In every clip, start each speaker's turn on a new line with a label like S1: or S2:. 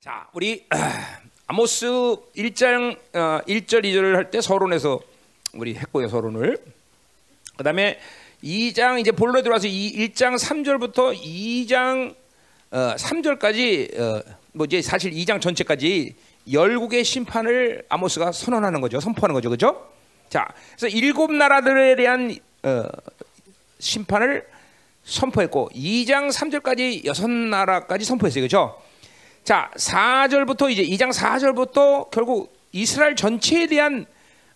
S1: 자, 우리 아모스 1장 어, 1절 2절을 할 때 서론에서 우리 했고요, 서론을. 그다음에 2장 이제 본론에 들어와서 이 1장 3절부터 2장 어, 3절까지 어, 뭐 이제 사실 2장 전체까지 열국의 심판을 아모스가 선언하는 거죠. 선포하는 거죠. 그죠? 자, 그래서 일곱 나라들에 대한 어, 심판을 선포했고 2장 3절까지 여섯 나라까지 선포했어요. 그죠? 자, 4절부터 이제 2장 4절부터 결국 이스라엘 전체에 대한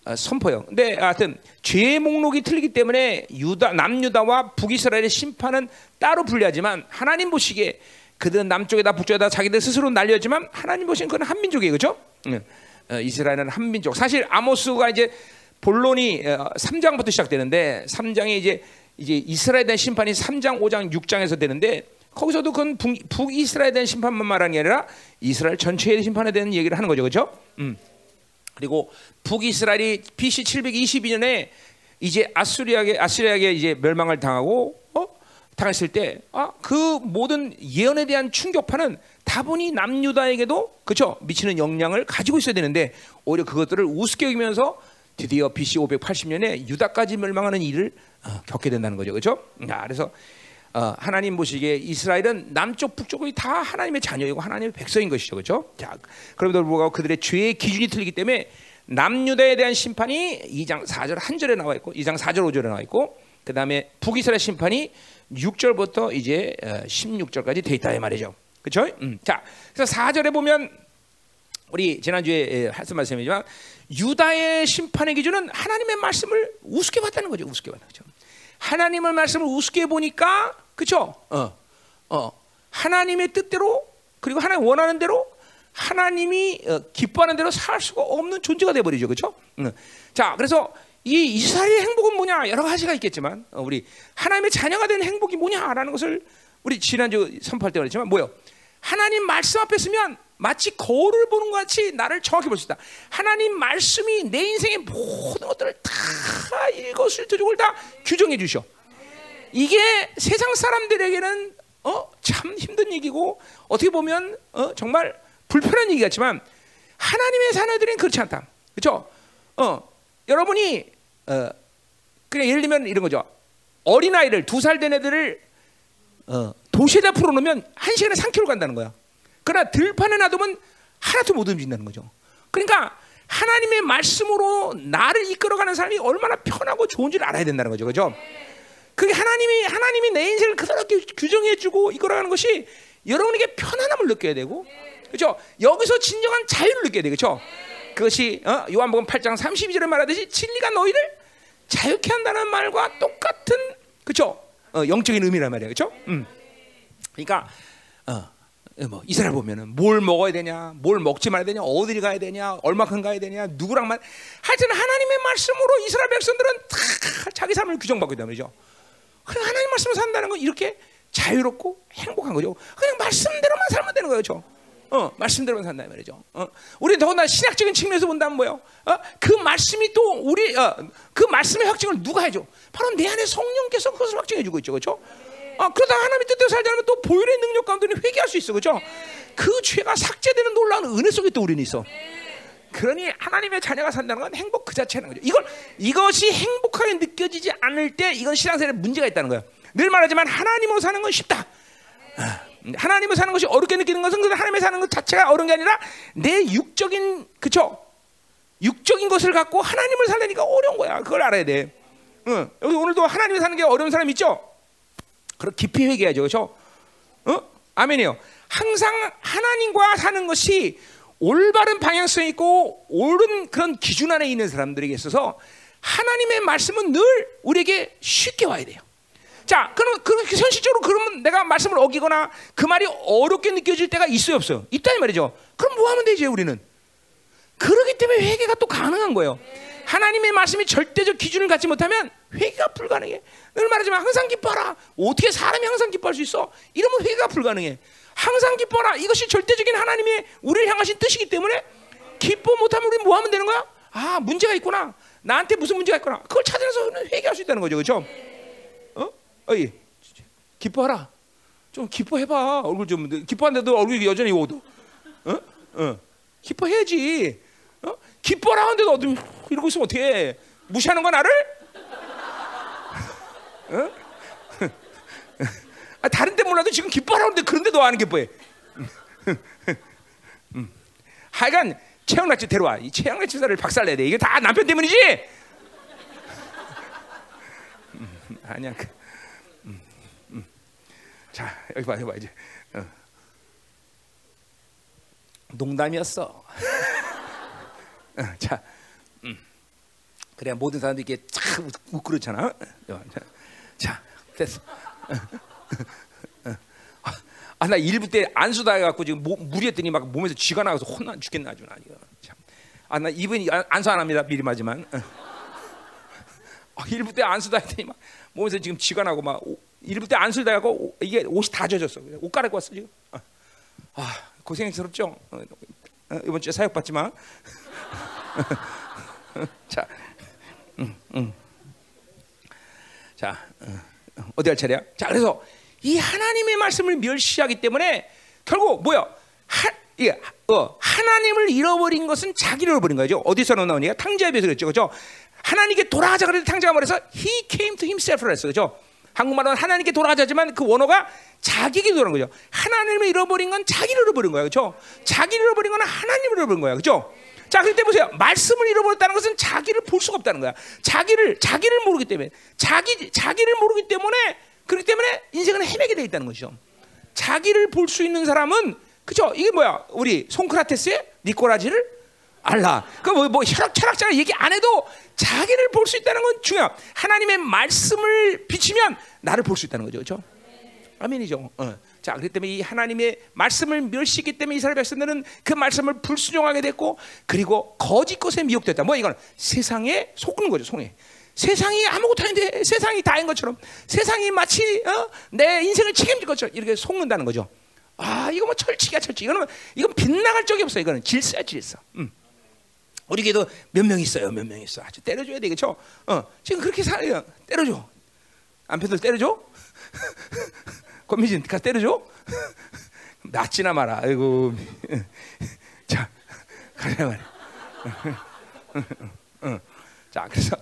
S1: 어, 선포요. 근데 하여튼 죄의 목록이 틀리기 때문에 유다 남유다와 북이스라엘의 심판은 따로 분리하지만 하나님 보시기에 그들은 남쪽에다 북쪽에다 자기들 스스로 날렸지만 하나님 보시기엔 그건 한 민족이에요. 그죠? 응. 어, 이스라엘은 한 민족. 사실 아모스가 이제 본론이 어, 3장부터 시작되는데 3장에 이제 이제 이스라엘에 대한 심판이 3장, 5장, 6장에서 되는데 거기서도 그건 북, 북이스라엘에 대한 심판만 말하는 게 아니라 이스라엘 전체의 심판에 대한 얘기를 하는 거죠. 그죠? 음. 그리고 북이스라엘이 BC 722년에 이제 아수리아게 아시리아게 이제 멸망을 당하고 어? 당했을 때 아, 그 모든 예언에 대한 충격파는 다분히 남유다에게도 그렇죠? 미치는 영향을 가지고 있어야 되는데 오히려 그것들을 우습게 여기면서 드디어 BC 580년에 유다까지 멸망하는 일을 어, 겪게 된다는 거죠. 그렇죠? 아, 그래서 어, 하나님 보시기에 이스라엘은 남쪽 북쪽이 다 하나님의 자녀이고 하나님의 백성인 것이죠, 그렇죠? 자, 그럼에도 불구하고 그들의 죄의 기준이 틀리기 때문에 남유다에 대한 심판이 2장 4절 한 절에 나와 있고 2장 4절 5절에 나와 있고 그 다음에 북이스라엘 심판이 6절부터 이제 16절까지 돼 있다 이 말이죠, 그렇죠? 음. 자, 그래서 4절에 보면 우리 지난주에 하신 말씀이지만 유다의 심판의 기준은 하나님의 말씀을 우습게 봤다는 거죠, 우습게 봤다, 그렇죠? 하나님의 말씀을 우습게 보니까 그렇죠? 어, 어, 하나님의 뜻대로 그리고 하나님 원하는 대로 하나님이 어, 기뻐하는 대로 살 수가 없는 존재가 돼 버리죠, 그렇죠? 응. 자, 그래서 이 이스라엘의 행복은 뭐냐 여러 가지가 있겠지만 어, 우리 하나님의 자녀가 되는 행복이 뭐냐라는 것을 우리 지난주 선포할 때 말했지만 뭐요? 하나님 말씀 앞에 서면 마치 거울을 보는 것 같이 나를 정확히 볼 수 있다. 하나님 말씀이 내 인생의 모든 것들을 다 이것을 저쪽을 다 규정해 주셔. 이게 세상 사람들에게는 어, 참 힘든 얘기고 어떻게 보면 어, 정말 불편한 얘기 같지만 하나님의 자녀들은 그렇지 않다. 그렇죠? 어, 여러분이 어, 그냥 예를 들면 이런 거죠. 어린 아이를 두 살 된 애들을 어, 도시에다 풀어놓으면 한 시간에 3km 간다는 거야. 그러나 들판에 놔두면 하나도 못 움직인다는 거죠. 그러니까 하나님의 말씀으로 나를 이끌어가는 사람이 얼마나 편하고 좋은지를 알아야 된다는 거죠. 그죠? 그게 하나님이 하나님이 내 인생을 그대로 규정해주고 이끌어가는 것이 여러분에게 편안함을 느껴야 되고, 그렇죠? 여기서 진정한 자유를 느껴야 되겠죠. 그것이 어? 요한복음 8장 32절에 말하듯이 진리가 너희를 자유케 한다는 말과 똑같은 그렇죠? 어, 영적인 의미란 말이에요, 그렇죠? 음. 그러니까 어, 뭐 이스라엘 보면은 뭘 먹어야 되냐, 뭘 먹지 말아야 되냐, 어디를 가야 되냐, 얼마큼 가야 되냐, 누구랑 만 하여튼 하나님의 말씀으로 이스라엘 백성들은 다 자기 삶을 규정받고 있단 말이죠. 그냥 하나님 말씀을 산다는 건 이렇게 자유롭고 행복한 거죠. 그냥 말씀대로만 살면 되는 거예요, 저. 어, 말씀대로만 산다 말이죠. 어, 우리 더구나 신학적인 측면에서 본다면 뭐요? 어, 그 말씀이 또 우리 어, 그 말씀의 확증을 누가 해줘? 바로 내 안에 성령께서 그것을 확증해 주고 있죠, 그렇죠? 아, 그러다 하나님의 뜻대로 살자면 또 보혈의 능력 가운데는 회개할 수 있어, 그렇죠? 그 죄가 삭제되는 놀라운 은혜 속에 또 우리는 있어. 그러니 하나님의 자녀가 산다는 건 행복 그 자체는 거죠. 이걸 이것이 행복하게 느껴지지 않을 때 이건 신앙생활에 문제가 있다는 거예요. 늘 말하지만 하나님으로 사는 건 쉽다. 하나님을 사는 것이 어렵게 느끼는 것은 하나님을 사는 것 자체가 어려운 게 아니라 내 육적인 그쵸? 육적인 것을 갖고 하나님을 살려니까 어려운 거야. 그걸 알아야 돼. 응. 여기 오늘도 하나님을 사는 게 어려운 사람 있죠? 그럼 깊이 회개해야죠. 그렇죠? 어? 아멘이요. 항상 하나님과 사는 것이 올바른 방향성이 있고 옳은 그런 기준 안에 있는 사람들에게 있어서 하나님의 말씀은 늘 우리에게 쉽게 와야 돼요. 자, 그럼 그 현실적으로 그러면 내가 말씀을 어기거나 그 말이 어렵게 느껴질 때가 있어요, 없어요? 있다 이 말이죠. 그럼 뭐 하면 되지 우리는? 그러기 때문에 회개가 또 가능한 거예요. 하나님의 말씀이 절대적 기준을 갖지 못하면 회개가 불가능해. 늘 말하지만 항상 기뻐라. 어떻게 사람이 항상 기뻐할 수 있어? 이러면 회개가 불가능해. 항상 기뻐라. 이것이 절대적인 하나님의 우리를 향하신 뜻이기 때문에 기뻐 못하면 우리 뭐 하면 되는 거야? 아 문제가 있구나. 나한테 무슨 문제가 있구나. 그걸 찾아서 회개할 수 있다는 거죠, 그렇죠? 어? 어이 기뻐하라. 좀 기뻐해봐. 얼굴 좀 기뻐한데도 얼굴이 여전히 오도. 어? 어. 기뻐해야지. 어? 기뻐라 하는데도 어디 이러고 있으면 어떻게 무시하는 거 나를? 어? 아, 다른 데 몰라도 지금 기뻐라 하는데 그런데 너 안 기뻐해. 음. 하여간 최영락집 데려와. 이 최영락 집사를 박살내야 돼. 이게 다 남편 때문이지? 음, 아니야. 그, 음, 음. 자 여기 봐, 여기 봐 이제. 어. 농담이었어. 어, 자, 음. 그래야 모든 사람들이 이렇게 참 웃고 그렇잖아. 어, 자, 자, 됐어. 아, 나 일부 때 안수 다 해갖고 지금 모, 무리했더니 막 몸에서 쥐가 나가서 혼나 죽겠나 아주 나 이거. 참. 아, 나 이분이 안- 안수 안 합니다. 미리 말지만. 어. 아, 일부 때 안수 다 했더니 막 몸에서 지금 쥐가 나고 막 오- 일부 때 안수 오- 이게 옷이 다 젖었어. 옷 갈아입고 왔어 지금. 아, 아 고생스럽죠. 어, 어, 이번 주에 사역 받지 마. 자, 음, 음. 자, 어, 어디 할 차례야? 자, 그래서 이 하나님의 말씀을 멸시하기 때문에 결국 뭐야? 하, 예, 어, 하나님을 잃어버린 것은 자기를 잃어버린 거죠. 어디서 나오니까 탕자에 비해서 그랬죠, 그렇죠? 하나님께 돌아가자 그래도 탕자가 말해서 He came to himself를 했어, 그렇죠? 한국말은 하나님께 돌아가자지만 그 원어가 자기에게 돌아간 거죠. 하나님을 잃어버린 건 자기를 잃어버린 거야, 그렇죠? 자기를 잃어버린 건 하나님을 잃어버린 거야, 그렇죠? 자, 그럴 때 보세요. 말씀을 잃어버렸다는 것은 자기를 볼 수가 없다는 거야. 자기를 자기를 모르기 때문에 자기 자기를 모르기 때문에 그렇기 때문에 인생은 헤매게 돼 있다는 것이죠. 자기를 볼 수 있는 사람은 그죠? 이게 뭐야? 우리 송크라테스의 니꼬라지를 알라. 그뭐 뭐 혈학 철학자가 얘기 안 해도 자기를 볼 수 있다는 건 중요해. 하나님의 말씀을 비치면 나를 볼 수 있다는 거죠. 그렇죠? 아멘이죠. 어. 자, 그렇기 때문에 이 하나님의 말씀을 멸시했기 때문에 이스라엘 백성들은 그 말씀을 불순종하게 됐고, 그리고 거짓 것에 미혹됐다. 뭐 이거는 세상에 속는 거죠, 속에. 세상이 아무것도 아닌데 세상이 다인 것처럼 세상이 마치 어? 내 인생을 책임질 것처럼 이렇게 속는다는 거죠. 아, 이거 뭐 철칙이야, 철칙. 이거는 이건 빗나갈 적이 없어. 이거는 질서야, 질서. 음. 우리 교회도 몇 명 있어요, 몇 명 있어. 아주 때려줘야 되겠죠. 어, 지금 그렇게 살아요. 때려줘. 남편들 때려줘. 권미진 가서 때려줘. 낫지나 마라. 아이고. 자, 가자 말이야. 어. 자, 그래서 어,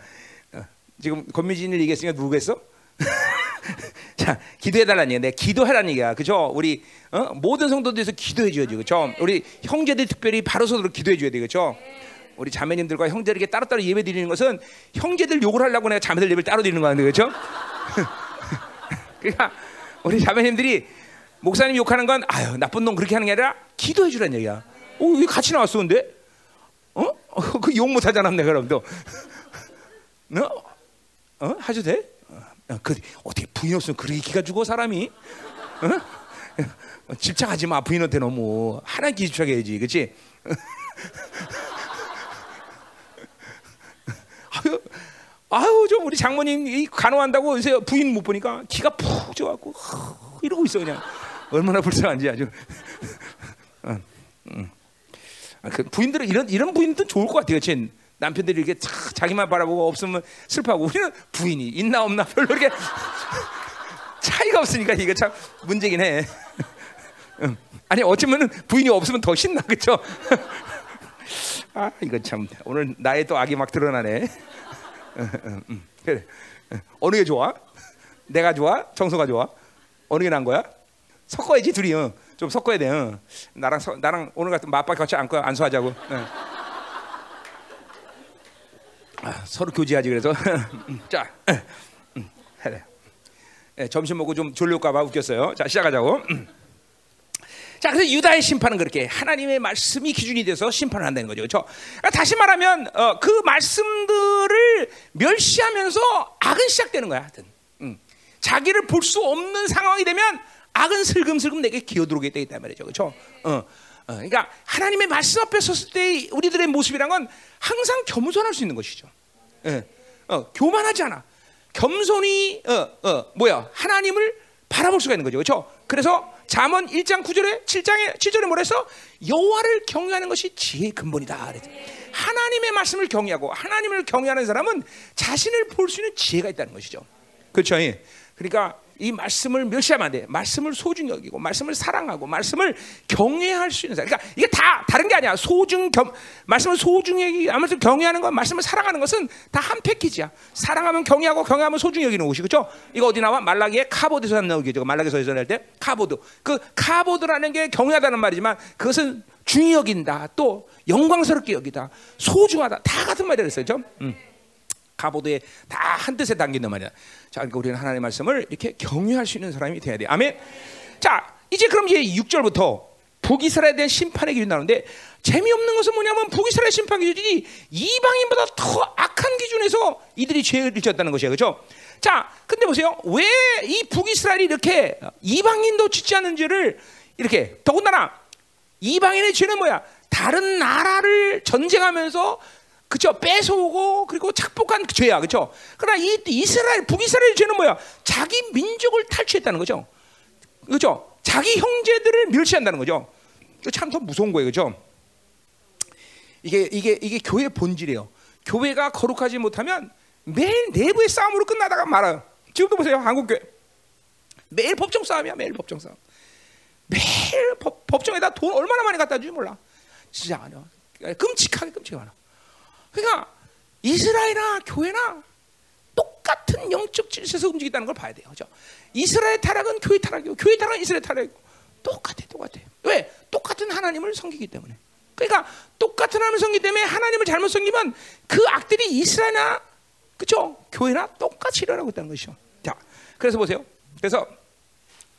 S1: 지금 권미진을 얘기했으니까 누구겠어? 자, 기도해달라는 얘기야. 내 기도해라는 얘기야. 그죠? 우리 어? 모든 성도들에서 기도해줘야지. 그죠? 우리 형제들 특별히 바로서도록 기도해줘야 돼. 그죠? 우리 자매님들과 형제들에게 따로따로 예배 드리는 것은 형제들 욕을 하려고 내가 자매들 예배를 따로 드리는 거야. 그죠? 그러니까 우리 자매님들이 목사님 욕하는 건 아유 나쁜 놈 그렇게 하는 게 아니라 기도해 주라는 얘기야. 어, 왜 같이 나왔어 근데? 어? 어 그욕 못하잖아 내가 그럼 또. 너? 어? 하셔도 돼? 어, 그 어떻게 부인 없으면 그렇게 기가 죽어 사람이? 어? 어, 집착하지 마 부인한테 너무 하나님께 집착해야지, 그렇지? 아유, 아유, 좀 우리 장모님 이 간호한다고 요새 부인 못 보니까 기가 푹 져갖고 이러고 있어 그냥 얼마나 불쌍한지 아주. 어, 음. 아, 그 부인들은 이런 이런 부인들은 좋을 것 같아요, 그렇지? 남편들이 이렇게 차, 자기만 바라보고 없으면 슬퍼하고 우리는 부인이 있나 없나 별로 이렇게 차이가 없으니까 이게 참 문제긴 해. 응. 아니 어쩌면 부인이 없으면 더 신나 그렇죠? 아 이거 참 오늘 나의 또 악이 막 드러나네. 그래. 어느 게 좋아? 내가 좋아? 정서가 좋아? 어느 게 난 거야? 섞어야지 둘이 응. 좀 섞어야 돼. 응. 나랑 서, 나랑 오늘 같은 맞박 같이 안고 안수하자고. 응. 아, 서로 교제하지 그래서 자 음, 해래. 예, 점심 먹고 좀 졸릴까봐 웃겼어요. 자 시작하자고. 자, 그래서 유다의 심판은 그렇게 하나님의 말씀이 기준이 돼서 심판을 한다는 거죠. 그렇죠? 그러니까 다시 말하면 어, 그 말씀들을 멸시하면서 악은 시작되는 거야. 하여튼. 음. 자기를 볼 수 없는 상황이 되면 악은 슬금슬금 내게 기어들어오게 돼 있단 말이죠. 그렇죠? 어. 어, 그러니까 하나님의 말씀 앞에 섰을 때 우리들의 모습이란 건 항상 겸손할 수 있는 것이죠. 예. 어, 교만하지 않아. 겸손히 어, 어, 뭐야? 하나님을 바라볼 수가 있는 거죠. 그렇죠? 그래서 잠언 1장 9절에 7장에 7절에 뭐래서 여호와를 경외하는 것이 지혜의 근본이다. 그랬죠. 하나님의 말씀을 경외하고 하나님을 경외하는 사람은 자신을 볼 수 있는 지혜가 있다는 것이죠. 그렇죠? 예. 그러니까 이 말씀을 멸시하면 안 돼. 말씀을 소중히 여기고 말씀을 사랑하고 말씀을 경외할 수 있는 사람. 그러니까 이게 다 다른 게 아니야. 소중 겸 말씀을 소중히 여기 아무튼 경외하는 건 말씀을 사랑하는 것은 다 한 패키지야. 사랑하면 경외하고 경외하면 소중히 여기는 것이 그렇죠? 이거 어디 나와? 말라기에 카보드에서 나오는 게 말라기에서 예전할 때 카보드. 그 카보드라는 게 경외하다는 말이지만 그것은 중히 여긴다. 또 영광스럽게 여기다. 소중하다. 다 같은 말이라 그랬어요. 그렇죠? 음. 가보드에 다 한 뜻에 담긴단 말이야. 자, 그러니까 우리는 하나님의 말씀을 이렇게 경유할 수 있는 사람이 돼야 돼. 아멘. 자, 이제 그럼 이제 6절부터 북이스라엘에 대한 심판의 기준이 나오는데 재미없는 것은 뭐냐면 북이스라엘 심판 기준이 이방인보다 더 악한 기준에서 이들이 죄를 지었다는 것이에요. 그렇죠? 자, 근데 보세요. 왜 이 북이스라엘이 이렇게 이방인도 짓지 않는 죄를 이렇게 더군다나 이방인의 죄는 뭐야? 다른 나라를 전쟁하면서 그죠 뺏어오고 그리고 착복한 죄야 그죠 그러나 이 이스라엘 북이스라엘 죄는 뭐야? 자기 민족을 탈취했다는 거죠. 그죠 자기 형제들을 멸시한다는 거죠. 참더 무서운 거예요 그죠 이게 이게 이게 교회 본질이에요. 교회가 거룩하지 못하면 매일 내부의 싸움으로 끝나다가 말아요. 지금도 보세요 한국 교회. 매일 법정 싸움이야 매일 법정 싸움. 매일 법, 법정에다 돈 얼마나 많이 갖다 주지 몰라. 진짜 아니야 끔찍하게 끔찍하나 그러니까 이스라엘이나 교회나 똑같은 영적 질서에서 움직인다는 걸 봐야 돼요. 그죠? 이스라엘 타락은 교회 타락이고 교회 타락은 이스라엘 타락이고 똑같아, 똑같아. 왜? 똑같은 하나님을 섬기기 때문에. 그러니까 똑같은 하나님을 섬기기 때문에 하나님을 잘못 섬기면 그 악들이 이스라엘이나 그죠? 교회나 똑같이 일어나고 있다는 것이죠. 자, 그래서 보세요. 그래서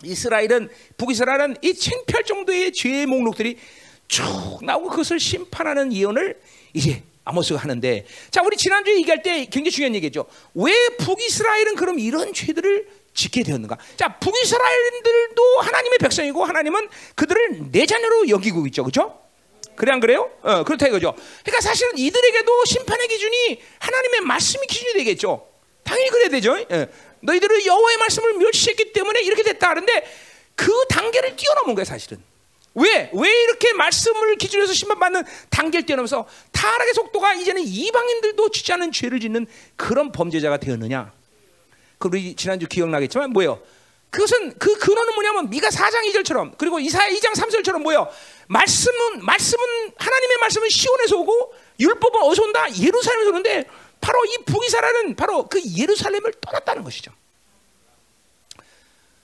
S1: 이스라엘은 북이스라엘은 이 창피할 정도의 죄의 목록들이 쭉 나오고 그것을 심판하는 예언을 이제 아모스가 하는데 자 우리 지난주에 얘기할 때 굉장히 중요한 얘기죠. 왜 북이스라엘은 그럼 이런 죄들을 짓게 되었는가? 자 북이스라엘들도 하나님의 백성이고 하나님은 그들을 내 자녀로 여기고 있죠, 그렇죠? 그래 안 그래요? 어 그렇다 이거죠. 그러니까 사실은 이들에게도 심판의 기준이 하나님의 말씀이 기준이 되겠죠. 당연히 그래야 되죠. 예. 너희들은 여호와의 말씀을 멸시했기 때문에 이렇게 됐다 하는데 그 단계를 뛰어넘은 거야 사실은. 왜? 왜 이렇게 말씀을 기준해서 심판받는 단계를 뛰어넘어서 타락의 속도가 이제는 이방인들도 짓지 않은 죄를 짓는 그런 범죄자가 되었느냐? 그 우리 지난주 기억나겠지만 뭐예요? 그것은 그 근원은 뭐냐면 미가 4장 2절처럼 그리고 이사야 2장 3절처럼 뭐예요? 말씀은 말씀은 하나님의 말씀은 시온에서 오고 율법은 어디서 온다? 예루살렘에서 오는데 바로 이 북이스라엘은 바로 그 예루살렘을 떠났다는 것이죠.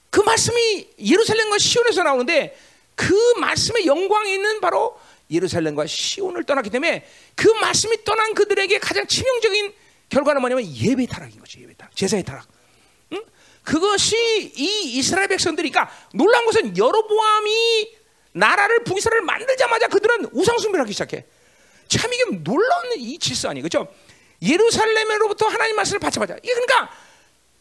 S1: 그 말씀이 예루살렘과 시온에서 나오는데 그 말씀의 영광이 있는 바로 예루살렘과 시온을 떠났기 때문에 그 말씀이 떠난 그들에게 가장 치명적인 결과는 뭐냐면 예배 타락인 거지 예배 타락, 제사의 타락. 응? 그것이 이 이스라엘 백성들이 그러니까 놀란 것은 여로보암이 나라를 북이스라엘을 만들자마자 그들은 우상 숭배를 하기 시작해. 참 이게 놀라운 이 질서 아니 그렇죠? 예루살렘으로부터 하나님 말씀을 받자마자 그러니까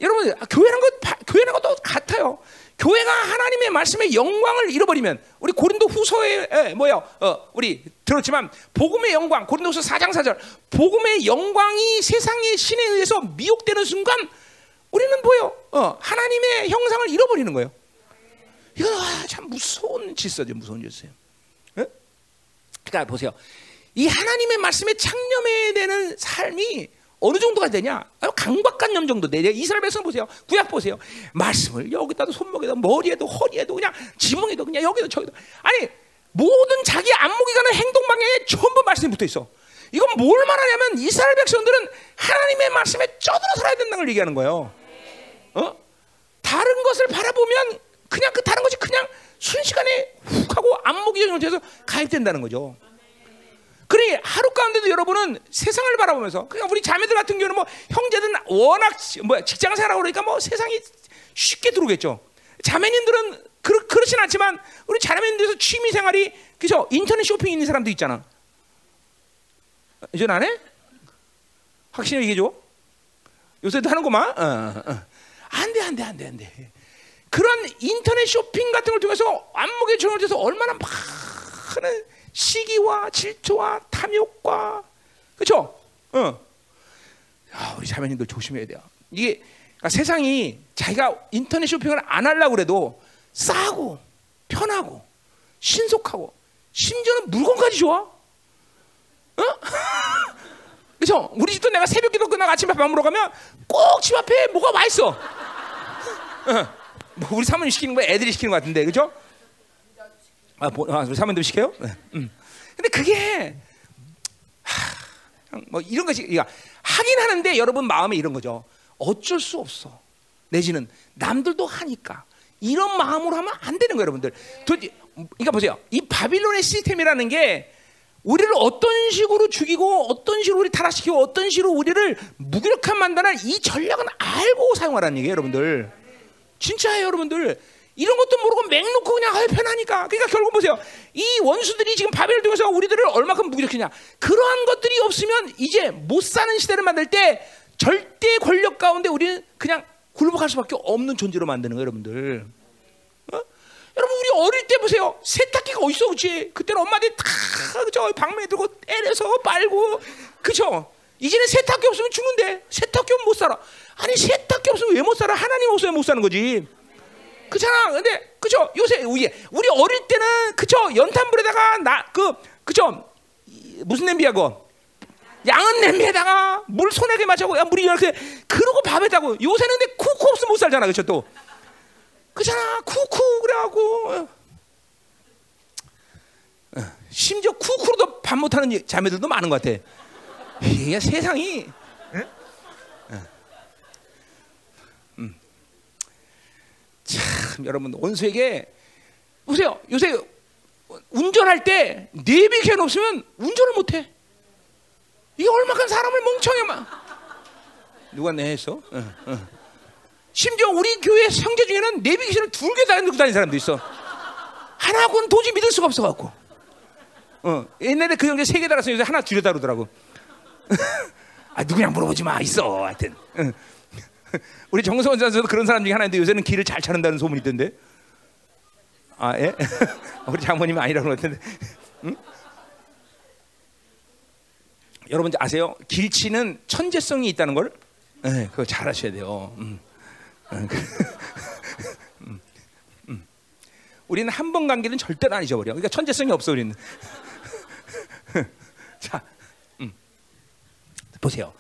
S1: 여러분 교회란 것 교회란 것도 같아요. 교회가 하나님의 말씀의 영광을 잃어버리면 우리 고린도 후서에 에, 뭐야 어, 우리 들었지만 복음의 영광 고린도서 4장 4절 복음의 영광이 세상의 신에 의해서 미혹되는 순간 우리는 뭐요 어, 하나님의 형상을 잃어버리는 거예요. 이거 아, 참 무서운 질서죠 무서운 질서예요. 에? 그러니까 보세요 이 하나님의 말씀에 창념해야 되는 삶이 어느 정도가 되냐? 강박관념 정도 돼. 이스라엘 백성 보세요. 구약 보세요. 말씀을 여기다도 손목에도 머리에도 허리에도 그냥 지붕에도 그냥 여기도 저기도 아니 모든 자기 안목이 가는 행동 방향에 전부 말씀이 붙어 있어. 이건 뭘 말하냐면 이스라엘 백성들은 하나님의 말씀에 쩌들어 살아야 된다는 걸 얘기하는 거예요. 어? 다른 것을 바라보면 그냥 그 다른 것이 그냥 순식간에 훅 하고 안목이 전돼서 가입된다는 거죠. 그러니 하루 가운데도 여러분은 세상을 바라보면서 그러니까 우리 자매들 같은 경우는 뭐 형제들은 워낙 뭐 직장 생활하고 그러니까 뭐 세상이 쉽게 들어오겠죠. 자매님들은 그렇, 그렇진 않지만 우리 자매님들에서 취미 생활이 그죠 인터넷 쇼핑 있는 사람도 있잖아. 이제 안 해? 확실히 얘기해줘. 요새도 하는구만. 어, 어. 안 돼, 안 돼, 안 돼, 안 돼. 그런 인터넷 쇼핑 같은 걸 통해서 안목에 전환돼서 얼마나 많은 시기와 질투와 탐욕과 그렇죠? 어. 아, 우리 자매님들 조심해야 돼요. 이게 그러니까 세상이 자기가 인터넷 쇼핑을 안 하려고 그래도 싸고 편하고 신속하고 심지어는 물건까지 좋아. 어? 그렇죠? 우리 집도 내가 새벽기도 끝나고 아침에 밥 먹으러 가면 꼭 집 앞에 뭐가 와 있어. 어. 뭐 우리 사모님 시키는 거 애들이 시키는 것 같은데, 그죠? 아, 보, 아 우리 사모님도 시켜요? 네. 음. 근데 그게 하, 뭐 이런 것이 그러니까 하긴 하는데 여러분 마음에 이런 거죠. 어쩔 수 없어. 내지는 남들도 하니까 이런 마음으로 하면 안 되는 거예요, 여러분들. 도대체, 그러니까 보세요. 이 바빌론의 시스템이라는 게 우리를 어떤 식으로 죽이고 어떤 식으로 우리 타락시키고 어떤 식으로 우리를 무기력한 만드는 이 전략은 알고 사용하라는 얘기예요, 여러분들. 진짜예요, 여러분들. 이런 것도 모르고 맹 놓고 그냥 할 편하니까. 그러니까 결국 보세요. 이 원수들이 지금 바벨을 통해서 우리들을 얼마큼 무기력했냐. 그러한 것들이 없으면 이제 못 사는 시대를 만들 때 절대 권력 가운데 우리는 그냥 굴복할 수밖에 없는 존재로 만드는 거예요, 여러분들. 어? 여러분 우리 어릴 때 보세요. 세탁기가 어딨어, 그치? 그때는 엄마들이 다 그죠 방매 들고 때려서 빨고, 그죠? 이제는 세탁기 없으면 죽는데 세탁기 없으면 못 살아. 아니 세탁기 없으면 왜 못 살아? 하나님 없으면 못 사는 거지. 그잖아. 근데 그죠? 요새 우리 우리 어릴 때는 그죠? 연탄불에다가 나 그 그죠? 무슨 냄비야 그거? 양은 냄비에다가 물 손에게 마셔고 야 물이 이렇게 그러고 밥에다고 요새는 근데 쿠쿠 없으면 못 살잖아 그죠 또 그잖아 쿠쿠 그래갖고 어. 어. 심지어 쿠쿠로도 밥 못하는 자매들도 많은 것 같아 이게 세상이 참 여러분 원수에게 보세요 요새 운전할 때 내비견 없으면 운전을 못 해 이게 얼마큼 사람을 멍청해만 누가 내 했어? 어, 어. 심지어 우리 교회 형제 중에는 내비게이션을 둘개 달고 다니는 사람도 있어. 하나하고는 도저히 믿을 수가 없어 갖고. 어, 옛날에 그 형제 세 개 달았어 요새 하나 줄여 다루더라고. 아 누구냐 물어보지 마 있어 하여튼. 어. 우리 정성원 선수도 그런 사람 중에 하나인데 요새는 길을 잘 찾는다는 소문이 있던데. 아 예? 우리 장모님 아니라고 그랬는데. 응? 여러분 아세요? 길치는 천재성이 있다는 걸? 네, 그거 잘 아셔야 돼요. 음. 음. 음. 우리는 한번간 길은 절대로 안 잊어버려. 그러니까 천재성이 없어 우리는. 자, 음. 보세요.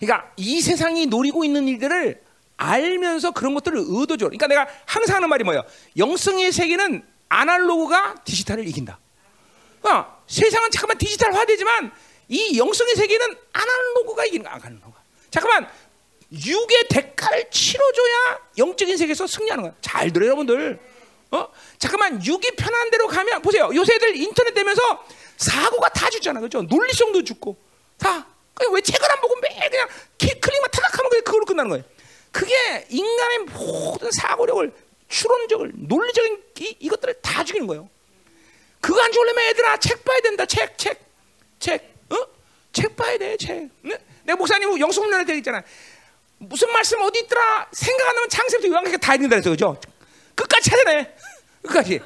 S1: 그러니까 이 세상이 노리고 있는 일들을 알면서 그런 것들을 의도적으로. 그러니까 내가 항상 하는 말이 뭐예요? 영성의 세계는 아날로그가 디지털을 이긴다. 어, 세상은 잠깐만 디지털화되지만 이 영성의 세계는 아날로그가 이기는 거야. 아날로그. 잠깐만 육의 대가를 치러줘야 영적인 세계에서 승리하는 거야. 잘 들어요, 여러분들. 어? 잠깐만 육이 편한 대로 가면 보세요. 요새들 인터넷 되면서 사고가 다 죽잖아, 그죠? 논리성도 죽고 다. 왜 책을 안 보고 매일 그냥 클릭만 타닥하면 그걸로 끝나는 거예요. 그게 인간의 모든 사고력을 추론적을 논리적인 이, 이것들을 다 죽이는 거예요. 그거 안 죽으려면 애들아 책 봐야 된다. 책, 책, 책. 어? 책 봐야 돼, 책. 네? 내가 목사님 영성훈련할 때 있잖아. 무슨 말씀 어디 있더라 생각 안 나면 창세부터 요한계시록 다 읽는다 그랬어, 그죠? 끝까지 찾아내. 끝까지.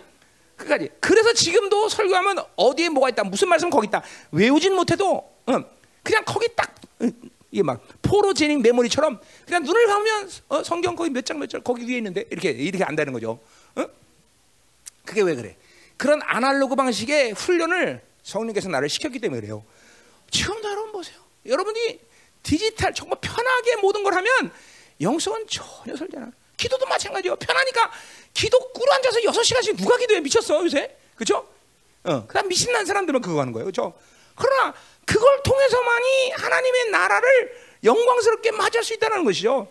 S1: 끝까지. 그래서 지금도 설교하면 어디에 뭐가 있다, 무슨 말씀 거기 있다. 외우진 못해도 어, 그냥 거기 딱 어, 이게 막 포로제닉 메모리처럼 그냥 눈을 감으면 어, 성경 거기 몇 장몇장 거기 위에 있는데 이렇게 이렇게 안다는 거죠. 어? 그게 왜 그래? 그런 아날로그 방식의 훈련을 성령께서 나를 시켰기 때문에 그래요. 지금도 여러분 보세요. 여러분이 디지털 정말 편하게 모든 걸 하면 영성은 전혀 않아. 기도도 마찬가지요. 편하니까 기도 꿇어 앉아서 6시간씩 누가 기도해 미쳤어 요새. 그죠? 어, 그다음 미신난 사람들은 그거 하는 거예요. 그죠? 그러나 그걸 통해서만이 하나님의 나라를 영광스럽게 맞을 수 있다는 것이죠.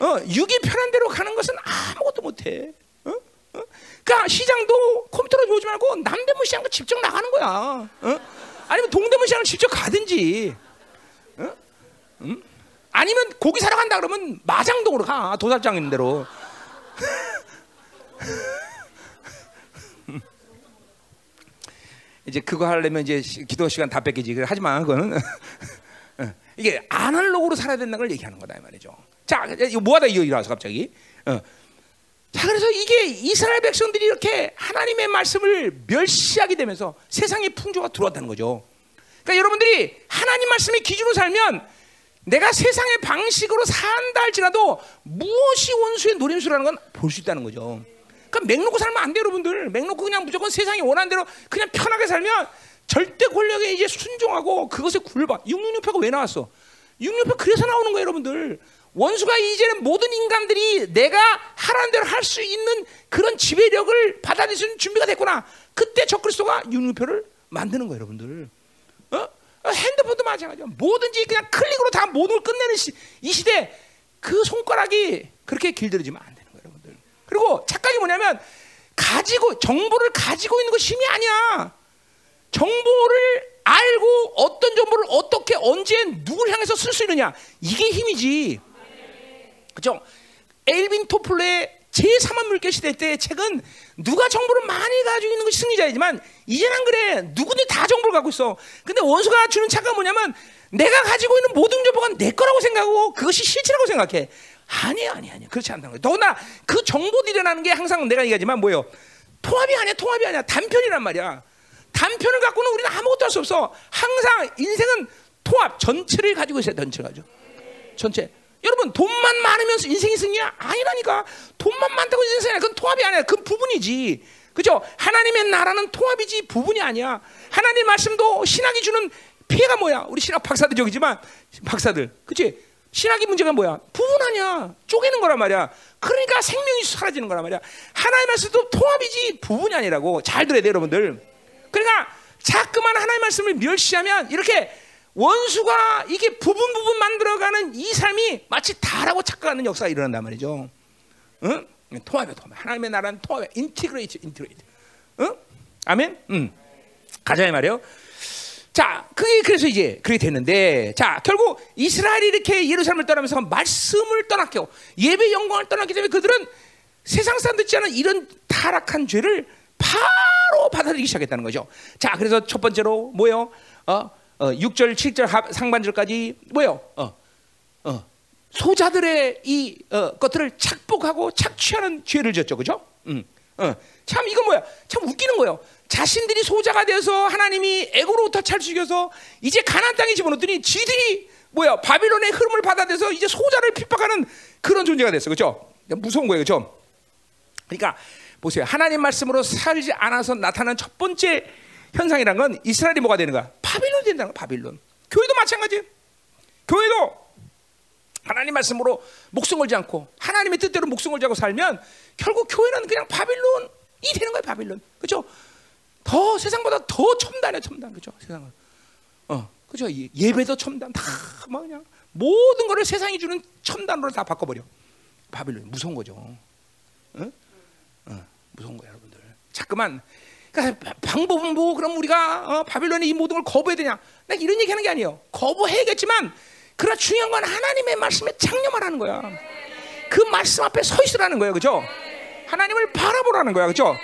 S1: 어, 육이 편한 대로 가는 것은 아무것도 못해. 어? 어? 그러니까 시장도 컴퓨터로 보지 말고 남대문 시장도 직접 나가는 거야. 어? 아니면 동대문 시장을 직접 가든지. 어? 음? 아니면 고기 사러 간다 그러면 마장동으로 가 도살장 있는 대로. 이제 그거 하려면 이제 기도 시간 다 뺏기지. 하지만 그거는 어, 이게 아날로그로 살아야 된다는 걸 얘기하는 거다 이 말이죠. 자, 이거 뭐하다 이거 일어나서 갑자기. 어. 자, 그래서 이게 이스라엘 백성들이 이렇게 하나님의 말씀을 멸시하게 되면서 세상의 풍조가 들어왔다는 거죠. 그러니까 여러분들이 하나님 말씀의 기준으로 살면 내가 세상의 방식으로 산다 할지라도 무엇이 원수의 노림수라는 건 볼 수 있다는 거죠. 그러니까 맹놓고 살면 안 돼요, 여러분들. 맹놓고 그냥 무조건 세상이 원하는 대로 그냥 편하게 살면 절대 권력에 이제 순종하고 그것에 굴봐. 육육육표가 왜 나왔어? 육육표 그래서 나오는 거예요, 여러분들. 원수가 이제는 모든 인간들이 내가 하라는 대로 할 수 있는 그런 지배력을 받아들일 수 있는 준비가 됐구나. 그때 적그리스도가 윤표를 만드는 거예요, 여러분들. 어? 어? 핸드폰도 마찬가지야. 뭐든지 그냥 클릭으로 다 모든 걸 끝내는 시, 이 시대 그 손가락이 그렇게 길들여지면 안 그리고 착각이 뭐냐면 가지고 정보를 가지고 있는 거 힘이 아니야. 정보를 알고 어떤 정보를 어떻게 언제 누굴 향해서 쓸 수 있느냐 이게 힘이지. 그죠? 엘빈 토플레의 제3한 물결 시대 때 책은 누가 정보를 많이 가지고 있는 것이 승리자이지만 이제는 안 그래. 누구든지 다 정보를 갖고 있어. 근데 원수가 주는 착각은 뭐냐면 내가 가지고 있는 모든 정보가 내 거라고 생각하고 그것이 실체라고 생각해. 아니야, 아니야, 아니야. 그렇지 않다는 거야. 더구나 그 정보들이라는 게 항상 내가 얘기하지만 뭐예요? 통합이 아니야, 통합이 아니야. 단편이란 말이야. 단편을 갖고는 우리는 아무것도 할 수 없어. 항상 인생은 통합, 전체를 가지고 있어야 전체를 가지고. 전체. 여러분 돈만 많으면서 인생이 승리야? 아니라니까. 돈만 많다고 인생이 승리야. 그건 통합이 아니야. 그건 부분이지. 그죠? 하나님의 나라는 통합이지 부분이 아니야. 하나님 말씀도 신학이 주는 피해가 뭐야? 우리 신학 박사들 저기지만 박사들, 그치? 신학의 문제가 뭐야? 부분 아니야. 쪼개는 거란 말이야. 그러니까 생명이 사라지는 거란 말이야. 하나님 말씀도 통합이지 부분이 아니라고. 잘 들어야 돼, 여러분들. 그러니까 자꾸만 하나님 말씀을 멸시하면 이렇게 원수가 이게 부분 부분 만들어가는 이 삶이 마치 다라고 착각하는 역사가 일어난단 말이죠. 응? 통합이야, 통합. 하나님의 나라는 통합이야. integrate, integrate. 응? 아멘? 응. 가자 이 말이에요. 자, 그게 그래서 이제 그렇게 됐는데, 자, 결국 이스라엘이 이렇게 예루살렘을 떠나면서 말씀을 떠났고 예배 영광을 떠났기 때문에 그들은 세상 사람들 있지 않은 이런 타락한 죄를 바로 받아들이기 시작했다는 거죠. 자, 그래서 첫 번째로 뭐요? 어, 어, 6절, 7절 상반절까지 뭐요? 어, 어, 소자들의 이 어, 것들을 착복하고 착취하는 죄를 졌죠, 그죠? 음, 어, 참 이건 뭐야? 참 웃기는 거예요. 자신들이 소자가 되어서 하나님이 애고로부터 찰죽여서 이제 가나안 땅에 집어넣더니 지들이 뭐야? 바빌론의 흐름을 받아들여서 이제 소자를 핍박하는 그런 존재가 됐어, 그죠? 무서운 거예요, 그죠? 그러니까 보세요. 하나님 말씀으로 살지 않아서 나타난 첫 번째 현상이란 건 이스라엘이 뭐가 되는 거야? 바빌론이 된다는 거야, 바빌론. 교회도 마찬가지. 교회도 하나님 말씀으로 목숨 걸지 않고 하나님의 뜻대로 목숨 걸지 않고 살면 결국 교회는 그냥 바빌론이 되는 거예요, 바빌론. 그죠? 더 세상보다 더 첨단해, 첨단. 그죠? 세상은. 어, 그죠? 예배도 첨단. 다뭐 그냥 모든 거를 세상이 주는 첨단으로 다 바꿔 버려. 바빌론 무서운 거죠. 어? 어, 무서운 거예요, 여러분들. 자꾸만 그러니까 방법은 뭐 그럼 우리가 어, 바빌론의 이 모든 걸 거부해야 되냐? 나 이런 얘기하는 게 아니에요. 거부해야겠지만 그러나 중요한 건 하나님의 말씀에 창념하라는 거야. 그 말씀 앞에 서 있으라는 거예요, 그죠? 하나님을 바라보라는 거야, 그죠?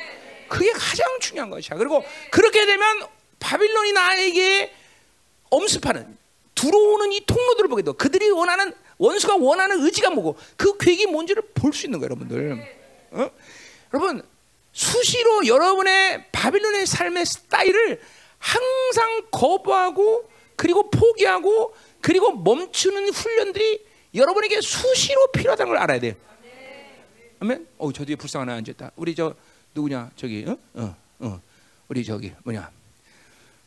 S1: 그게 가장 중요한 것이야. 그리고 그렇게 되면 바빌론이 나에게 엄습하는 들어오는 이 통로들을 보게 돼. 그들이 원하는 원수가 원하는 의지가 뭐고 그 계획이 뭔지를 볼 수 있는 거예요, 여러분들. 어? 여러분 수시로 여러분의 바빌론의 삶의 스타일을 항상 거부하고 그리고 포기하고 그리고 멈추는 훈련들이 여러분에게 수시로 필요하다는 걸 알아야 돼요. 아멘. 어, 저 뒤에 불쌍한 애 앉았다. 우리 저 누구냐? 저기 어? 어, 어. 우리 저기 뭐냐?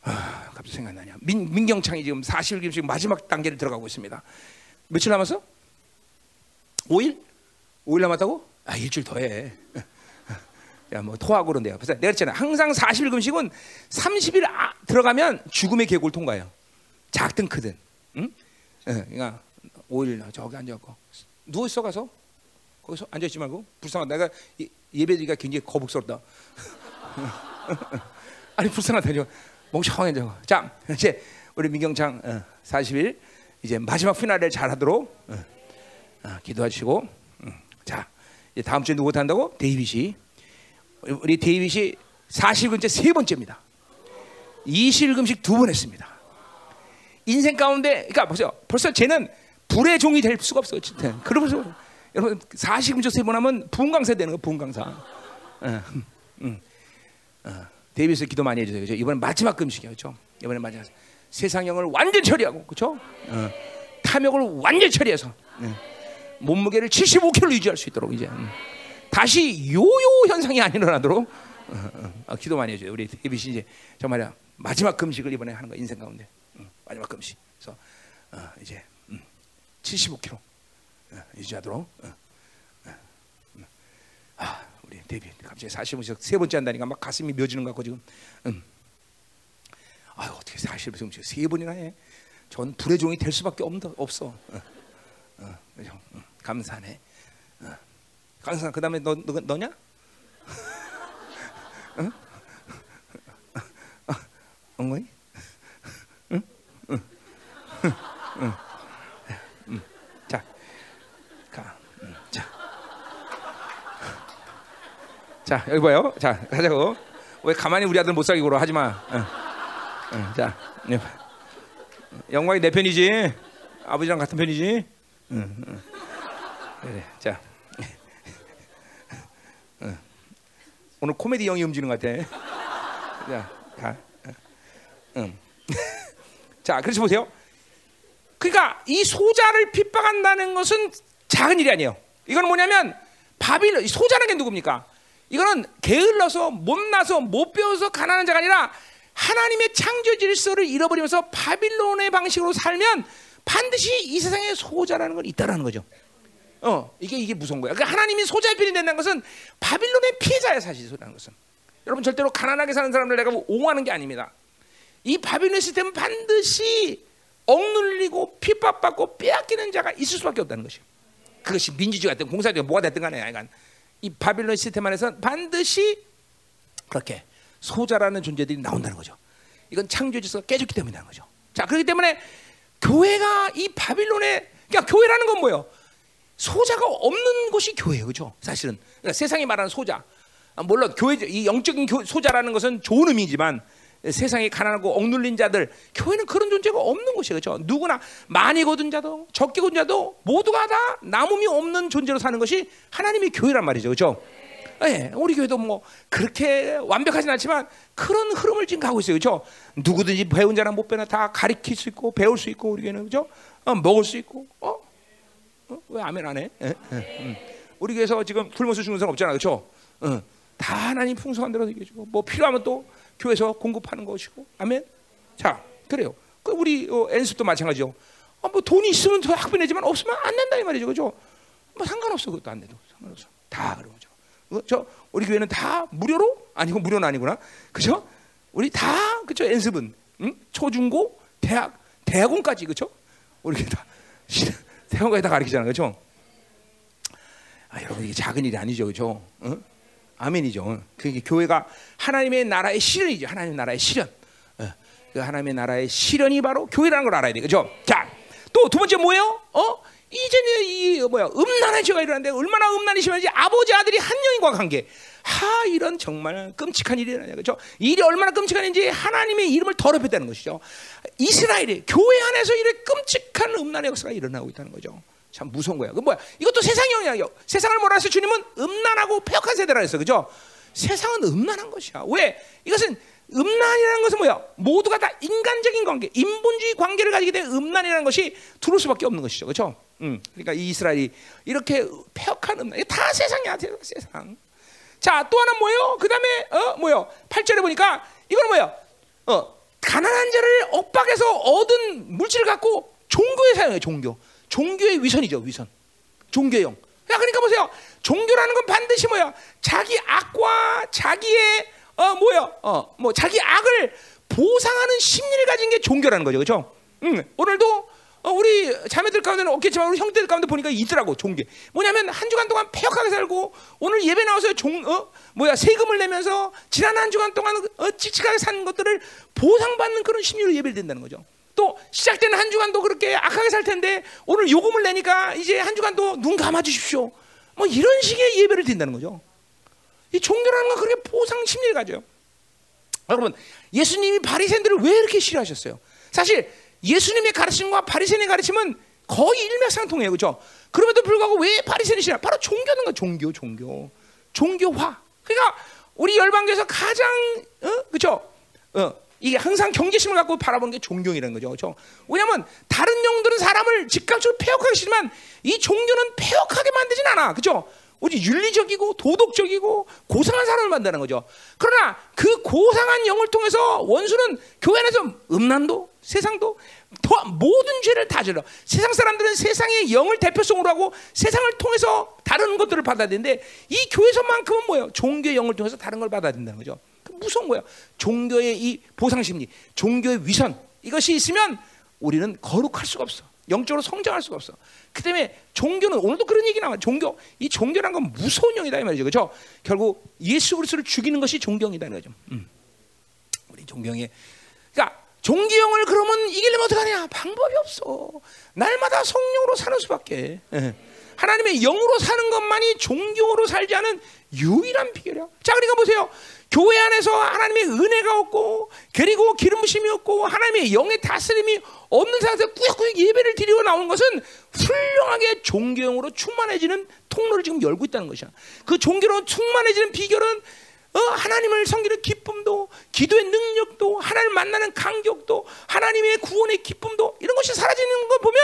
S1: 아, 갑자기 생각나냐? 민, 민경창이 지금 40일 지금 마지막 단계를 들어가고 있습니다. 며칠 남았어? 5일? 5일 남았다고? 아, 일주일 더 해. 야, 뭐 토하고 그런데요. 내가 그랬잖아. 항상 40일 금식은 30일 아, 들어가면 죽음의 계곡을 통과해요. 작든 크든. 응? 예, 그러니까 5일 저기 앉아갖고 누워 있어 가서 거기서 앉아 있지 말고 불쌍하다. 내가 예배드리기가 굉장히 거북스럽다. 아니 불쌍하다죠. 멍청해 저. 자 이제 우리 민경창 어, 40일 이제 마지막 피날레를 잘하도록 어, 어, 기도하시고 음, 자 이제 다음 주에 누구 한다고? 데이빗이 우리 데이빗이 40일째 세 번째입니다. 20일 금식 두 번 했습니다. 인생 가운데 그러니까 보세요. 벌써 쟤는 불의 종이 될 수가 없어요. 진짜. 그러면서 여러분 40금식 세번 하면 부흥강사 되는 거 부흥강사. 어, 음, 어, 데이빗을 기도 많이 해주세요. 이번에 마지막 금식이에요. 그죠? 이번에 마지막 세상형을 완전 처리하고 그죠? 어, 탐욕을 완전 처리해서 네. 몸무게를 75kg 유지할 수 있도록 이제 음. 다시 요요 현상이 안 일어나도록 어, 어, 어, 기도 많이 해줘요. 우리 데이빗이 이제 정말 마지막 금식을 이번에 하는 거 인생 가운데 음, 마지막 금식. 그래서 어, 이제 음, 75kg 어, 유지하도록. 어, 어, 음. 아, 우리 데뷔 갑자기 40세 세 번째 한다니까 막 가슴이 묘지는 것 같고 지금. 음. 아, 어떻게 40세 세 번이나 해? 전 불의 종이 될 수밖에 없, 없어. 어, 어? 음, 감사네. 어. 감사. 그다음에 너, 너 너냐? 응? 엉거이? 자, 가. 응. 자, 자 여기 봐요. 자, 가자고. 왜 가만히 우리 아들 못 살게 굴어? 하지 마. 자, 영광이 내 편이지. 아버지랑 같은 편이지. 그래. 자. 응. 오늘 코미디 영이 움직이는 것 같아. 자, 가. 응. 자, 그래서 보세요. 그러니까 이 소자를 핍박한다는 것은 작은 일이 아니에요. 이건 뭐냐면 바빌 소자는 게 누굽니까? 이거는 게을러서 못나서 못 배워서 가난한 자가 아니라 하나님의 창조 질서를 잃어버리면서 바빌론의 방식으로 살면 반드시 이 세상에 소자라는 건 있다라는 거죠. 어, 이게 이게 무서운 거야. 그러니까 하나님이 소자의 편이 된다는 것은 바빌론의 피해자야 사실 소라는 것은. 여러분 절대로 가난하게 사는 사람들 내가 옹호하는 게 아닙니다. 이 바빌론 시스템은 반드시 억눌리고 핍박받고 빼앗기는 자가 있을 수밖에 없다는 것이요. 그것이 민주주의가 됐든 공사주의가 뭐가 됐든 간에 약간 이 바빌론 시스템 안에서 반드시 그렇게 소자라는 존재들이 나온다는 거죠. 이건 창조 질서가 깨졌기 때문이라는 거죠. 자, 그렇기 때문에 교회가 이 바빌론의 그러니까 교회라는 건 뭐예요? 소자가 없는 곳이 교회예요, 그렇죠? 사실은 그러니까 세상이 말하는 소자. 아, 물론 교회 이 영적인 교, 소자라는 것은 좋은 의미지만 세상에 가난하고 억눌린 자들 교회는 그런 존재가 없는 곳이에요, 그렇죠? 누구나 많이 거둔 자도 적게 거둔 자도 모두가 다 남음이 없는 존재로 사는 것이 하나님의 교회란 말이죠, 그렇죠? 예, 우리 교회도 뭐 그렇게 완벽하진 않지만 그런 흐름을 지금 가고 있어요, 그렇죠? 누구든지 배운 자나 못 배나 다 가르칠 수 있고 배울 수 있고 우리 교회는 그렇죠? 어, 먹을 수 있고, 어? 어? 왜 아멘 안 해? 예? 예, 음. 우리 교회에서 지금 굶어서 죽는 사람 없잖아, 그렇죠? 어, 다 하나님 풍성한 대로 얘기해 주고 뭐 필요하면 또 교회에서 공급하는 것이고, 아멘. 자, 그래요. 그 우리 어, 엔습도 마찬가지죠. 어, 뭐 돈이 있으면 더 학비 내지만 없으면 안 된다 이 말이죠, 그렇죠? 뭐 상관없어 그것도 안 돼도 상관없어. 다 그런 거죠. 어, 저 우리 교회는 다 무료로 아니고 무료는 아니구나, 그죠? 우리 다 그죠 연습은 응? 초중고 대학 대학원까지 그죠? 우리 교회 다 대학원까지 다 가르치잖아, 그죠? 아 여러분 이게 작은 일이 아니죠, 그죠? 응? 아멘이죠. 그게 교회가 하나님의 나라의 실현이죠. 하나님의 나라의 실현. 그 하나님의 나라의 실현이 바로 교회라는 걸 알아야 되겠죠. 자, 또 두 번째 뭐예요? 어? 이제는 이 뭐야 음란한 죄가 일어났는데 얼마나 음란이 심한지 아버지 아들이 한 영인과 관계. 하 이런 정말 끔찍한 일이 일어나요. 그렇죠? 일이 얼마나 끔찍한지 하나님의 이름을 더럽혔다는 것이죠. 이스라엘이 교회 안에서 이런 끔찍한 음란의 역사가 일어나고 있다는 거죠. 참 무서운 거야. 그 뭐야? 이것도 세상형이야. 세상을 뭐라 해서 주님은 음란하고 폐역한 세대라 했어. 그죠? 세상은 음란한 것이야. 왜? 이것은 음란이라는 것은 뭐야? 모두가 다 인간적인 관계, 인본주의 관계를 가지게 된 음란이라는 것이 들어올 수밖에 없는 것이죠. 그렇죠? 음. 그러니까 이 이스라엘이 이렇게 폐역한 음란, 이게 다 세상이야, 세상. 자, 또 하나 뭐예요? 그다음에 어, 뭐요? 8절에 보니까 이거는 뭐야? 어, 가난한 자를 엇박에서 얻은 물질을 갖고 종교에 사용해 종교. 종교의 위선이죠, 위선. 종교용. 야, 그러니까 보세요. 종교라는 건 반드시 뭐야? 자기 악과 자기의 어 뭐야? 어뭐 자기 악을 보상하는 심리를 가진 게 종교라는 거죠, 그렇죠? 응. 오늘도 어, 우리 자매들 가운데는 없겠지만 우리 형제들 가운데 보니까 있더라고 종교. 뭐냐면 한 주간 동안 폐역하게 살고 오늘 예배 나와서 종 어? 뭐야 세금을 내면서 지난 한 주간 동안 어, 칙칙하게 산 것들을 보상받는 그런 심리로 예배를 드린다는 거죠. 또 시작되는 한 주간도 그렇게 악하게 살 텐데 오늘 요금을 내니까 이제 한 주간도 눈 감아 주십시오. 뭐 이런 식의 예배를 드린다는 거죠. 이 종교라는 건 그렇게 보상 심리를 가져요. 여러분, 예수님이 바리새인들을 왜 이렇게 싫어하셨어요? 사실 예수님의 가르침과 바리새인의 가르침은 거의 일맥상통해요, 그렇죠? 그럼에도 불구하고 왜 바리새인이 싫어? 바로 종교는 거, 종교, 종교, 종교화. 그러니까 우리 열방교에서 가장, 어, 그렇죠? 어, 이게 항상 경계심을 갖고 바라보는 게 종교이라는 거죠, 그렇죠? 왜냐하면 다른 영들은 사람을 즉각적으로 폐역하기 싫지만 이 종교는 폐역하게 만들진 않아, 그렇죠? 오직 윤리적이고 도덕적이고 고상한 사람을 만드는 거죠. 그러나 그 고상한 영을 통해서 원수는 교회 안에서 음란도 세상도 더 모든 죄를 다 져요. 세상 사람들은 세상의 영을 대표성으로 하고 세상을 통해서 다른 것들을 받아야 되는데 이 교회에서만큼은 뭐예요? 종교의 영을 통해서 다른 걸 받아야 된다는 거죠. 그 무서운 거예요. 종교의 이 보상 심리, 종교의 위선 이것이 있으면 우리는 거룩할 수가 없어. 영적으로 성장할 수가 없어. 그 때문에 종교는 오늘도 그런 얘기 나와. 종교 이 종교란 건 무서운 영이다 이 말이죠. 그렇죠? 결국 예수 그리스도를 죽이는 것이 종교이다는 거죠. 음. 우리 종교에 그러니까 종교형을 그러면 이기려면 어떡하냐? 방법이 없어. 날마다 성령으로 사는 수밖에. 예. 하나님의 영으로 사는 것만이 종교로 살지 않은 유일한 비결이야. 자, 그러니까 보세요. 교회 안에서 하나님의 은혜가 없고, 그리고 기름 부심이 없고, 하나님의 영의 다스림이 없는 상태에서 꾸역꾸역 예배를 드리고 나온 것은 훌륭하게 종교형으로 충만해지는 통로를 지금 열고 있다는 것이야. 그 종교로 충만해지는 비결은 어, 하나님을 섬기는 기쁨도, 기도의 능력도, 하나님을 만나는 간격도, 하나님의 구원의 기쁨도 이런 것이 사라지는 걸 보면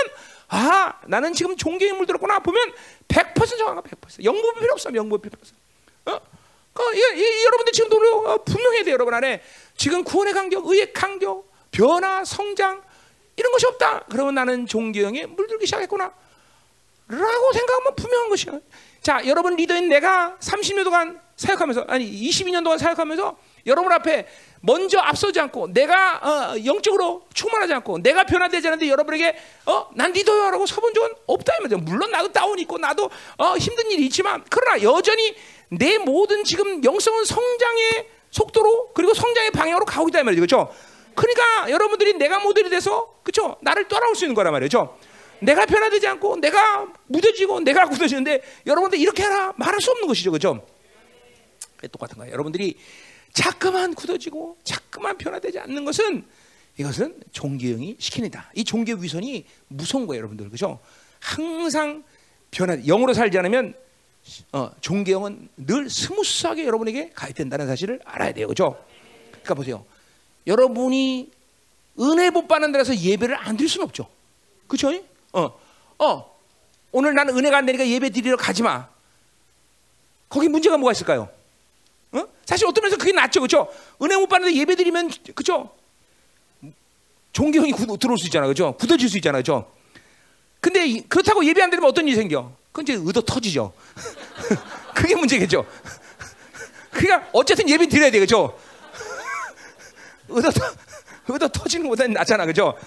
S1: 아, 나는 지금 종교에 물들었구나 보면 100% 정확한 100%. 영부 필요 없어. 영부 필요 없어. 어? 그, 이, 이, 여러분들 지금 노력 어, 분명해야 돼요. 여러분 안에 지금 구원의 간격, 의의 간격, 변화, 성장 이런 것이 없다. 그러면 나는 종교형에 물들기 시작했구나. 라고 생각하면 분명한 것이야. 자, 여러분 리더인 내가 30년 동안 사역하면서 아니 22년 동안 사역하면서 여러분 앞에 먼저 앞서지 않고 내가 어, 영적으로 충만하지 않고 내가 변화되지 않는데 여러분에게 어, 난 리더야라고 서본 적은 없다 이 말이죠. 물론 나도 다운 있고 나도 어, 힘든 일이 있지만 그러나 여전히 내 모든 지금 영성은 성장의 속도로 그리고 성장의 방향으로 가고 있다 이 말이죠. 그렇죠? 그러니까 여러분들이 내가 모델이 돼서 그렇죠? 나를 따라올 수 있는 거란 말이죠. 내가 변화되지 않고 내가 무뎌지고 내가 굳어지는데 여러분들 이렇게 해라 말할 수 없는 것이죠. 그렇죠? 똑같은 거예요. 여러분들이 자꾸만 굳어지고 자꾸만 변화되지 않는 것은 이것은 종교형이 시키는다. 이 종교 위선이 무서운 거예요, 여러분들. 그렇죠? 항상 변화 영으로 살지 않으면 어, 종교영은 늘 smooth하게 여러분에게 가입된다는 사실을 알아야 돼요. 그렇죠? 그러니까 보세요. 여러분이 은혜 못 받는 데라서 예배를 안 드릴 수는 없죠. 그렇죠? 어. 어. 오늘 나는 은혜가 안 되니까 예배 드리러 가지 마. 거기 문제가 뭐가 있을까요? 어? 사실 어떤 면에서 그게 낫죠, 그렇죠? 은혜 못 받는데 예배 드리면 그렇죠? 종교형이 들어올 수 있잖아, 그렇죠? 굳어질 수 있잖아, 그렇죠? 근데 그렇다고 예배 안 드리면 어떤 일이 생겨? 그건 이제 의도 터지죠. 그게 문제겠죠. 그러니까 어쨌든 예배 드려야 돼, 그렇죠? 의도 터, 의도 터지는 것보다는 낫잖아, 그렇죠?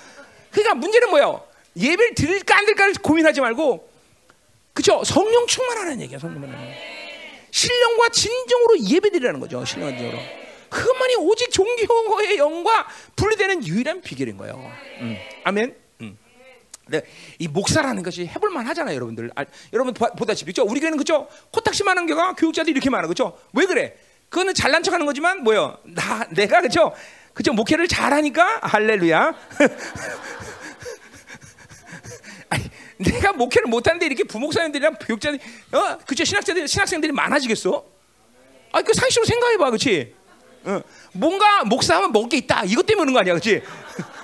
S1: 그러니까 문제는 뭐예요? 예배를 드릴까 안 드릴까를 고민하지 말고, 그렇죠? 성령 충만하는 얘기야, 성령 충만하는. 신령과 진정으로 예배드리라는 거죠. 신령과 진정으로. 그것만이 오직 종교의 영과 분리되는 유일한 비결인 거예요. 음. 아멘. 음. 네, 이 목사라는 것이 해볼만 하잖아요, 여러분들. 아, 여러분 보다시피, 그죠? 우리 교회는 그죠? 코딱지 많은 교가 교육자들이 이렇게 많아, 그죠? 왜 그래? 그거는 잘난 척하는 거지만 뭐요? 나 내가 그죠? 그죠? 목회를 잘하니까 할렐루야. 아니, 내가 목회를 못하는데 이렇게 부목사님들이랑 교육자들, 어, 그죠? 신학자들, 신학생들이 많아지겠어? 아, 그 상식으로 생각해봐, 그렇지? 어, 뭔가 목사하면 먹을 게 있다. 이것 때문에 그런 거 아니야, 그렇지?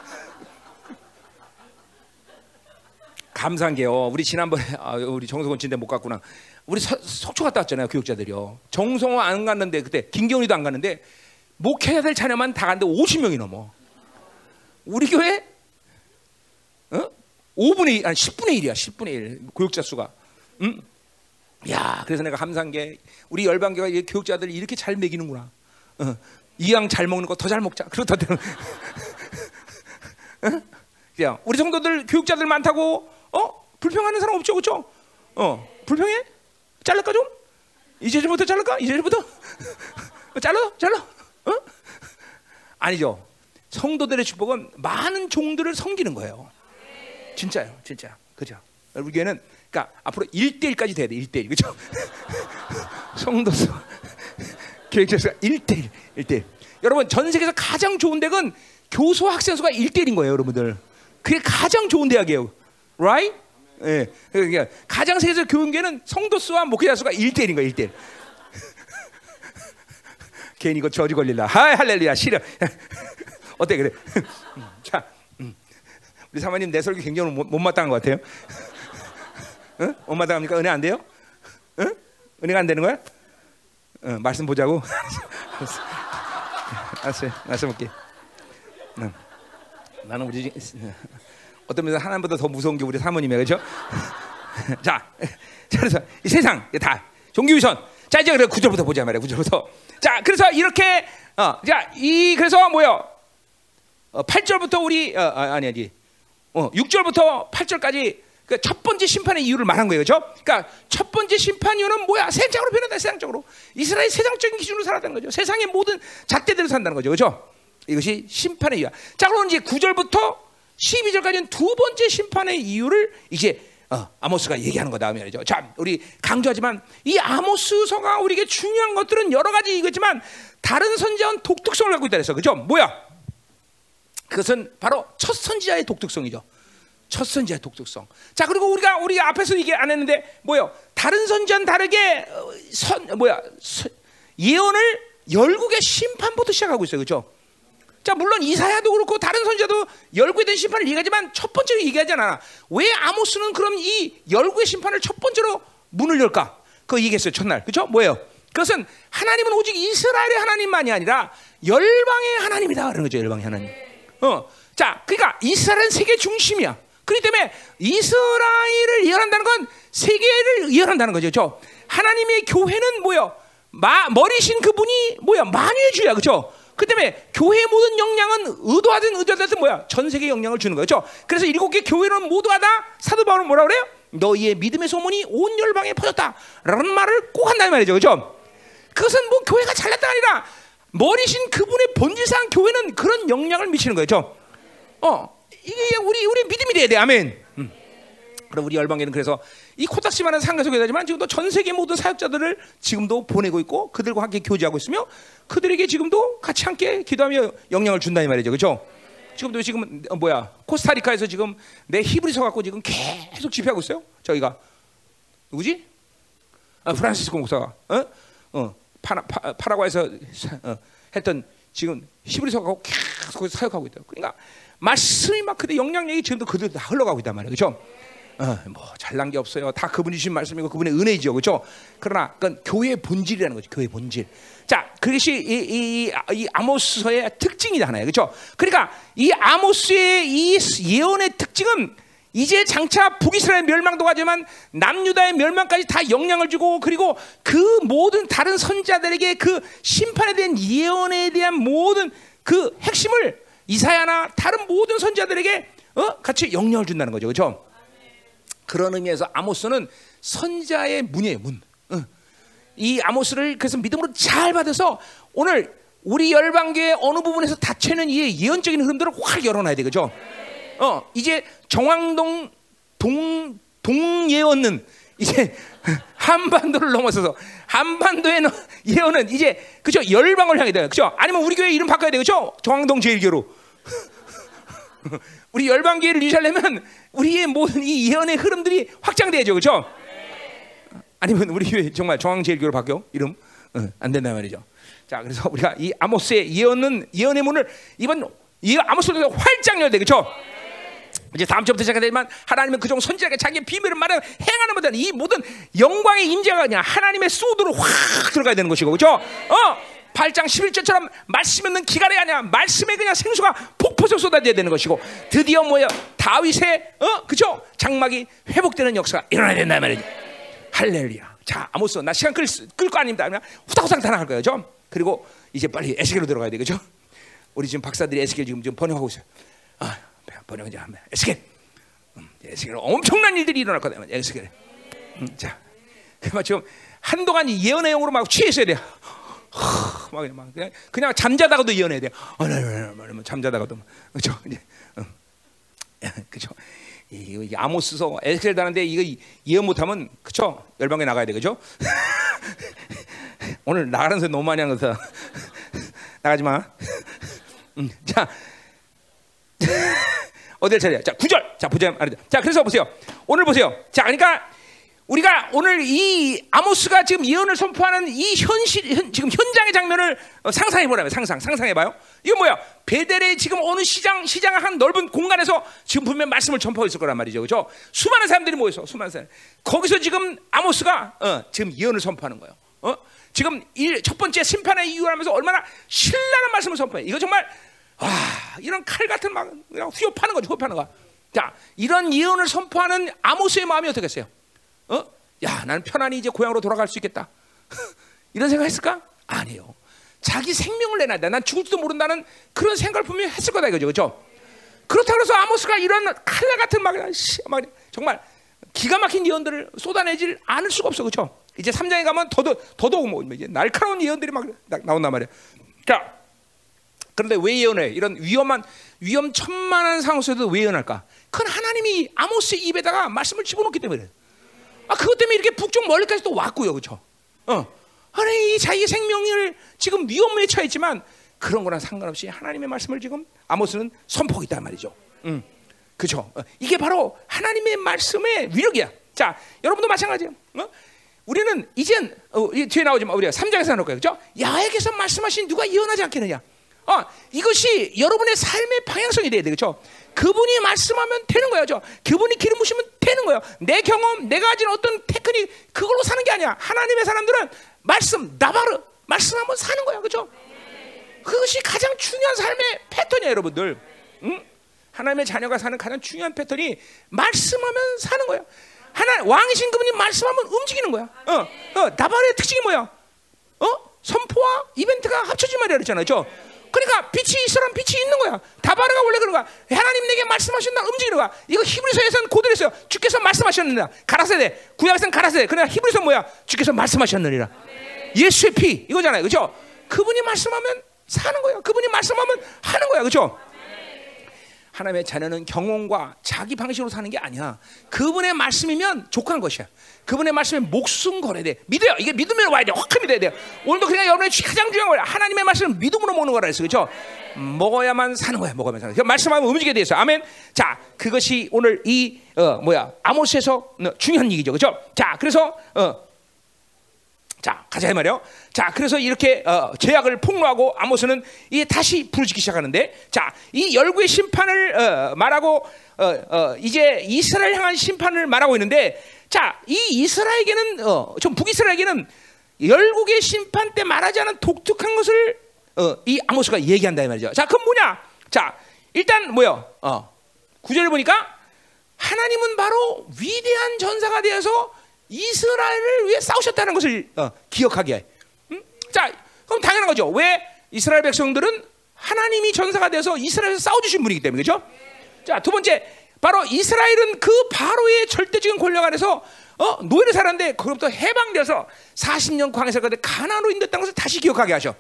S1: 감사한 게요. 우리 지난번에 아, 우리 정성원 진대 못 갔구나. 우리 서, 속초 갔다 왔잖아요, 교육자들이요. 정성원 안 갔는데 그때 김경훈이도 안 갔는데 목회자들 자녀만 다 갔는데 50명이 넘어. 우리 교회 어? 5분의 1, 아니 10분의 1이야. 10분의 1. 교육자 수가. 음? 야, 그래서 내가 감사한 게 우리 열방교가 교육자들이 이렇게 잘 먹이는구나. 어, 이왕 잘 먹는 거 더 잘 먹자. 그러다 어? 우리 성도들 교육자들 많다고 어? 불평하는 사람 없죠, 그렇죠? 어, 불평해? 잘랄까 좀? 이제부터 잘랄까? 이제부터 잘라, 잘라. 어? 아니죠. 성도들의 축복은 많은 종들을 섬기는 거예요. 진짜요, 진짜. 그죠? 우리 교회는 그러니까 앞으로 1대1까지 돼야 돼. 1대1. 그죠? 성도수 교역자수가 1대1. 1대1. 여러분 전 세계에서 가장 좋은 대학은 교수 학생 수가 1대1인 거예요, 여러분들. 그게 가장 좋은 대학이에요. Right? 예. 그러니까 가장 세계에서 교회는 성도 수와 목회자 수가 1대1인 거예요, 1대1. 괜히 이거 저지 걸릴라. 하이 할렐루야. 싫어. 어때 그래? 자, 우리 사모님 내 설교 굉장히 못, 못마땅한 것 같아요. 응? 못마땅합니까? 은혜 안 돼요? 응? 은혜가 안 되는 거야? 응, 말씀 보자고. 알았어요. 말씀 볼게. 응. 나는 우리 어떤 면에서 하나님보다 더 무서운 게 우리 사모님이야, 그렇죠? 자, 자, 그래서 이 세상 다 종교유선. 자 이제 그래 구절부터 보자 말이야, 구절부터. 자, 그래서 이렇게 어, 자, 이 그래서 뭐요? 어, 8절부터 우리 어, 아, 아니 아니. 어, 6절부터 8절까지 그 첫 번째 심판의 이유를 말한 거예요, 그렇죠? 그러니까 첫 번째 심판 이유는 뭐야? 세상적으로 변한다, 세상적으로. 이스라엘 세상적인 기준으로 살았다는 거죠. 세상의 모든 잣대대로 산다는 거죠, 그렇죠? 이것이 심판의 이유야. 자, 그럼 이제 9절부터 12절까지는 두 번째 심판의 이유를 이제 어, 아모스가 얘기하는 거다 말이죠. 자, 우리 강조하지만 이 아모스서가 우리에게 중요한 것들은 여러 가지 이거지만 다른 선지자는 독특성을 갖고 있다 그랬어. 그죠? 뭐야? 그것은 바로 첫 선지자의 독특성이죠. 첫 선지자의 독특성. 자, 그리고 우리가 우리 앞에서 얘기 안 했는데 뭐요? 다른 선지자는 다르게 어, 선 뭐야? 선, 예언을 열국의 심판부터 시작하고 있어요. 그죠? 자 물론 이사야도 그렇고 다른 선지자도 열국에 대한 심판을 얘기하지만 첫 번째로 얘기하지 않아. 왜 아모스는 그럼 이 열국의 심판을 첫 번째로 문을 열까? 그거 얘기했어요 첫날. 그렇죠? 뭐예요? 그것은 하나님은 오직 이스라엘의 하나님만이 아니라 열방의 하나님이다 그런 거죠. 열방의 하나님. 어, 자, 그러니까 이스라엘은 세계 중심이야. 그렇기 때문에 이스라엘을 예언한다는 건 세계를 예언한다는 거죠. 저 하나님의 교회는 뭐요? 마, 머리신 그분이 뭐야? 만유주야, 그렇죠? 그 때문에 교회의 모든 영향은 의도하든 의도하든 뭐야? 전 세계 영향을 주는 거죠. 그래서 일곱 개 교회는 모두가 다 사도 바울은 뭐라 그래요? 너희의 믿음의 소문이 온 열방에 퍼졌다라는 말을 꼭 한다는 말이죠. 그죠? 그것은 뭐 교회가 잘났다 아니라 머리신 그분의 본질상 교회는 그런 영향을 미치는 거죠. 어, 이게 우리 우리 믿음이 돼야 돼. 아멘. 음. 그럼 우리 열방에는 그래서 이 코딱지만한 상가서 교회지만 지금도 전 세계 모든 사역자들을 지금도 보내고 있고 그들과 함께 교제하고 있으며 그들에게 지금도 같이 함께 기도하며 영향을 준다 이 말이죠. 그렇죠? 지금도 지금 어, 뭐야 코스타리카에서 지금 내 히브리서 갖고 지금 계속 집회하고 있어요. 저희가 누구지? 아, 프란시스코 목사가 어? 어, 파라, 파, 파라과에서 어, 했던 지금 히브리서 갖고 계속 사역하고 있다. 그러니까 말씀이 막 그대 영향력이 지금도 그들 다 흘러가고 있단 말이에요. 그렇죠? 어, 뭐 잘난 게 없어요. 다 그분이 주신 말씀이고 그분의 은혜죠, 그렇죠? 그러나 그건 교회의 본질이라는 거죠. 교회의 본질. 자, 그것이 이, 이, 이 아모스서의 특징이다 하나요, 그렇죠? 그러니까 이 아모스의 이 예언의 특징은 이제 장차 북이스라엘 멸망도 가지만 남유다의 멸망까지 다 영향을 주고 그리고 그 모든 다른 선자들에게 그 심판에 대한 예언에 대한 모든 그 핵심을 이사야나 다른 모든 선자들에게 어? 같이 영향을 준다는 거죠, 그렇죠? 그런 의미에서 아모스는 선자의 문이에요, 문. 어. 이 아모스를 그래서 믿음으로 잘 받아서 오늘 우리 열방계의 어느 부분에서 닫혀있는 이 예언적인 흐름들을 확 열어놔야 되겠죠. 어 이제 정황동 동 동예언은 이제 한반도를 넘어서서 한반도의 예언은 이제 그죠 열방을 향해 돼요. 그죠? 아니면 우리 교회 이름 바꿔야 되겠죠? 정황동 제일교로. 우리 열방교회를 유지하려면 우리의 모든 이 예언의 흐름들이 확장돼야죠, 그렇죠? 아니면 우리 정말 정황제일교로 바뀌어 이름 어, 안 된단 말이죠. 자, 그래서 우리가 이 아모스의 예언은 예언의 문을 이번 이 아모스를 활짝 돼, 그렇죠? 이제 다음 주부터 시작되지만 하나님은 그종 선지자에게 자기의 비밀을 말하 행하는 것은 이 모든 영광의 임재가 그냥 하나님의 소드로 확 들어가야 되는 것이고, 그렇죠? 어. 8장 11절처럼 말씀 있는 기간이 아니야. 말씀에 그냥 생수가 폭포서 쏟아져야 되는 것이고 드디어 뭐야? 다윗의 어? 그죠? 장막이 회복되는 역사가 일어나야 된다 말이지. 할렐루야. 자, 아모스 나 시간 끌, 끌거 아닙니다. 그냥 후닥후닥 다 나갈 거예요. 죠? 그리고 이제 빨리 에스겔로 들어가야 되겠죠? 우리 지금 박사들이 에스겔 지금 좀 번역하고 있어요. 아, 번역 이제 하면 에스겔. 음, 에스겔 엄청난 일들이 일어날 거다. 에스겔. 음, 자, 그만 지금 한동안 예언의 영으로 막 취해 있어야 돼. 막 그냥, 막 그냥 그냥 잠자다가도 예언해야 돼. 어, 네, 네, 네, 잠자다가도 그렇죠. 이제 그렇죠. 이, 이 아모스서 에스겔 다는데 이거 예언 못하면 그렇죠. 열방에 나가야 돼, 그렇죠? 오늘 나가는 소리 너무 많이 하는 거다. 나가지 마. 음, 자. 어딜 차례? 자, 9절. 자, 보자. 자, 그래서 보세요. 오늘 보세요. 자, 그러니까 우리가 오늘 이 아모스가 지금 예언을 선포하는 이 현실 현, 지금 현장의 장면을 어, 상상해 보라면 상상 상상해 봐요. 이거 뭐야? 베델의 지금 어느 시장 시장 한 넓은 공간에서 지금 분명 말씀을 전파하고 있을 거란 말이죠. 그죠? 수많은 사람들이 모여서 수많은 사람. 거기서 지금 아모스가 어, 지금 예언을 선포하는 거예요. 어? 지금 일, 첫 번째 심판의 이유를 하면서 얼마나 신랄한 말씀을 선포해. 이거 정말 아, 이런 칼 같은 막 그냥 휘업하는 거죠. 휘업하는 거. 자, 이런 예언을 선포하는 아모스의 마음이 어떻겠어요? 어? 야, 나는 편안히 이제 고향으로 돌아갈 수 있겠다. 이런 생각했을까? 아니요. 자기 생명을 내놔야 돼. 난 죽을지도 모른다는 그런 생각을 분명히 했을 거다 이거죠. 그렇죠? 그렇다고 해서 아모스가 이런 칼날 같은 막, 막 정말 기가 막힌 예언들을 쏟아내질 않을 수가 없어. 그렇죠? 이제 3장에 가면 더더욱 더더욱 뭐 이제 날카로운 예언들이 막 나온단 말이야. 자, 그런데 왜 예언해? 이런 위험한 위험천만한 상황에서도 왜 예언할까? 그건 하나님이 아모스 입에다가 말씀을 집어넣기 때문에. 아 그것 때문에 이렇게 북쪽 멀리까지 또 왔고요, 그렇죠? 어, 하나님 자기의 생명을 지금 위험에 처했지만 그런 거랑 상관없이 하나님의 말씀을 지금 아모스는 선포하고 있단 말이죠. 음, 그렇죠? 어, 이게 바로 하나님의 말씀의 위력이야. 자, 여러분도 마찬가지예요. 어? 우리는 이젠 어, 뒤에 나오지만 우리가 3장에서 나올 거예요. 그렇죠? 야훼께서 말씀하신 누가 예언하지 않겠느냐? 어, 이것이 여러분의 삶의 방향성이 돼야 되겠죠. 그분이 말씀하면 되는 거예요. 그분이 기름 부시면 되는 거예요. 내 경험, 내가 가진 어떤 테크닉 그걸로 사는 게 아니야. 하나님의 사람들은 말씀, 나바르 말씀하면 사는 거야. 그렇죠? 그것이 가장 중요한 삶의 패턴이에요, 여러분들. 응? 하나님의 자녀가 사는 가장 중요한 패턴이 말씀하면 사는 거야. 하나 왕이신 그분이 말씀하면 움직이는 거야. 어, 어, 나바르의 특징이 뭐야? 어? 선포와 이벤트가 합쳐진 말이야 그랬잖아요. 그렇죠? 그러니까 빛이 있으란 빛이 있는 거야. 다바르가 원래 그런 거야. 하나님 내게 말씀하신다 움직이는 거야. 이거 히브리서에서는 고대로 했어요. 주께서 말씀하셨느니라. 가라세대. 구약에서는 가라세대. 그러나 히브리서 뭐야? 주께서 말씀하셨느니라. 예수의 피 이거잖아요. 그죠? 그분이 말씀하면 사는 거예요. 그분이 말씀하면 하는 거야. 그죠? 하나님의 자녀는 경험과 자기 방식으로 사는 게 아니야. 그분의 말씀이면 족한 것이야. 그분의 말씀에 목숨 걸어야 돼. 믿어요. 이게 믿으면 와야 돼. 확 믿어야 돼요. 오늘도 그냥 여러분의 가장 중요한 거야. 하나님의 말씀을 믿음으로 먹는 거라 했어. 그렇죠? 먹어야만 사는 거야. 먹어야만 사는 거야. 말씀하면 움직이게 돼 있어. 아멘. 자, 그것이 오늘 이 어, 뭐야? 아모스에서 중요한 얘기죠. 그렇죠? 자, 그래서 어, 자, 가자 말이요. 자, 그래서 이렇게 어, 제약을 폭로하고 아모스는 이게 다시 부르짖기 시작하는데, 자, 이 열구의 심판을 어, 말하고 어, 어, 이제 이스라엘 향한 심판을 말하고 있는데, 자, 이 이스라엘에게는 어, 좀 북이스라엘에게는 열국의 심판 때 말하지 않은 독특한 것을 어, 이 아모스가 얘기한다 이 말이죠. 자, 그건 뭐냐? 자, 일단 뭐요? 어, 구절을 보니까 하나님은 바로 위대한 전사가 되어서 이스라엘을 위해 싸우셨다는 것을 어, 기억하게 해. 음? 자, 그럼 당연한 거죠. 왜 이스라엘 백성들은 하나님이 전사가 되어서 이스라엘에서 싸워주신 분이기 때문에 그죠? 자, 두 번째, 바로 이스라엘은 그 바로의 절대적인 권력 안에서 어, 노예를 살았는데 그로부터 해방되어서 40년 광야를 가되 가나로 인도했다는 것을 다시 기억하게 하셔.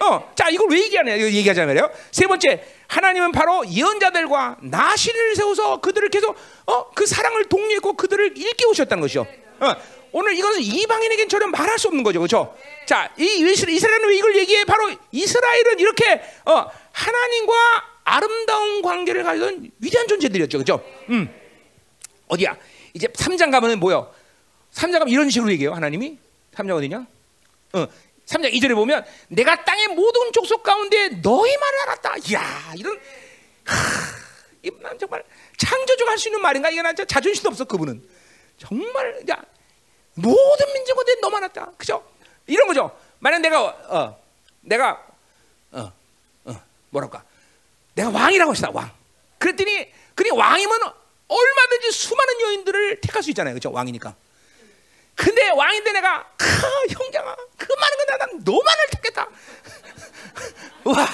S1: 어, 자 이걸 왜 얘기하냐? 이거 얘기하자면요. 세 번째, 하나님은 바로 예언자들과 나시를 세워서 그들을 계속 어, 그 사랑을 독려했고 그들을 일깨우셨다는 것이요. 어, 오늘 이것은 이방인에겐 전혀 말할 수 없는 거죠, 그렇죠? 자, 이 이스라엘은 왜 이걸 얘기해? 바로 이스라엘은 이렇게 어, 하나님과 아름다운 관계를 가지던 위대한 존재들이었죠, 그렇죠? 음, 어디야? 이제 3장 가면은 뭐요? 3장 가면 이런 식으로 얘기해요, 하나님이. 3장 어디냐? 어, 3장 2절에 보면 내가 땅의 모든 족속 가운데 너희만 알았다. 이야, 이런 하, 이난 정말 창조주가 할수 있는 말인가? 이게 난 자존심도 없어 그분은. 정말 야, 모든 민족은 너만 왔다. 그죠? 이런 거죠. 만약 내가 어, 내가 어, 어, 뭐랄까? 내가 왕이라고 했다. 왕. 그랬더니 그니 왕이면 얼마든지 수많은 여인들을 택할 수 있잖아요. 그죠? 왕이니까. 근데 왕인데 내가 아, 형장아 그 많은 건난 너만을 택겠다. 와.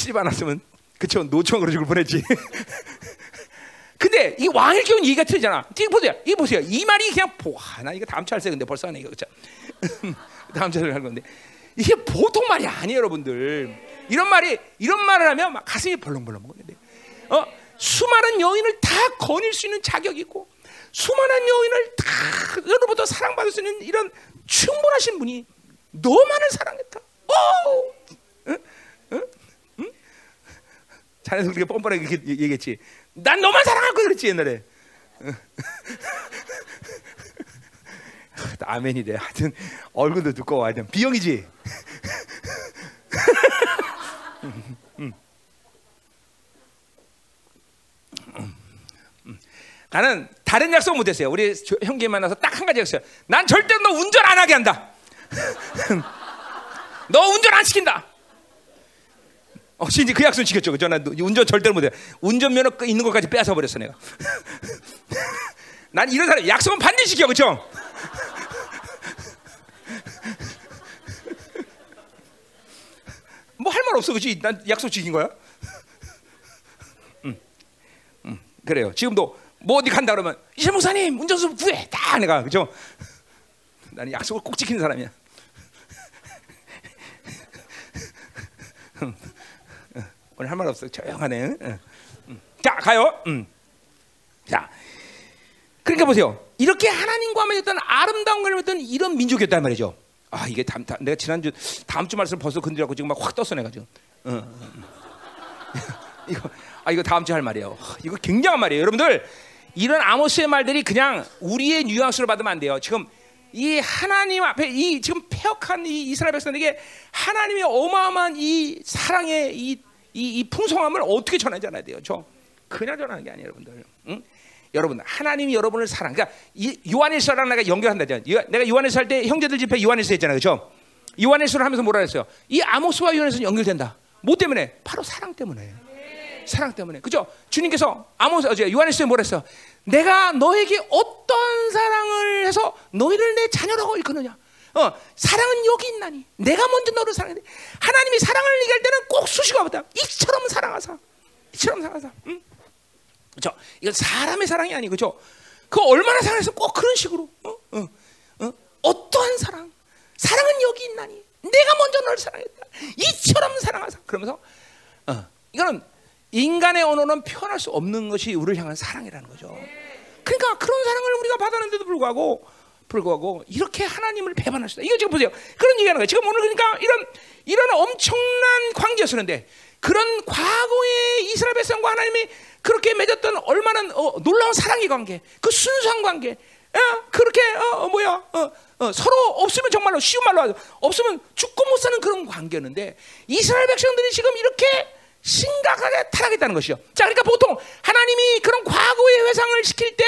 S1: 시집 안 왔으면 그쵸 노총으로 죽을 뻔했지. 근데 이 왕일 경우 얘기가 틀리잖아. 이거 보세요. 이거 보세요. 이 말이 그냥 보나 이거 다음 차할 근데 벌써 하네 이거 그죠? 다음 차를 할 건데 이게 보통 말이 아니에요, 여러분들. 이런 말이 이런 말을 하면 막 가슴이 벌렁벌렁 거리는데. 어? 수많은 여인을 다 거닐 수 있는 자격이 있고 수많은 여인을 다 여러분부터 사랑받을 수 있는 이런 충분하신 분이 너만을 사랑했다. 오! 응? 응? 응? 그렇게 뻔뻔하게 얘기했지. 난 너만 사랑할 거야 그랬지 옛날에. 아멘이 돼. 하여튼 얼굴도 두꺼워. 하여튼 비형이지. 나는 다른 약속 못했어요. 우리 조- 형제 만나서 딱 한 가지 했어요. 난 절대 너 운전 안 하게 한다. 너 운전 안 시킨다. 어, 진짜 그 약속 지켰죠. 그죠? 난 운전 절대로 못해. 운전면허 끄- 있는 것까지 빼앗아 버렸어 내가. 난 이런 사람 약속은 반드시 지켜, 그렇죠? 뭐 할 말 없어, 그렇지? 난 약속 지킨 거야. 음, 음, 그래요. 지금도 뭐 어디 간다 그러면 이재 목사님 운전수 구해, 딱 내가 그죠? 나는 약속을 꼭 지키는 사람이야. 오늘 할 말 없어. 조용하네. 응? 응. 음. 자, 가요. 음. 자, 그러니까 보세요. 이렇게 하나님과 맺었던 아름다운 관을 맺었던 이런 민족이었단 말이죠. 아, 이게 다음, 다음 내가 지난주 다음 주 말씀 벌써 건드려고 지금 막 확 떴어 내가 지금. 어. 이거 아 이거 다음 주 할 말이에요. 이거 굉장한 말이에요. 여러분들 이런 아모스의 말들이 그냥 우리의 뉘앙스로 받으면 안 돼요. 지금 이 하나님 앞에 이 지금 폐역한 이 이스라엘 백성에게 하나님의 어마어마한 이 사랑의 이, 이, 이 풍성함을 어떻게 전하지 않아야 돼요. 저 그냥 전하는 게 아니에요, 여러분들. 응? 여러분 하나님이 여러분을 사랑. 그러니까 이 요한일서랑 내가 연결한다잖아. 내가 요한일서 할 때 형제들 집회 요한일서 했잖아요, 그렇죠? 요한일서를 하면서 뭐라 했어요? 이 아모스와 요한일서 연결된다. 뭐 때문에? 바로 사랑 때문에. 사랑 때문에. 그죠? 주님께서 아모스 어제 요한일서에 뭐라 했어? 내가 너에게 어떤 사랑을 해서 너희를 내 자녀라고 일컫느냐? 어, 사랑은 여기 있나니. 내가 먼저 너를 사랑해. 하나님이 사랑을 얘기할 때는 꼭 수식어 보다. 이처럼 사랑하사. 이처럼 사랑하사. 응? 그렇죠? 이건 사람의 사랑이 아니고 그죠? 그 얼마나 사랑해서 꼭 그런 식으로 어? 어? 어? 어떠한 사랑? 사랑은 여기 있나니. 내가 먼저 너를 사랑했다. 이처럼 사랑하사. 그러면서 어, 이거는 인간의 언어는 표현할 수 없는 것이 우리를 향한 사랑이라는 거죠. 그러니까 그런 사랑을 우리가 받았는데도 불구하고 불구하고 이렇게 하나님을 배반할 수다. 이거 지금 보세요. 그런 얘기하는 거예요. 지금 오늘 그러니까 이런 이런 엄청난 관계였었는데 그런 과거의 이스라엘 백성과 하나님이 그렇게 맺었던 얼마나 어, 놀라운 사랑의 관계, 그 순수한 관계, 어, 그렇게 어, 어, 뭐야 어, 어, 서로 없으면 정말로 쉬운 말로 하죠. 없으면 죽고 못 사는 그런 관계였는데 이스라엘 백성들이 지금 이렇게 심각하게 타락했다는 것이요. 자, 그러니까 보통 하나님이 그런 과거의 회상을 시킬 때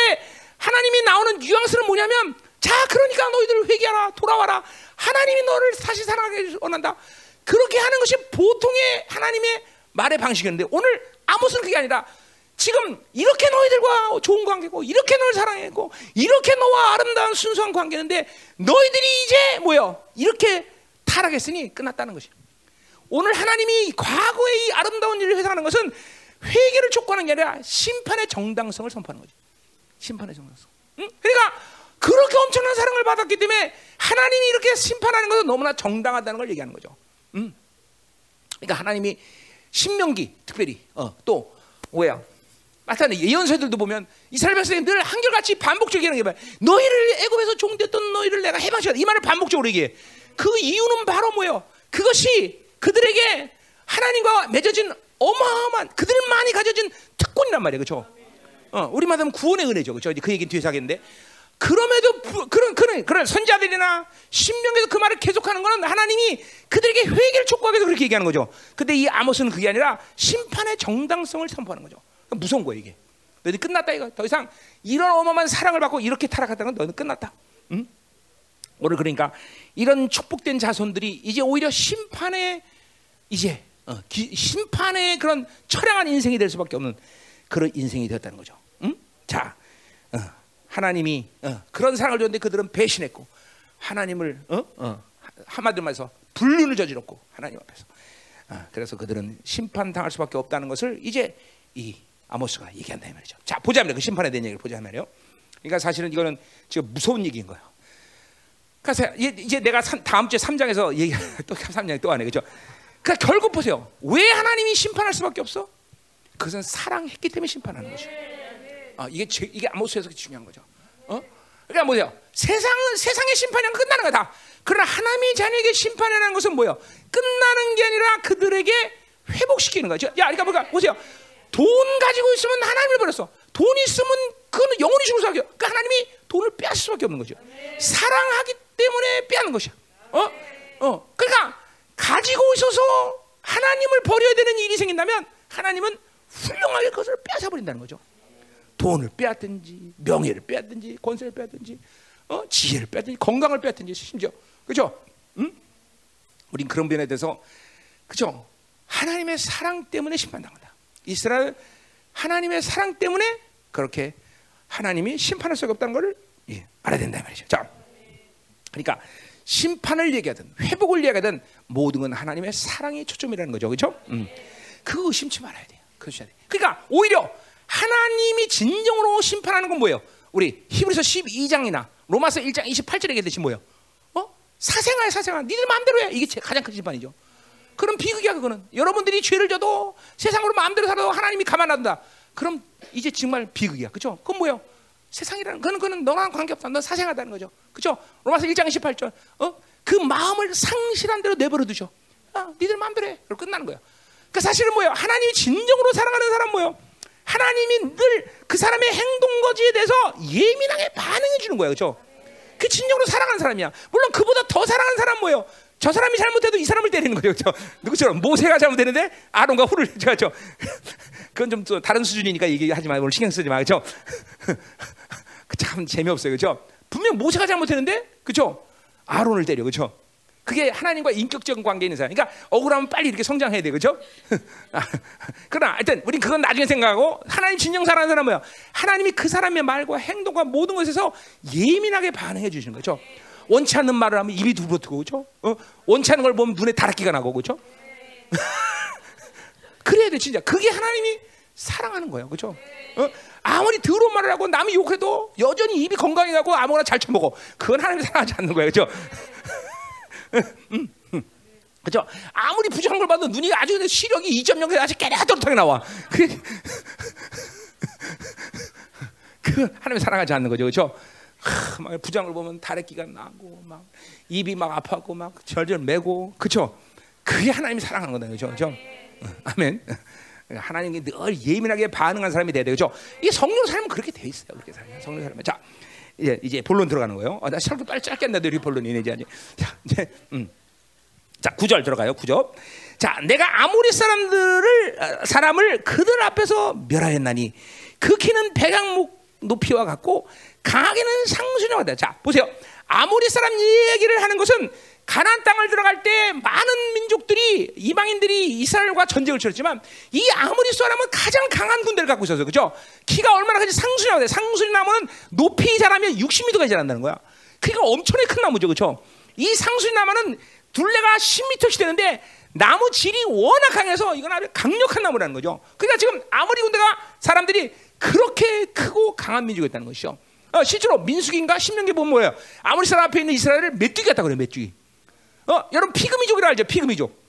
S1: 하나님이 나오는 뉘앙스는 뭐냐면 자, 그러니까 너희들 회개하라, 돌아와라. 하나님이 너를 다시 사랑하게 원한다. 그렇게 하는 것이 보통의 하나님의 말의 방식이었는데 오늘 아무것은 그게 아니라 지금 이렇게 너희들과 좋은 관계고 이렇게 너를 사랑했고 이렇게 너와 아름다운 순수한 관계인데 너희들이 이제 뭐요? 이렇게 타락했으니 끝났다는 것이요. 오늘 하나님이 과거의 이 아름다운 일을 회상하는 것은 회개를 촉구하는 게 아니라 심판의 정당성을 선포하는 거죠. 심판의 정당성. 응? 그러니까 그렇게 엄청난 사랑을 받았기 때문에 하나님이 이렇게 심판하는 것은 너무나 정당하다는 걸 얘기하는 거죠. 응? 그러니까 하나님이 신명기 특별히 어, 또 뭐야? 마찬가지 예언서들도 보면 이스라엘 백성이 늘 한결같이 얘기하는 게 뭐야? 너희를 애굽에서 종됐던 너희를 내가 해방시켰다. 이 말을 반복적으로 얘기해. 그 이유는 바로 뭐예요? 그것이 그들에게 하나님과 맺어진 어마어마한 그들만이 가져진 특권이란 말이에요, 그렇죠? 어, 우리만 하면 구원의 은혜죠, 그렇죠? 그 얘기는 뒤에서 하겠는데 그럼에도 부, 그런 그런 그런 선자들이나 신명에서 그 말을 계속하는 것은 하나님이 그들에게 회개를 촉구하기 위해서 그렇게 얘기하는 거죠. 근데 이 아모스는 그게 아니라 심판의 정당성을 선포하는 거죠. 그러니까 무서운 거예요, 이게. 너희 끝났다 이거. 더 이상 이런 어마어마한 사랑을 받고 이렇게 타락했다는 건 너는 끝났다. 응? 오늘 그러니까 이런 축복된 자손들이 이제 오히려 심판의 이제 어, 기, 심판의 그런 처량한 인생이 될 수밖에 없는 그런 인생이 되었다는 거죠. 응? 자, 어, 하나님이 어, 그런 사랑을 줬는데 그들은 배신했고 하나님을 어? 어, 한마디로 말해서 불륜을 저질렀고 하나님 앞에서 어, 그래서 그들은 심판 당할 수밖에 없다는 것을 이제 이 아모스가 얘기한다 이 말이죠. 자 보자 면 그 심판에 대한 얘기를 보자 말이에요. 그러니까 사실은 이거는 지금 무서운 얘기인 거예요. 그래서 이제 내가 다음 주에 3장에서 얘기 또 3장 또 하네 그죠? 그러니까 결국 보세요. 왜 하나님이 심판할 수밖에 없어? 그것은 사랑했기 때문에 심판하는 것이 요. 아, 이게 제, 이게 아모스에서 중요한 거죠. 어? 그러니까 뭐예요? 세상은 세상의 심판이 끝나는 거다. 그러나 하나님의 자녀에게 심판이라는 것은 뭐예요? 끝나는 게 아니라 그들에게 회복시키는 거죠. 야, 그러니까 뭐가 보세요. 돈 가지고 있으면 하나님을 버렸어. 돈 있으면 그거는 영원히 죽을 수밖에. 그러니까 하나님이 돈을 빼앗을 수밖에 없는 거죠. 사랑하기 때문에 빼앗는 것이야. 어? 어. 그러니까 가지고 있어서 하나님을 버려야 되는 일이 생긴다면 하나님은 훌륭하게 그것을 빼앗아 버린다는 거죠. 돈을 빼앗든지 명예를 빼앗든지 권세를 빼앗든지 어? 지혜를 빼앗든지 건강을 빼앗든지 심지어 그죠? 응? 우린 그런 변에 대해서 그죠? 하나님의 사랑 때문에 심판당한다. 이스라엘 하나님의 사랑 때문에 그렇게 하나님이 심판할 수가 없다는 것을 예, 알아야 된다 말이죠. 자, 그러니까 심판을 얘기하든 회복을 얘기하든 모든 건 하나님의 사랑이 초점이라는 거죠, 그렇죠? 음. 그 의심치 말아야 돼요. 그러니까 오히려 하나님이 진정으로 심판하는 건 뭐예요? 우리 히브리서 12장이나 로마서 1장 28절에 얘기했듯이 뭐예요? 어? 사생활 사생활 니들 마음대로 해. 이게 가장 큰 심판이죠. 그럼 비극이야 그거는. 여러분들이 죄를 져도 세상으로 마음대로 살아도 하나님이 가만 안 둔다. 그럼 이제 정말 비극이야. 그죠? 그건 뭐예요? 세상이라는 그는 그는 너랑 관계없다. 넌 사생하다는 거죠. 그죠? 로마서 1장 28절. 어? 그 마음을 상실한 대로 내버려 두죠. 아, 니들 마음대로 해. 그리고 끝나는 거야. 그 사실은 뭐예요? 하나님이 진정으로 사랑하는 사람 뭐예요? 하나님이 늘 그 사람의 행동 거지에 대해서 예민하게 반응해 주는 거예요. 그렇죠? 그 진정으로 사랑하는 사람이야. 물론 그보다 더 사랑하는 사람 뭐예요? 저 사람이 잘못해도 이 사람을 때리는 거예요. 그렇죠? 누구처럼 모세가 잘못했는데 아론과 후를 그렇죠? 그건 좀 또 다른 수준이니까 얘기하지 말고 신경 쓰지 마. 그렇죠? 참 재미없어요. 그렇죠? 분명 모세가 잘못했는데 그렇죠? 아론을 때려. 그렇죠? 그게 하나님과 인격적인 관계에 있는 사람. 그러니까 억울하면 빨리 이렇게 성장해야 돼, 그렇죠? 그러나 하여튼 우린 그건 나중에 생각하고 하나님 진정 사랑하는 사람 뭐야? 하나님이 그 사람의 말과 행동과 모든 것에서 예민하게 반응해 주시는 거죠. 원치 않는 말을 하면 입이 두부러뜨고 그렇죠? 어? 원치 않는 걸 보면 눈에 다락기가 나고 그렇죠? 그래야 돼 진짜. 그게 하나님이 사랑하는 거예요, 그렇죠? 어? 아무리 더러운 말을 하고 남이 욕해도 여전히 입이 건강해 갖고 아무거나 잘 처먹어. 그건 하나님이 사랑하지 않는 거예요, 그 그죠? 아무리 부정한 걸 봐도 눈이 아주 시력이 2.0에 아주 깨끗하게 나와. 그, 그 하나님 사랑하지 않는 거죠, 그렇죠? 막 부정을 보면 다래끼가 나고 막 입이 막 아파고 막 절절 매고, 그렇죠? 그게 하나님이 사랑하는 거다, 그렇죠? 그렇죠? 아멘. 하나님이 늘 예민하게 반응한 사람이 돼야 되죠. 이게 성령 삶은 그렇게 돼 있어요. 그렇게 살아요. 성령 삶은 자. 이제 이제 본론 들어가는 거예요. 아, 나 설교 빨리 짧게 한다. 우리 본론이네 이제. 자, 이제 음. 자, 9절 들어가요. 9절. 자, 내가 아모리 사람들을 사람을 그들 앞에서 멸하였나니 그 키는 백양목 높이와 같고 강하게는 상수녀가 돼. 자, 보세요. 아모리 사람 얘기를 하는 것은 가나안 땅을 들어갈 때 많은 민족들이 이방인들이 이스라엘과 전쟁을 치렀지만 이 아모리 사람은 가장 강한 군대를 갖고 있어서 그죠? 키가 얼마나 큰지 상수녀가 돼. 상수녀 나무는 높이 자라면 60m가 자란다는 거야. 그러니까 엄청나게 큰 나무죠, 그렇죠? 이 상수녀 나무는 둘레가 10m씩 되는데 나무 질이 워낙 강해서 이건 아주 강력한 나무라는 거죠. 그러니까 지금 아무리 군대가 사람들이 그렇게 크고 강한 민족이었다는 것이죠. 어, 실제로 민수기인가 신명기 보면 뭐예요? 아무리 사람 앞에 있는 이스라엘을 메뚜기 같다 그래요, 메뚜기. 어, 여러분 피그미족이라 알죠? 피그미족.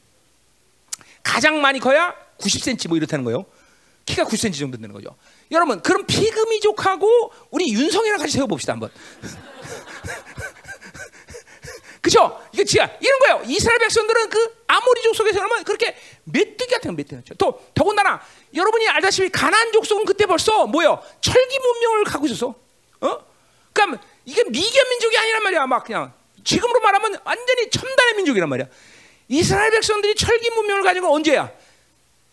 S1: 가장 많이 커야 90cm 뭐 이렇다는 거예요. 키가 9cm 정도 되는 거죠. 여러분, 그럼 피그미족하고 우리 윤성이랑 같이 세워 봅시다 한번. 그죠? 이게 지야 이런 거예요. 이스라엘 백성들은 그 아모리족 속에서 그러면 그렇게 메뚜기 같은 메뚜기. 또 더군다나 여러분이 알다시피 가나안 족 속은 그때 벌써 뭐요? 철기 문명을 갖고 있었어. 어? 그러니까 이게 미견 민족이 아니란 말이야. 막 그냥 지금으로 말하면 완전히 첨단의 민족이란 말이야. 이스라엘 백성들이 철기 문명을 건 언제야?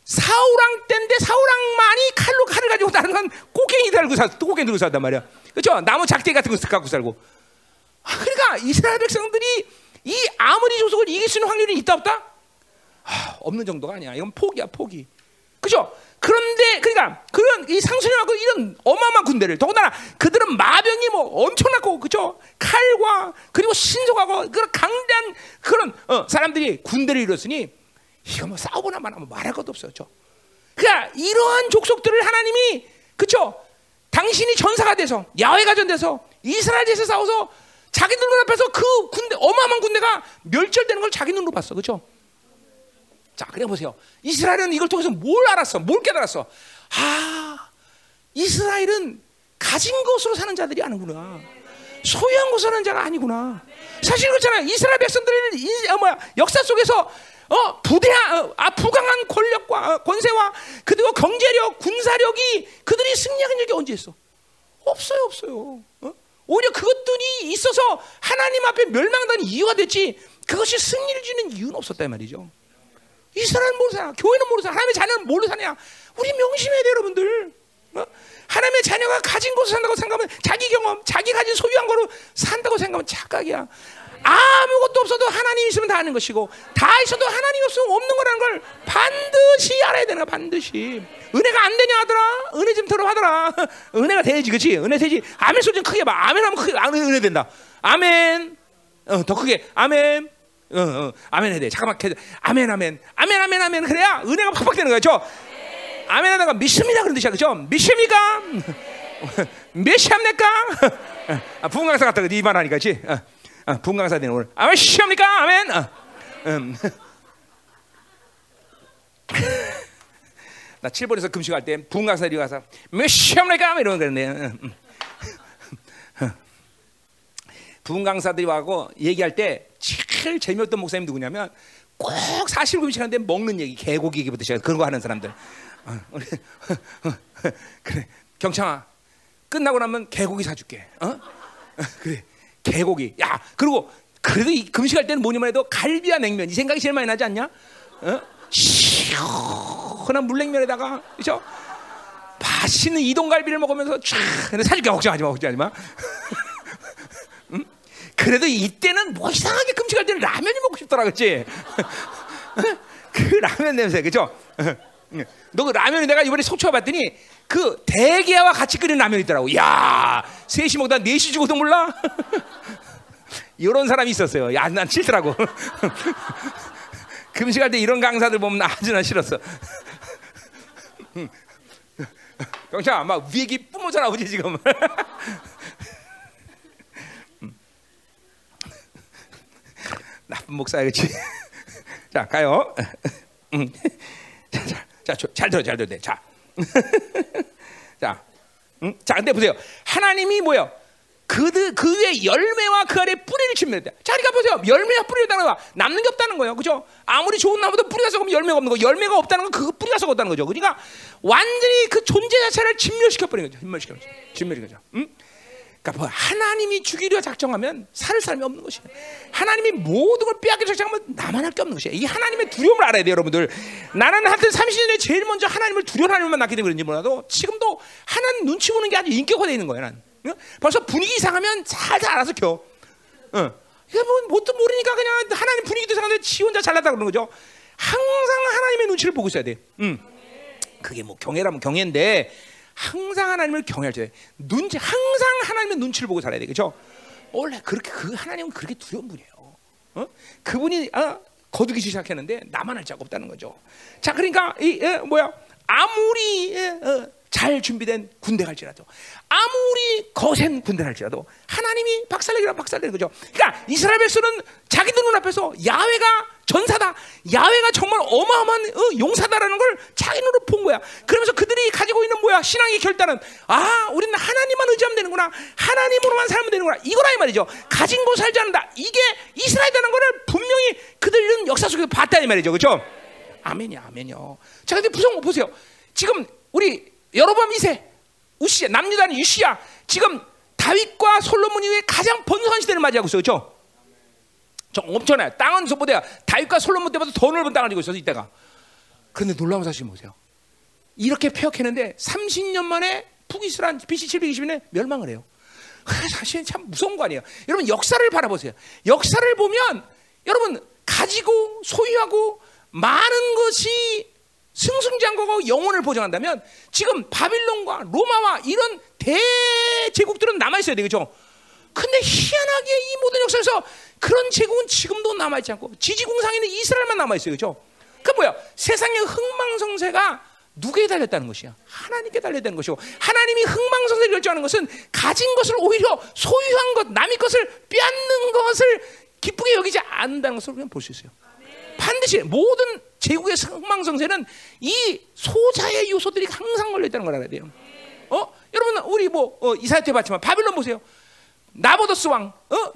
S1: 사우랑 때인데 사우랑만이 칼로 칼을 가지고 다른 건 꼬갱이 달고 살, 꼬갱이 들고 살단 말이야. 그렇죠? 나무 작대 같은 거 갖고 살고. 아, 그러니까 이스라엘 백성들이 이 아무리 조속을 이길 수 있는 확률이 있다 없다? 아, 없는 정도가 아니야. 이건 포기야, 포기. 그죠? 그런데 그러니까 그런 이 상수님하고 이런 어마어마한 군대를 더군다나 그들은 마병이 뭐 엄청나고 그죠? 칼과 그리고 신속하고 그런 강대한 그런 어, 사람들이 군대를 이뤘으니 이거 뭐 싸우거나 말하면 말할 것도 없어요. 그죠? 그러니까 이러한 족속들을 하나님이 그죠? 당신이 전사가 돼서 야훼가 전돼서 이스라엘에서 싸워서 자기 눈 앞에서 그 군대 어마어마한 군대가 멸절되는 걸 자기 눈으로 봤어. 그죠? 자, 그래 보세요. 이스라엘은 이걸 통해서 뭘 알았어? 뭘 깨달았어? 아, 이스라엘은 가진 것으로 사는 자들이 아니구나. 소유한 것으로 사는 자가 아니구나. 사실 그렇잖아요. 이스라엘 백성들은 이, 어, 뭐야, 역사 속에서 어, 부대한 어, 아, 부강한 권력과 어, 권세와 그리고 경제력, 군사력이 그들이 승리한 적이 언제 있어? 없어요, 없어요. 어? 오히려 그것들이 있어서 하나님 앞에 멸망당한 이유가 됐지. 그것이 승리를 주는 이유는 없었다 이 말이죠. 이스라엘은 모르 사냐? 교회는 모르 사냐? 하나님의 자녀는 모르 사냐? 우리 명심해야 돼 여러분들. 어? 하나님의 자녀가 가진 곳을 산다고 생각하면 자기 경험, 자기 가진 소유한 거로 산다고 생각하면 착각이야. 아무것도 없어도 하나님 있으면 다 하는 것이고 다 있어도 하나님 없으면 없는 거라는 걸 반드시 알아야 거야 반드시 은혜가 안 되냐 하더라 은혜 좀 들어하더라 은혜가 되지 그치 은혜 되지 아멘 소리 좀 크게 봐 아멘 하면 크게 아, 은혜 된다 아멘 어, 더 크게 아멘 어, 어, 아멘 해야 돼. 잠깐만 아멘 아멘. 아멘 아멘 아멘. 그래야 은혜가 팍팍 되는 거야 죠? 아멘 하다가 믿습니다 그런 뜻이야 그죠? 믿습니까? 몇시합니까? 아, 부흥강사 같다 네말 하니까 그치? 어. 아, 분강사 되는 오늘. 아멘 시합니까? 아멘? 아, 음. 나 7번에서 금식할 때 분강사들이 가서 몇 시합니까? 이러는 그랬네. 음. 분강사들이 와고 얘기할 때 제일 재미없던 목사님 누구냐면 꼭 사실 금식 하는데 먹는 얘기 개고기 얘기부터 시작 그런 거 하는 사람들 어, 그래 경창아 끝나고 나면 개고기 사줄게 어? 그래 개고기. 야, 그리고 그래도 이 금식할 때는 뭐니만 해도 갈비와 냉면 이 생각이 제일 많이 나지 않냐? 어? 시원한 물냉면에다가 그죠? 맛있는 이동갈비를 먹으면서 쫙 근데 사줄게 걱정하지 마 걱정하지 마. 응? 그래도 이때는 뭐 이상하게 금식할 때는 라면이 먹고 싶더라 그렇지? 그 라면 냄새 그죠? 너 그 라면이 내가 이번에 속초가 봤더니 그 대게와 같이 끓인 라면이 있더라고. 야, 셋이 먹다 넷이 죽어도 몰라. 이런 사람이 있었어요. 야, 난 싫더라고. 금식할 때 이런 강사들 보면 아주나 싫었어. 경찰 막 위기 뿜어져 나오지 지금. 나쁜 목사야겠지. 자 가요. 자, 자, 자, 잘 들어, 잘 들어. 자, 자, 음? 자, 근데 보세요. 하나님이 뭐요? 그그 그 위에 열매와 그 아래 뿌리를 침면다. 자, 그러니까 보세요. 열매와 뿌리다는 거 남는 게 없다는 거예요. 그죠? 아무리 좋은 나무도 뿌리가 썩으면 열매가 없는 거. 열매가 없다는 건 그 뿌리가 썩었다는 거죠. 그러니까 완전히 그 존재 자체를 진멸시켜 버린 거죠. 진멸시켜 버린 거죠. 진멸시켜. 음? 그러니까 뭐 하나님이 주기로 작정하면 살 사람이 없는 것이야. 하나님이 모든 걸 빼앗기 작정하면 나만 할 게 없는 것이야. 이 하나님의 두려움을 알아야 돼요, 여러분들. 나는 하여튼 30년에 제일 먼저 하나님을 두려워하는 하나님만 낳게 된 그런지 몰라도 지금도 하나님 눈치 보는 게 아주 인격화되어 있는 거야, 난. 벌써 분위기 이상하면 살살 알아서 켜. 어. 이게 뭐 뭣도 모르니까 그냥 하나님 분위기도 이상한데 지 혼자 잘났다 그러는 거죠. 항상 하나님의 눈치를 보고 있어야 돼. 음. 그게 뭐 경애라면 경애인데 항상 하나님을 경외할 때 눈치 항상 하나님의 눈치를 보고 살아야 되겠죠. 원래 그렇게 그 하나님은 그렇게 두려운 분이에요. 어? 그분이 아, 거두기 시작했는데 나만 할 자가 없다는 거죠. 자, 그러니까 이 에, 뭐야 아무리 에, 어, 잘 준비된 군대 갈지라도 아무리 거센 군대 갈지라도 하나님이 박살내기라 박살내는 거죠. 그러니까 이스라엘 백성은 자기들 눈앞에서 야훼가 전사다. 야훼가 정말 어마어마한 어, 용사다라는 걸 자기 눈으로 본 거야. 그러면서 그들이 가지고 있는 뭐야 신앙의 결단은 아 우리는 하나님만 의지하면 되는구나. 하나님으로만 살면 되는구나. 이거라 이 말이죠. 가진 곳 살지 않는다. 이게 이스라엘이라는 거를 분명히 그들은 역사 속에서 봤다 이 말이죠. 그렇죠? 아멘이야 아멘이요. 자 근데 부성 보세요. 지금 우리 여로보암 2세 우시야 남유다는 유시야 지금 다윗과 솔로몬 이후에 가장 번성한 시대를 맞이하고 있어요. 그렇죠? 저 엄청나요. 땅은 소보대야 다윗과 솔로몬 때보다 더 넓은 땅을 가지고 있어서 이때가. 그런데 놀라운 사실 보세요. 이렇게 폐역했는데 30년 만에 북이스란 BC 720년에 멸망을 해요. 사실 참 무서운 거 아니에요. 여러분 역사를 바라보세요. 역사를 보면 여러분 가지고 소유하고 많은 것이 승승장구하고 영혼을 보장한다면 지금 바빌론과 로마와 이런 대제국들은 남아 있어야 되겠죠. 근데 희한하게 이 모든 역사에서 그런 제국은 지금도 남아 있지 않고 지지공상에 는 이스라엘만 남아 있어요. 그죠? 그 뭐야? 세상의 흥망성쇠가 누구에 달렸다는 것이야? 하나님께 달려야 는 것이고 하나님이 흥망성쇠를 결정하는 것은 가진 것을 오히려 소유한 것, 남의 것을 빼앗는 것을 기쁘게 여기지 않는다는 것을 그냥 볼수 있어요. 반드시 모든 제국의 흥망성쇠는 이 소자의 요소들이 항상 걸려 있다는 걸 알아야 돼요. 어? 여러분 우리 뭐 어, 이사야 때 봤지만 바빌론 보세요. 나보더스 왕, 어?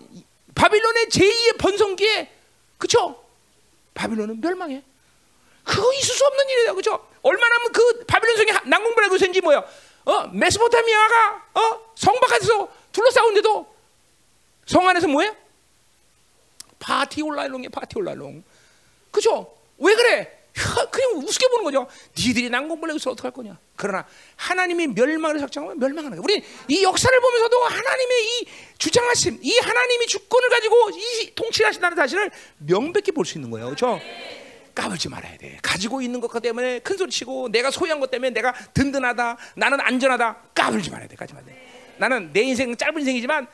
S1: 바빌론의 제2의 번성기에 그쵸? 바빌론은 멸망해. 그거 있을 수 없는 일이다, 그죠? 얼마나 그 바빌론 성이 난공불의 그인지 뭐야? 어, 메소포타미아가 어성 바깥에서 둘러싸운데도 성 안에서 뭐해? 파티 올라롱이 파티 올라롱. 그죠? 왜 그래? 그냥 우습게 보는 거죠. 니들이 난공불 내고서 어떡할 거냐. 그러나 하나님이 멸망을 작정하면 멸망하는 거예요. 우리 이 역사를 보면서도 하나님의 이 주장하심, 이 하나님이 주권을 가지고 이 통치하신다는 사실을 명백히 볼 수 있는 거예요. 그렇죠? 까불지 말아야 돼. 가지고 있는 것 때문에 큰 소리 치고 내가 소유한 것 때문에 내가 든든하다. 나는 안전하다. 까불지 말아야 돼. 까지 말아야 돼. 나는 내 인생 짧은 인생이지만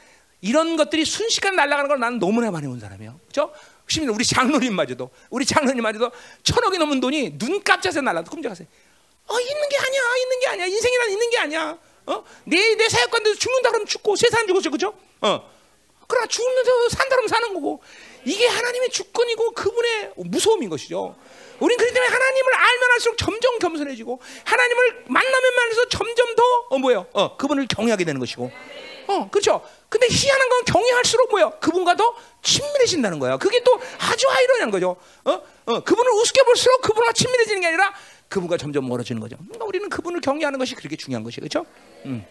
S1: 이런 것들이 순식간에 날아가는 걸 나는 너무나 많이 본 사람이에요. 그렇죠? 심지어 우리 장로님마저도 우리 장로님마저도 천억이 넘은 돈이 눈 깜짝에 날라도 꿈쩍하세요. 어 있는 게 아니야, 있는 게 아니야. 인생이란 있는 게 아니야. 어? 내, 내 사역관도 죽는다 그러면 죽고 세 사람 죽었죠, 그죠? 어. 그러나 죽는데도 산다 그러면 사는 거고 이게 하나님의 주권이고 그분의 무서움인 것이죠. 우린 그렇기 때문에 하나님을 알면 할수록 점점 겸손해지고 하나님을 만나면 만나서 점점 더 어, 뭐예요? 어, 그분을 경외하게 되는 것이고. 어, 그렇죠. 근데 희한한 건 경외할수록 뭐예요? 그분과 더 친밀해진다는 거야. 그게 또 아주 아이러니한 거죠. 어, 어, 그분을 우습게 볼수록 그분과 친밀해지는 게 아니라 그분과 점점 멀어지는 거죠. 그러니까 우리는 그분을 경외하는 것이 그렇게 중요한 것이 그렇죠. 음.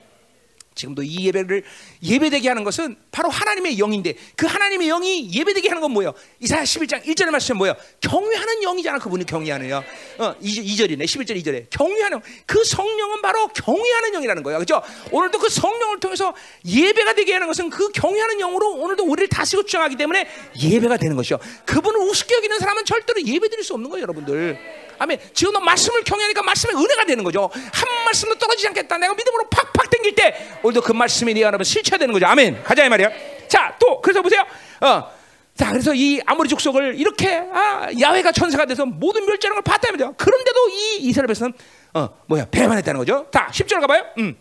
S1: 지금도 이 예배를 예배되게 하는 것은 바로 하나님의 영인데 그 하나님의 영이 예배되게 하는 건 뭐예요? 이사야 11장 1절의 말씀 뭐예요? 경외하는 영이잖아. 그분이 경외하는 영. 어, 2절 이네. 11절 2절에. 경외하는 그 성령은 바로 경외하는 영이라는 거예요. 그렇죠? 오늘도 그 성령을 통해서 예배가 되게 하는 것은 그 경외하는 영으로 오늘도 우리를 다스리고 주장하기 때문에 예배가 되는 것이요. 그분을 우습게 여기는 사람은 절대로 예배드릴 수 없는 거예요, 여러분들. 아멘. 지금도 말씀을 경외하니까 말씀의 은혜가 되는 거죠. 한 말씀도 떨어지지 않겠다. 내가 믿음으로 팍팍 땡길 때 오늘도 그 말씀이 네 안에 실체가 되는 거죠. 아멘. 가자 이 말이야. 자, 또 그래서 보세요. 어. 자, 그래서 이 아모리 족속을 이렇게 아, 야훼가 천사가 돼서 모든 멸절하는 걸 봤다면 돼요. 그런데도 이 이스라엘 백성은 어, 뭐야? 배반했다는 거죠. 자, 10절 가 봐요. 음.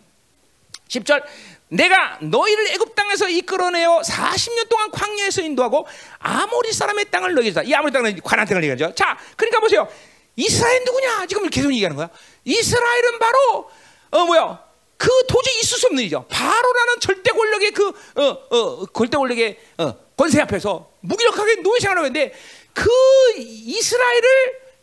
S1: 10절 내가 너희를 애굽 땅에서 이끌어내어 40년 동안 광야에서 인도하고 아모리 사람의 땅을 너희에게 줬다. 이 아모리 땅은 관한 땅을 얘기하죠. 자, 그러니까 보세요. 이스라엘 누구냐? 지금 계속 얘기하는 거야. 이스라엘은 바로 어 뭐야? 그 도저히 있을 수 없는 일이죠. 바로라는 절대 권력의 그 어, 어, 절대 권력의 어, 권세 앞에서 무기력하게 노예 생활을 하는데 그 이스라엘을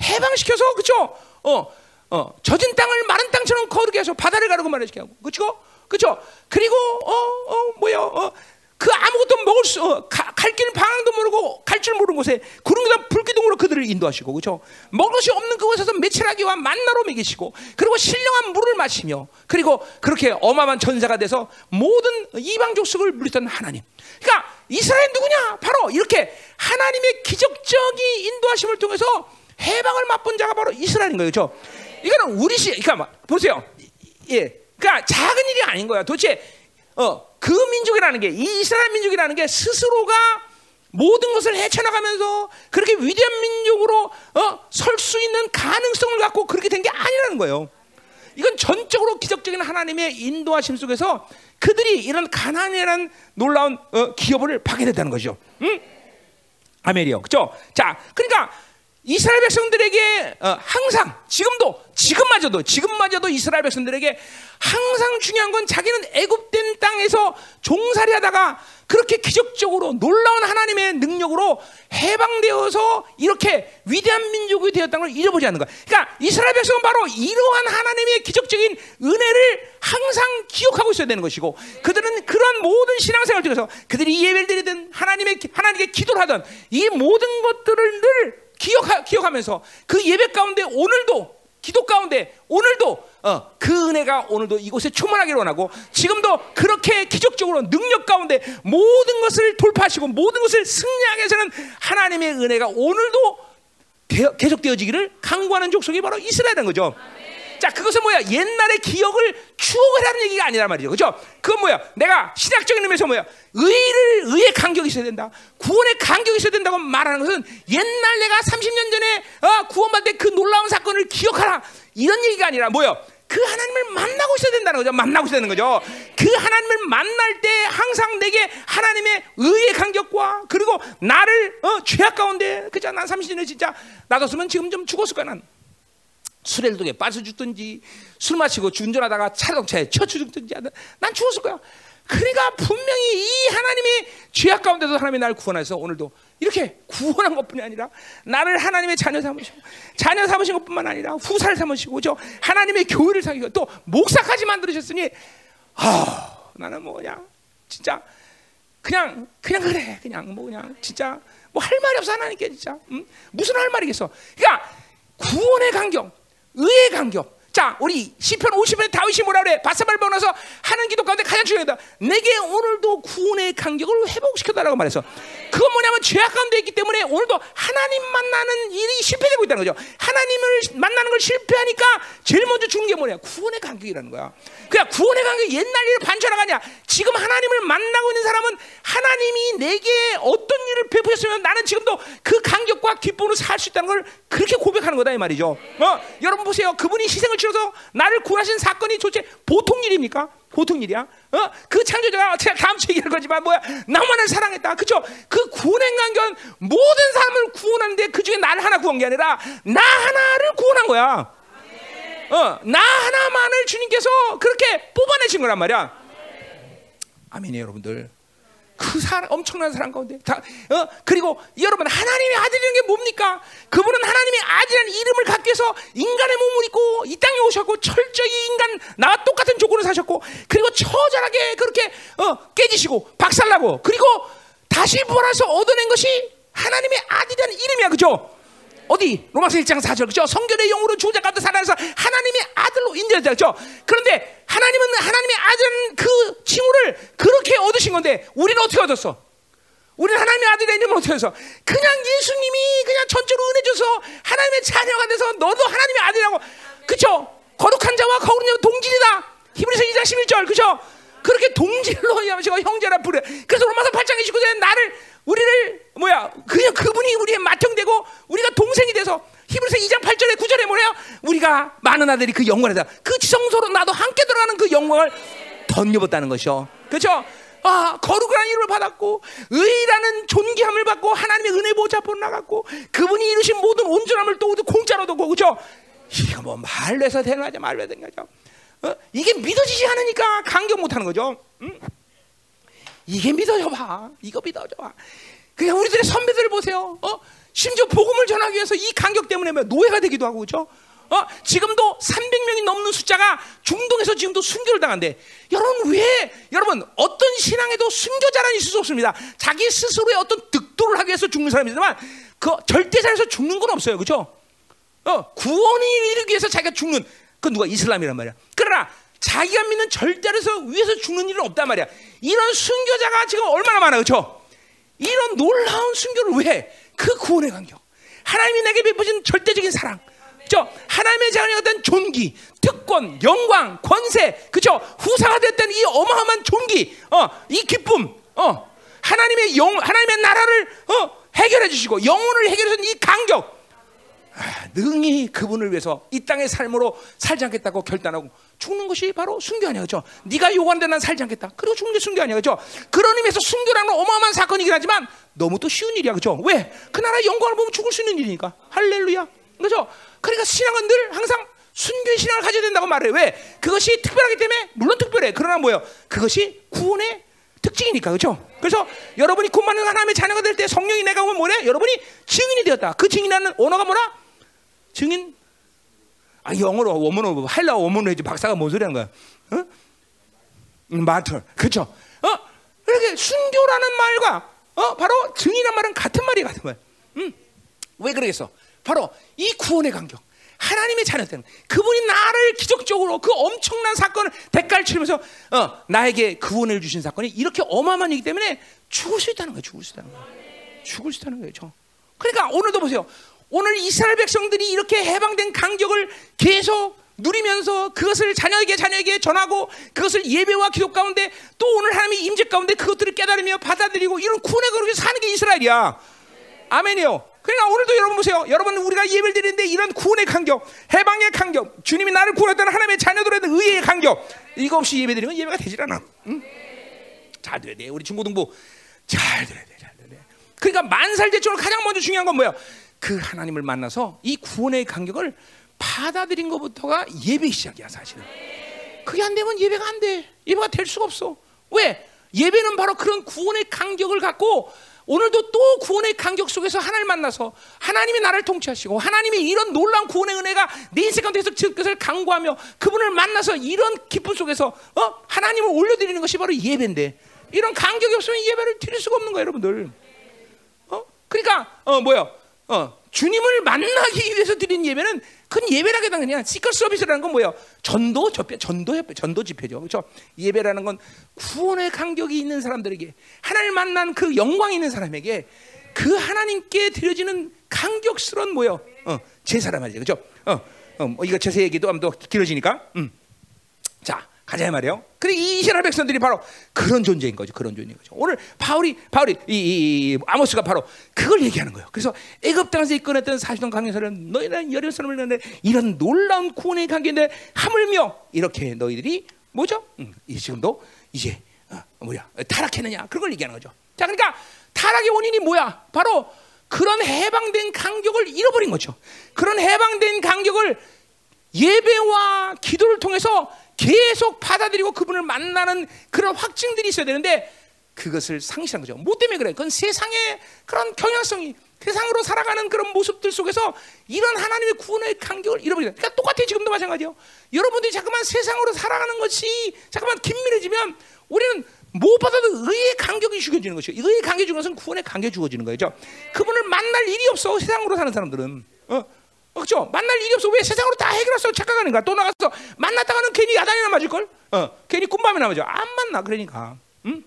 S1: 해방시켜서 그죠? 어, 어, 젖은 땅을 마른 땅처럼 거르게 해서 바다를 가르고 말해주게 하고 그죠? 그죠? 그리고 어, 어, 뭐야? 어, 그 아무것도 먹을 수, 어, 갈길 방향도 모르고 갈 줄 모르는 곳에 구름과 불기둥으로 그들을 인도하시고, 그렇죠? 먹을 것이 없는 그곳에서 메치라기와 만나로 먹이시고, 그리고 신령한 물을 마시며, 그리고 그렇게 어마어마한 전사가 돼서 모든 이방 족속을 물리던 하나님. 그러니까 이스라엘 누구냐? 바로 이렇게 하나님의 기적적인 인도하심을 통해서 해방을 맛본 자가 바로 이스라엘인 거예요, 그렇죠? 이거는 우리 시, 그러니까 보세요, 예, 그러니까 작은 일이 아닌 거야. 도대체 어. 그 민족이라는 게, 이 이스라엘 민족이라는 게 스스로가 모든 것을 헤쳐나가면서 그렇게 위대한 민족으로 어, 설 수 있는 가능성을 갖고 그렇게 된 게 아니라는 거예요. 이건 전적으로 기적적인 하나님의 인도하심 속에서 그들이 이런 가난이라는 놀라운 어, 기업을 파괴됐다는 거죠. 응? 아멘이요. 그죠? 자, 그러니까 이스라엘 백성들에게 어, 항상 지금도 지금마저도 지금마저도 이스라엘 백성들에게 항상 중요한 건 자기는 애굽된 땅에서 종살이 하다가 그렇게 기적적으로 놀라운 하나님의 능력으로 해방되어서 이렇게 위대한 민족이 되었다는 걸 잃어버리지 않는 거야. 그러니까 이스라엘 백성은 바로 이러한 하나님의 기적적인 은혜를 항상 기억하고 있어야 되는 것이고 그들은 그런 모든 신앙생활을 통해서 그들이 예배를 드리든 하나님의 하나님께 기도를 하든 이 모든 것들을 늘 기억하, 기억하면서 그 예배 가운데 오늘도 기도 가운데 오늘도 어, 그 은혜가 오늘도 이곳에 충만하기를 원하고 지금도 그렇게 기적적으로 능력 가운데 모든 것을 돌파하시고 모든 것을 승리하게 해서는 하나님의 은혜가 오늘도 계속되어지기를 강구하는 족속이 바로 이스라엘인 거죠. 자, 그것은 뭐야? 옛날의 기억을 추억을 하는 얘기가 아니란 말이죠. 그죠? 그건 뭐야? 내가 신학적인 의미에서 뭐야? 의를, 의의 간격이 있어야 된다. 구원의 간격이 있어야 된다고 말하는 것은 옛날 내가 30년 전에 어, 구원받을 때 그 놀라운 사건을 기억하라. 이런 얘기가 아니라 뭐야? 그 하나님을 만나고 있어야 된다는 거죠. 만나고 있어야 되는 거죠. 그 하나님을 만날 때 항상 내게 하나님의 의의 간격과 그리고 나를 어, 죄악 가운데 그자 난 30년에 진짜 놔뒀으면 지금 좀 죽었을 거야 난. 술래독에 빠져 죽든지 술 마시고 운전하다가 자동차에 쳐쳐 죽든지 난 죽었을 거야. 그러니까 분명히 이 하나님의 죄악 가운데서 하나님이 나를 구원해서 오늘도 이렇게 구원한 것뿐이 아니라 나를 하나님의 자녀 삼으시고 자녀 삼으신 것뿐만 아니라 후사를 삼으시고 저 하나님의 교회를 사귀고 또 목사까지 만들으셨으니 아 나는 뭐냐 진짜 그냥 그냥 그래 그냥 뭐 그냥 진짜 뭐 할 말이 없어 하나님께 진짜 음? 무슨 할 말이겠어 그러니까 구원의 간격, 의의 간격. 자, 우리 시편 50편 다윗이 뭐라 그래? 바사발 보나서 하는 기도 가운데 가장 중요하다. 내게 오늘도 구원의 간격을 회복시켜달라고 말해서. 그건 뭐냐면 죄악 가운데 있기 때문에 오늘도 하나님 만나는 일이 실패되고 있다는 거죠. 하나님을 만나는 걸 실패하니까 제일 먼저 주는 게 뭐냐? 구원의 간격이라는 거야. 그냥 구원의 간격이 옛날 일을 반전하가냐? 지금 하나님을 만나고 있는 사람은 하나님이 내게 어떤 일을 베푸셨으면 나는 지금도 그 간격과 기쁨으로 살 수 있다는 걸 그렇게 고백하는 거다 이 말이죠. 어, 여러분 보세요. 그분이 희생을 치러서 나를 구하신 사건이 도대체 보통 일입니까? 보통 일이야. 어? 그 창조자가 제가 다음 주에 얘기할 거지만 뭐야? 나만을 사랑했다. 그죠? 그 구원의 간격은 모든 사람을 구원하는데 그 중에 나를 하나 구한 게 아니라 나 하나를 구원한 거야. 어, 나 하나만을 주님께서 그렇게 뽑아내신 거란 말이야. 아멘이에요, 여러분들. 그 사람, 엄청난 사랑 가운데 다, 어? 그리고 여러분 하나님의 아들이라는 게 뭡니까? 그분은 하나님의 아들이라는 이름을 갖기 위해서 인간의 몸을 입고 이 땅에 오셨고 철저히 인간 나와 똑같은 조건을 사셨고 그리고 처절하게 그렇게 어, 깨지시고 박살나고 그리고 다시 부활해서 얻어낸 것이 하나님의 아들이라는 이름이야 그죠? 어디 로마서 1장 4절 그죠? 성결의 영으로 주자 가운데 살아서 하나님의 아들로 인정했죠. 그죠? 그런데 하나님은 하나님의 아들은 그 칭호를 그렇게 얻으신 건데 우리는 어떻게 얻었어? 우리는 하나님의 아들의 이름을 어떻게 해서 그냥 예수님이 그냥 전적으로 은혜 줘서 하나님의 자녀가 돼서 너도 하나님의 아들이라고 그죠? 거룩한 자와 거룩한 자와 동질이다. 히브리서 2장 11절 그죠? 그렇게 동질로 야시고 형제라 부르. 그래서 로마서 8장 29절에 나를 우리를 뭐야 그냥 그분이 우리의 맏형되고 우리가 동생이 돼서 히브리서 2장 8절에 9절에 뭐래요? 우리가 많은 아들이 그 영광에다 그 지성소로 나도 함께 들어가는 그 영광을 덧입었다는 것이요. 그렇죠? 아, 거룩한 이름을 받았고 의라는 존귀함을 받고 하나님의 은혜 보좌 앞으로 나갔고 그분이 이루신 모든 온전함을 또 공짜로 얻고 그죠? 이거 뭐 말로 해서 되는 거죠 말로 해서 되는 거죠 어? 이게 믿어지지 않으니까 강경 못하는 거죠 응? 이게 믿어져 봐 이거 믿어져 봐 그냥 우리들의 선배들 보세요 어? 심지어 복음을 전하기 위해서 이 간격 때문에 뭐 노예가 되기도 하고 그죠? 어, 지금도 300명이 넘는 숫자가 중동에서 지금도 순교를 당한대. 여러분 왜 여러분 어떤 신앙에도 순교자라는 있을 수 없습니다. 자기 스스로의 어떤 득도를 하기 위해서 죽는 사람이지만 그 절대자에서 죽는 건 없어요, 그렇죠? 어, 구원을 이루기 위해서 자기가 죽는 그 누가 이슬람이란 말이야. 그러나 자기가 믿는 절대에서 위해서 죽는 일은 없단 말이야. 이런 순교자가 지금 얼마나 많아, 그렇죠? 이런 놀라운 순교를 왜 해? 그 구원의 간격. 하나님이 내게 베푸신 절대적인 사랑. 그죠? 하나님의 자녀에 어떤 존귀, 특권, 영광, 권세, 그죠? 후사가 됐던 이 어마어마한 존귀, 어, 이 기쁨, 어, 하나님의 영, 하나님의 나라를 어, 해결해 주시고 영혼을 해결해 준이 간격, 아, 능히 그분을 위해서 이 땅의 삶으로 살지 않겠다고 결단하고 죽는 것이 바로 순교 아니야, 그죠? 네가 요구하는데 난 살지 않겠다. 그리고 죽는 게 순교 아니야, 그죠? 그런 의미에서 순교라는 어마어마한 사건이긴 하지만 너무 또 쉬운 일이야, 그죠? 왜? 그 나라 영광을 보면 죽을 수 있는 일이니까. 할렐루야, 그죠? 그러니까 신앙은 늘 항상 순교의 신앙을 가져야 된다고 말해. 왜? 그것이 특별하기 때문에 물론 특별해. 그러나 뭐요? 그것이 구원의 특징이니까 그렇죠? 그래서 여러분이 곧만은 하나님의 자녀가 될 때 성령이 내가 오면 뭐래? 여러분이 증인이 되었다. 그 증인하는 언어가 뭐라? 증인. 아 영어로 원문으로 할라 원문으로 해지 박사가 뭔 소리 하는 거야? 어? 마터. 그렇죠? 어? 이렇게 순교라는 말과 어 바로 증인한 말은 같은 말이 같은 말. 음. 왜 그러겠어? 바로 이 구원의 간격. 하나님의 자녀들 그분이 나를 기적적으로 그 엄청난 사건을 대가를 치르면서 어, 나에게 구원을 주신 사건이 이렇게 어마어마한 이기 때문에 죽을 수 있다는 거예요. 죽을 수 있다는 거예요. 죽을 수 있다는 거예요. 그러니까 오늘도 보세요. 오늘 이스라엘 백성들이 이렇게 해방된 간격을 계속 누리면서 그것을 자녀에게 자녀에게 전하고 그것을 예배와 기도 가운데 또 오늘 하나님의 임재 가운데 그것들을 깨달으며 받아들이고 이런 구원의 거룩에 사는 게 이스라엘이야. 아멘이요. 그러니까 오늘도 여러분 보세요. 여러분 우리가 예배를 드리는데 이런 구원의 간격, 해방의 간격, 주님이 나를 구원했다는 하나님의 자녀들에 대한 의의 간격 이거 없이 예배 드리면 예배가 되질 않아. 응? 잘 들어야 돼. 우리 중고등부 잘 들어야 돼. 잘 들어야 돼. 그러니까 만살제적으로 가장 먼저 중요한 건 뭐야? 그 하나님을 만나서 이 구원의 간격을 받아들인 것부터가 예배 시작이야 사실은. 그게 안 되면 예배가 안 돼. 예배가 될 수가 없어. 왜? 예배는 바로 그런 구원의 간격을 갖고 오늘도 또 구원의 간격 속에서 하나님을 만나서 하나님이 나를 통치하시고 하나님이 이런 놀라운 구원의 은혜가 내 인생 가운데서 그것을 강구하며 그분을 만나서 이런 기쁨 속에서 어? 하나님을 올려드리는 것이 바로 예배인데 이런 간격이 없으면 예배를 드릴 수가 없는 거예요 여러분들 어? 그러니까 어 뭐야 어 주님을 만나기 위해서 드린 예배는 그건 예배라기보다 그냥 시컬 서비스라는 건 뭐예요? 전도 접해, 전도 협회, 전도 집회죠. 그렇죠? 예배라는 건 구원의 간격이 있는 사람들에게 하나님 만난 그 영광 있는 사람에게 그 하나님께 드려지는 간격스러운 뭐요? 어, 제사란 말이죠. 그렇죠? 어, 어, 뭐 이거 제사 얘기도 더 길어지니까. 음. 자, 가자 말이에요. 근데 이 이스라엘 백성들이 바로 그런 존재인 거죠. 그런 존재인 거죠. 오늘 바울이 바울이 이, 이, 이 아모스가 바로 그걸 얘기하는 거예요. 그래서 애굽 땅에서 이끌어냈던 40년 강령사는 너희는 열여 사람을 내는 이런 놀라운 구원의 관계인데 하물며 이렇게 너희들이 뭐죠? 음, 이 지금도 이제 어, 뭐야 타락했느냐 그런 걸 얘기하는 거죠. 자, 그러니까 타락의 원인이 뭐야? 바로 그런 해방된 간격을 잃어버린 거죠. 그런 해방된 간격을 예배와 기도를 통해서 계속 받아들이고 그분을 만나는 그런 확증들이 있어야 되는데 그것을 상실한 거죠. 뭐 때문에 그래? 그건 세상의 그런 경향성이 세상으로 살아가는 그런 모습들 속에서 이런 하나님의 구원의 간격을 잃어버리다. 그러니까 똑같아 지금도 마찬가지요. 여러분들이 자꾸만 세상으로 살아가는 것이 자꾸만 긴밀해지면 우리는 무엇보다도 의의 간격이 죽여지는 것이요. 의의 간격이 죽는 것은 구원의 간격이 죽어지는 거죠. 그분을 만날 일이 없어 세상으로 사는 사람들은. 어? 그렇죠? 만날 일이 없어. 왜 세상으로 다 해결했어? 착각하는가? 또 나가서 만났다가는 괜히 야단이나 맞을 걸. 어, 괜히 꿈밤이나 맞아. 안 만나. 그러니까. 응?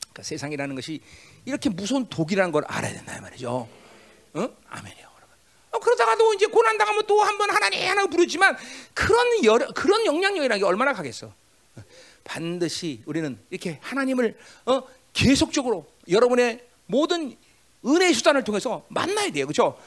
S1: 그러니까 세상이라는 것이 이렇게 무서운 독이라는 걸 알아야 된다 말이죠. 어? 아멘이요. 어, 그러다가도 이제 고난 당하면 또 한 번 하나님 하나 부르지만 그런 여러, 그런 영향력이라는 게 얼마나 가겠어. 반드시 우리는 이렇게 하나님을 어, 계속적으로 여러분의 모든 은혜의 수단을 통해서 만나야 돼요. 그렇죠?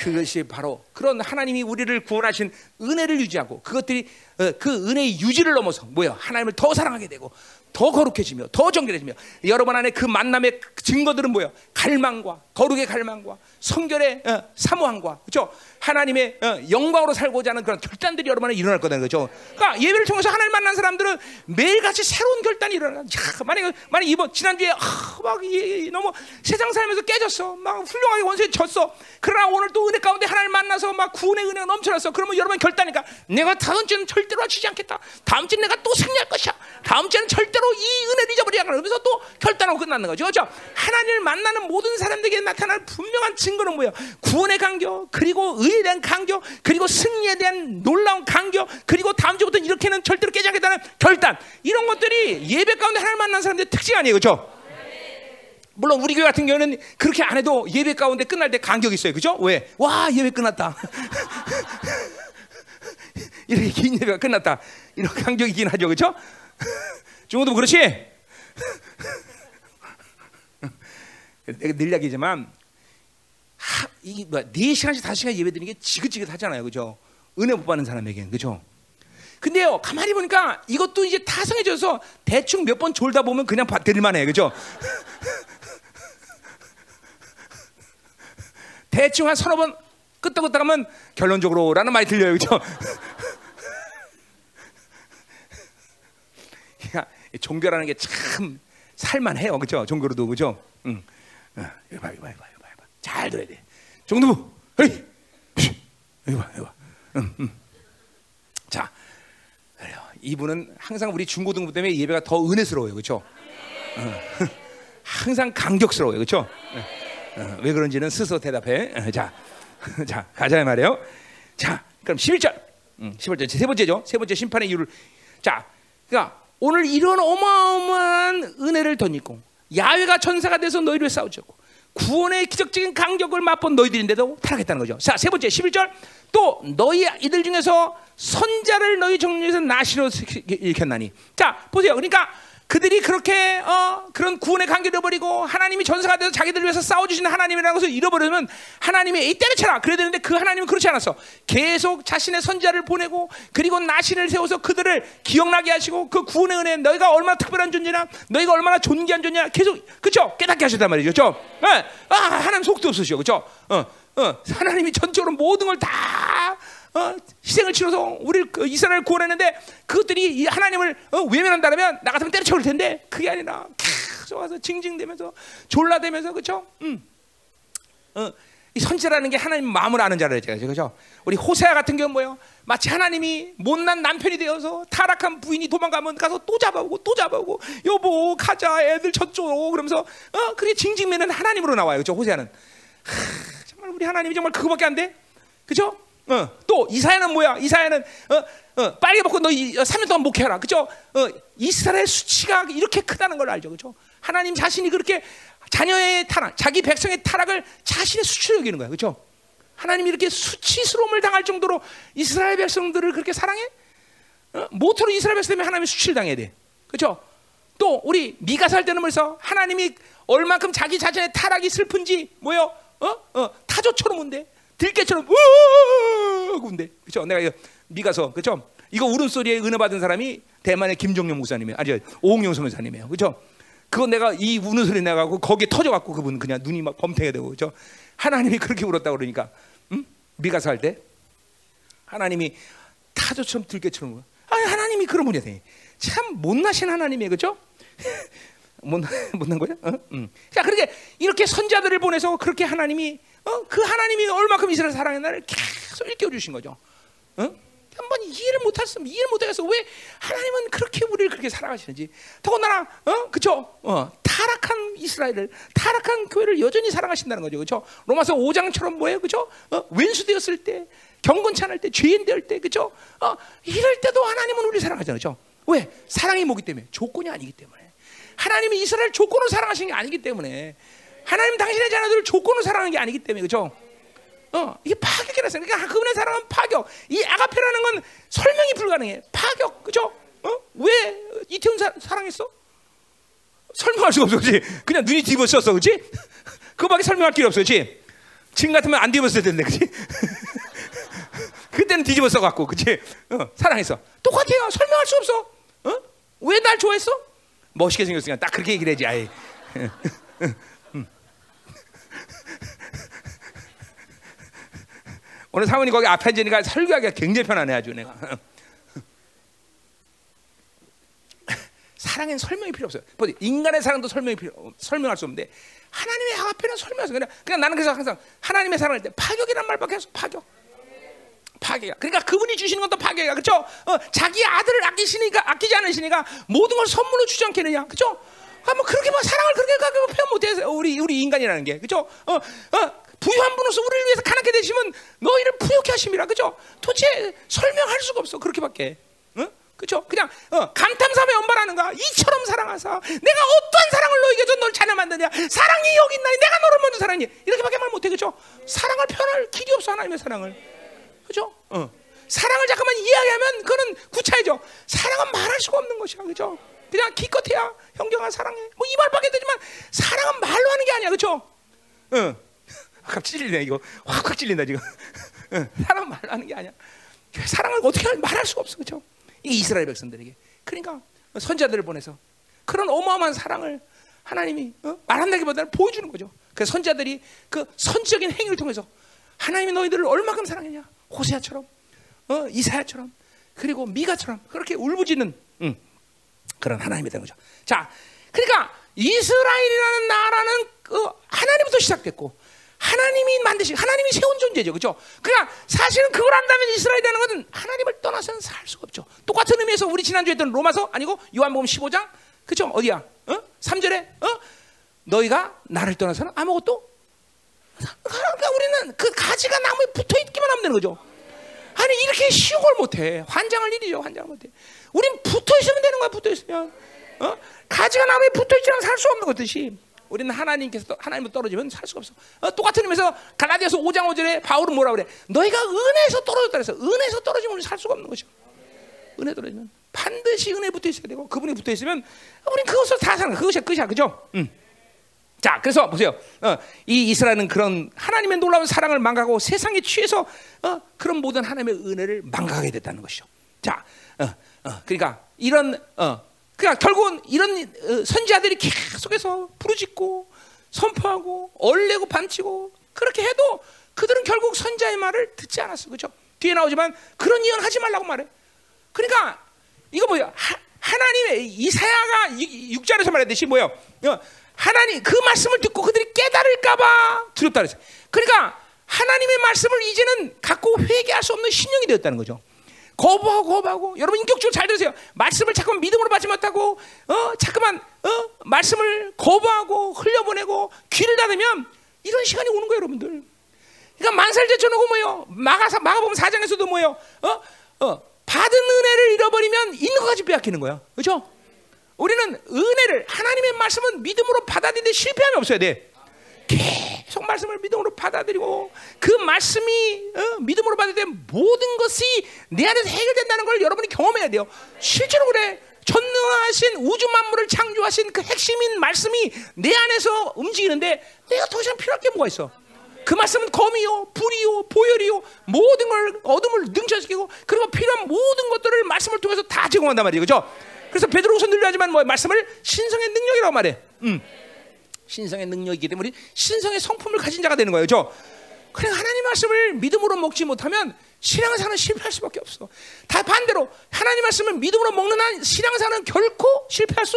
S1: 그것이 바로 그런 하나님이 우리를 구원하신 은혜를 유지하고 그것들이 어, 그 은혜의 유지를 넘어서 뭐야 하나님을 더 사랑하게 되고 더 거룩해지며 더 정결해지며. 여러분 안에 그 만남의 증거들은 뭐야 갈망과 거룩의 갈망과 성결의 어, 사모함과. 그렇죠 하나님의 어, 영광으로 살고자 하는 그런 결단들이 여러분 안에 일어날 거다 그죠? 그러니까 예배를 통해서 하나님 만난 사람들은 매일같이 새로운 결단이 일어나 야, 만약 만약 이번 지난주에 아, 막 이, 너무 세상 살면서 깨졌어. 막 훌륭하게 원수에 졌어. 그러나 오늘 또 은혜 가운데 하나님 만나서 막 구원의 은혜가 넘쳐났어. 그러면 여러분 결단이니까 내가 다음 주는 절대로 치지 않겠다. 다음 주는 내가 또 승리할 것이야. 다음 주는 절대 로 이 은혜를 잊어버리지 않아 그러면서 또 결단하고 끝나는 거죠 그렇죠 하나님을 만나는 모든 사람들에게 나타날 분명한 증거는 뭐야 구원의 간격 그리고 의에 대한 간격 그리고 승리에 대한 놀라운 간격 그리고 다음 주부터 이렇게는 절대로 깨지 않겠다는 결단 이런 것들이 예배 가운데 하나님 만난 사람들의 특징 아니에요 그렇죠 물론 우리 교회 같은 경우는 그렇게 안 해도 예배 가운데 끝날 때 간격이 있어요. 그죠? 왜? 와, 예배 끝났다. 이렇게 긴 예배가 끝났다. 이런 간격이 긴 하죠. 그죠? 중국도 그렇지? 내가 늘 이야기지만 하, 이게 뭐 4시간씩 5시간 예배 드리는 게 지긋지긋하잖아요. 그죠? 은혜 못 받는 사람에게는. 그죠? 근데요, 가만히 보니까 이것도 이제 타성해져서 대충 몇 번 졸다 보면 그냥 드릴만 해. 그죠? 대충 한 서너 번 끄떡끄떡 하면 결론적으로라는 말이 들려요. 그죠? 그러니까 종교라는 게 참 살만해요. 그죠? 종교로도. 그죠? 응. 어, 이거 봐, 이거 봐, 이거 봐, 이거 봐. 잘 들어야 돼. 정두부, 헤이! 이거 봐, 이거 봐. 자, 그래요. 이분은 항상 우리 중고등부 때문에 예배가 더 은혜스러워요. 그죠? 응. 항상 강격스러워요. 그죠? 응. 어, 왜 그런지는 스스로 대답해. 어, 자, 자 가자 말이에요. 자, 그럼 11절. 음, 11절 세 번째죠. 세 번째 심판의 이유를. 자, 그러니까 오늘 이런 어마어마한 은혜를 덧입고 야훼가 천사가 돼서 너희를 싸우셨고 구원의 기적적인 강력을 맛본 너희들인데도 타락했다는 거죠. 자, 세 번째 11절. 또 너희 이들 중에서 선자를 너희 정중에서 나시로 일으켰나니. 자, 보세요. 그러니까 그들이 그렇게 어, 그런 구원의 관계를 잃어버리고 하나님이 전사가 돼서 자기들 위해서 싸워 주시는 하나님이라는 것을 잃어버리면 하나님이 이 때려쳐라. 그래야 되는데 그 하나님은 그렇지 않았어. 계속 자신의 선자를 보내고 그리고 나신을 세워서 그들을 기억나게 하시고 그 구원의 은혜 너희가 얼마나 특별한 존재냐? 너희가 얼마나 존귀한 존재냐? 계속 그쵸? 깨닫게 하셨단 말이죠. 그쵸? 네. 아 하나님 속도 없으시죠. 그쵸? 어, 어, 하나님이 전적으로 모든 걸 다 어, 희생을 치러서 우리를 그 이스라엘 구원했는데 그것들이 하나님을 어, 외면한다면 나 같으면 때려쳐 올 텐데 그게 아니라 계속 와서 징징대면서 졸라대면서 그렇죠? 음. 어, 이 선지라는 게 하나님 마음을 아는 자라 했죠, 그렇죠? 우리 호세아 같은 경우는 뭐요? 마치 하나님이 못난 남편이 되어서 타락한 부인이 도망가면 가서 또 잡아오고 또 잡아오고 여보 가자 애들 저쪽 그러면서 어 그게 징징매는 하나님으로 나와요, 그렇죠? 호세아는 하, 정말 우리 하나님이 정말 그거밖에 안 돼? 그죠? 어, 또 이사야는 뭐야? 이사야는 어, 어, 빨개 벗고 너 3년 동안 목회하라. 그죠? 어, 이스라엘 수치가 이렇게 크다는 걸 알죠. 그죠? 하나님 자신이 그렇게 자녀의 타락, 자기 백성의 타락을 자신의 수치로 여기는 거야. 그죠? 하나님이 이렇게 수치스러움을 당할 정도로 이스라엘 백성들을 그렇게 사랑해? 어? 모토로 이스라엘 백성 때문에 하나님이 수치를 당해야 돼. 그죠? 또 우리 미가서 할 때는 그래서 하나님이 얼만큼 자기 자신의 타락이 슬픈지 뭐요? 어? 어, 타조처럼 운대. 들깨처럼 운대. 그죠? 내가 이거 미가서 그죠? 이거 울음소리에 은혜 받은 사람이 대만의 김종영 목사님이에요. 아니 오홍영 선교사님이에요. 그죠? 그거 내가 이 우는 소리 내가 고 거기에 터져 갖고 그분 그냥 눈이 막 범태가 되고 그죠? 하나님이 그렇게 울었다 그러니까 응? 미가서 할 때 하나님이 타조처럼 들깨처럼. 아 하나님이 그런 분이야. 참 못나신 하나님이에요. 그죠? 못 못난 거야? 어? 응. 자, 그렇게 이렇게 선자들을 보내서 그렇게 하나님이 어? 그 하나님이 얼마큼 이스라엘 사랑했나를 계속 일깨워 주신 거죠. 어? 한번 이해를 못했으면 이해를 못해서 왜 하나님은 그렇게 우리를 그렇게 사랑하시는지. 더군다나 어? 그죠 어 타락한 이스라엘을 타락한 교회를 여전히 사랑하신다는 거죠. 그죠 로마서 5장처럼 뭐예요? 그죠 어? 왼수되었을 때 경건치 않을 때 죄인 될 때 그죠 어? 이럴 때도 하나님은 우리 사랑하잖아요. 그죠 왜? 사랑이 뭐기 때문에 조건이 아니기 때문에. 하나님이 이스라엘 조건으로 사랑하시는 게 아니기 때문에 하나님 당신의 자녀들을 조건으로 사랑하는 게 아니기 때문에 그죠 어, 이게 파격이라서 그러니까 그분의 사랑은 파격. 이 아가페라는 건 설명이 불가능해. 파격, 그죠? 어? 왜 이태원 사, 사랑했어? 설명할 수가 없어, 그렇지? 그냥 눈이 뒤집어졌어, 그렇지? 그거밖에 설명할 길이 없어, 그렇지? 지금 같으면 안 뒤집었을 텐데, 그렇지? 그때는 뒤집었어 갖고, 그렇지? 어, 사랑했어. 똑같아요. 설명할 수 없어. 어? 왜 날 좋아했어? 멋있게 생겼으니까 딱 그렇게 얘기를 해야지. 아이. 오늘 사모님 거기 앞에 앉으니까 설교하기가 굉장히 편하네 아주 내가. 사랑엔 설명이 필요 없어요. 뭐 인간의 사랑도 설명이 필요 설명할 수 없는데 하나님의 앞에는 설명해서 그냥 그냥 나는 그래서 항상 하나님의 사랑할 때 파격이란 말밖에 없어 파격. 파격이야. 그러니까 그분이 주시는 것도 파격이야. 그렇죠? 어, 자기 아들을 아끼시니까 아끼지 않으시니까 모든 걸 선물로 주지 않겠느냐. 그렇죠? 아, 뭐 그렇게 뭐 사랑을 그렇게 표현 못해서 우리 우리 인간이라는 게 그렇죠? 어, 어, 부유한 분으로서 우리를 위해서 가난케 되시면 너희를 부유케 하심이라 그죠? 도대체 설명할 수가 없어 그렇게밖에. 어? 그죠? 그냥 어, 감탄사에 연발하는 거야. 이처럼 사랑하사 내가 어떠한 사랑을 너에게 줘널 자녀 만드냐? 사랑이 여기 있나니 내가 너를 먼저 사랑해. 이렇게밖에 말 못해 그죠? 사랑을 표현할 길이 없어 하나님의 사랑을. 그죠? 어. 사랑을 잠깐만 이야기하면 그거는 구차해져. 사랑은 말할 수가 없는 것이야. 그죠? 그냥 기껏해야 형경아 사랑해. 뭐이 말밖에 되지만 사랑은 말로 하는 게 아니야. 그죠? 어. 확 찔리네 이거. 확확 찔린다 지금. 사랑 말하는 게 아니야. 사랑을 어떻게 말할 수가 없어 그렇죠 이 이스라엘 백성들에게. 그러니까 선자들을 보내서 그런 어마어마한 사랑을 하나님이 어? 말한다기보다는 보여주는 거죠. 그 선자들이 그 선지적인 행위를 통해서 하나님이 너희들을 얼마큼 사랑했냐? 호세아처럼 어? 이사야처럼 그리고 미가처럼 그렇게 울부짖는 음, 그런 하나님이 된 거죠. 자 그러니까 이스라엘이라는 나라는 그 하나님부터 시작됐고 하나님이 만드신 하나님이 세운 존재죠, 그렇죠? 그러니까 사실은 그걸 한다면 이스라엘이라는 것은 하나님을 떠나서는 살 수가 없죠. 똑같은 의미에서 우리 지난주에 했던 로마서 아니고 요한복음 15장, 그렇죠? 어디야? 어? 3절에 어? 너희가 나를 떠나서는 아무것도 그러니까 우리는 그 가지가 나무에 붙어 있기만 하면 되는 거죠. 아니 이렇게 쉬운 걸 못해. 환장할 일이죠, 환장을 못해. 우린 붙어 있으면 되는 거야, 붙어 있으면. 어? 가지가 나무에 붙어 있지만 살수 없는 것듯이. 우리는 하나님께서 하나님으로 떨어지면 살 수가 없어. 어, 똑같은 의미에서 갈라디아서 5장 5절에 바울은 뭐라 그래? 너희가 은혜에서 떨어졌다 그래서 은혜에서 떨어지면 우리 살 수가 없는 것이야. 은혜 떨어지면 반드시 은혜 붙어 있어야 되고 그분이 붙어 있으면 우린 그것을 다 사는 그것이 끝이야, 그죠? 음. 자, 그래서 보세요. 어, 이 이스라엘은 그런 하나님의 놀라운 사랑을 망가고 세상에 취해서 어, 그런 모든 하나님의 은혜를 망가게 됐다는 것이죠. 자, 어, 어 그러니까 이런 어, 그러니까 결국은 이런 어, 선지자들이 계속해서 부르짖고 선포하고 얼레고 반치고 그렇게 해도 그들은 결국 선자의 말을 듣지 않았어, 그렇죠? 뒤에 나오지만 그런 예언 하지 말라고 말해. 그러니까 이거 뭐야? 하, 나님의 이사야가 6절에서 말했듯이 뭐요? 어, 하나님 그 말씀을 듣고 그들이 깨달을까봐 두렵다 그랬어. 그러니까 하나님의 말씀을 이제는 갖고 회개할 수 없는 신령이 되었다는 거죠. 거부하고 거부하고 여러분 인격적으로 잘 들으세요. 말씀을 자꾸만 믿음으로 받지 못하고 어 자꾸만 어 말씀을 거부하고 흘려보내고 귀를 닫으면 이런 시간이 오는 거예요, 여러분들. 그러니까 만살 제쳐놓고 뭐요? 마가사 마가복음 4장에서도 뭐요? 어? 어, 받은 은혜를 잃어버리면 있는 것까지 빼앗기는 거야. 그렇죠? 우리는 은혜를 하나님의 말씀은 믿음으로 받아들이는데 실패함이 없어야 돼. 계속 말씀을 믿음으로 받아들이고 그 말씀이 어, 믿음으로 때 모든 것이 내 안에서 해결된다는 걸 여러분이 경험해야 돼요. 실제로 그래. 전능하신 우주 만물을 창조하신 그 핵심인 말씀이 내 안에서 움직이는데 내가 더 이상 필요할 게 뭐가 있어? 그 말씀은 검이요, 불이요, 보혈이요, 모든 걸 어둠을 능차시키고 그리고 필요한 모든 것들을 말씀을 통해서 다 제공한단 말이에요, 그렇죠? 그래서 베드로후서 늘려하지만 뭐 말씀을 신성의 능력이라고 말해. 음. 신성의 능력이기 때문에 신성의 성품을 가진 자가 되는 거예요, 그렇죠? 그래 하나님 말씀을 믿음으로 먹지 못하면 신앙사는 실패할 수밖에 없어. 다 반대로 하나님 말씀을 믿음으로 먹는 한 신앙사는 결코 실패할 수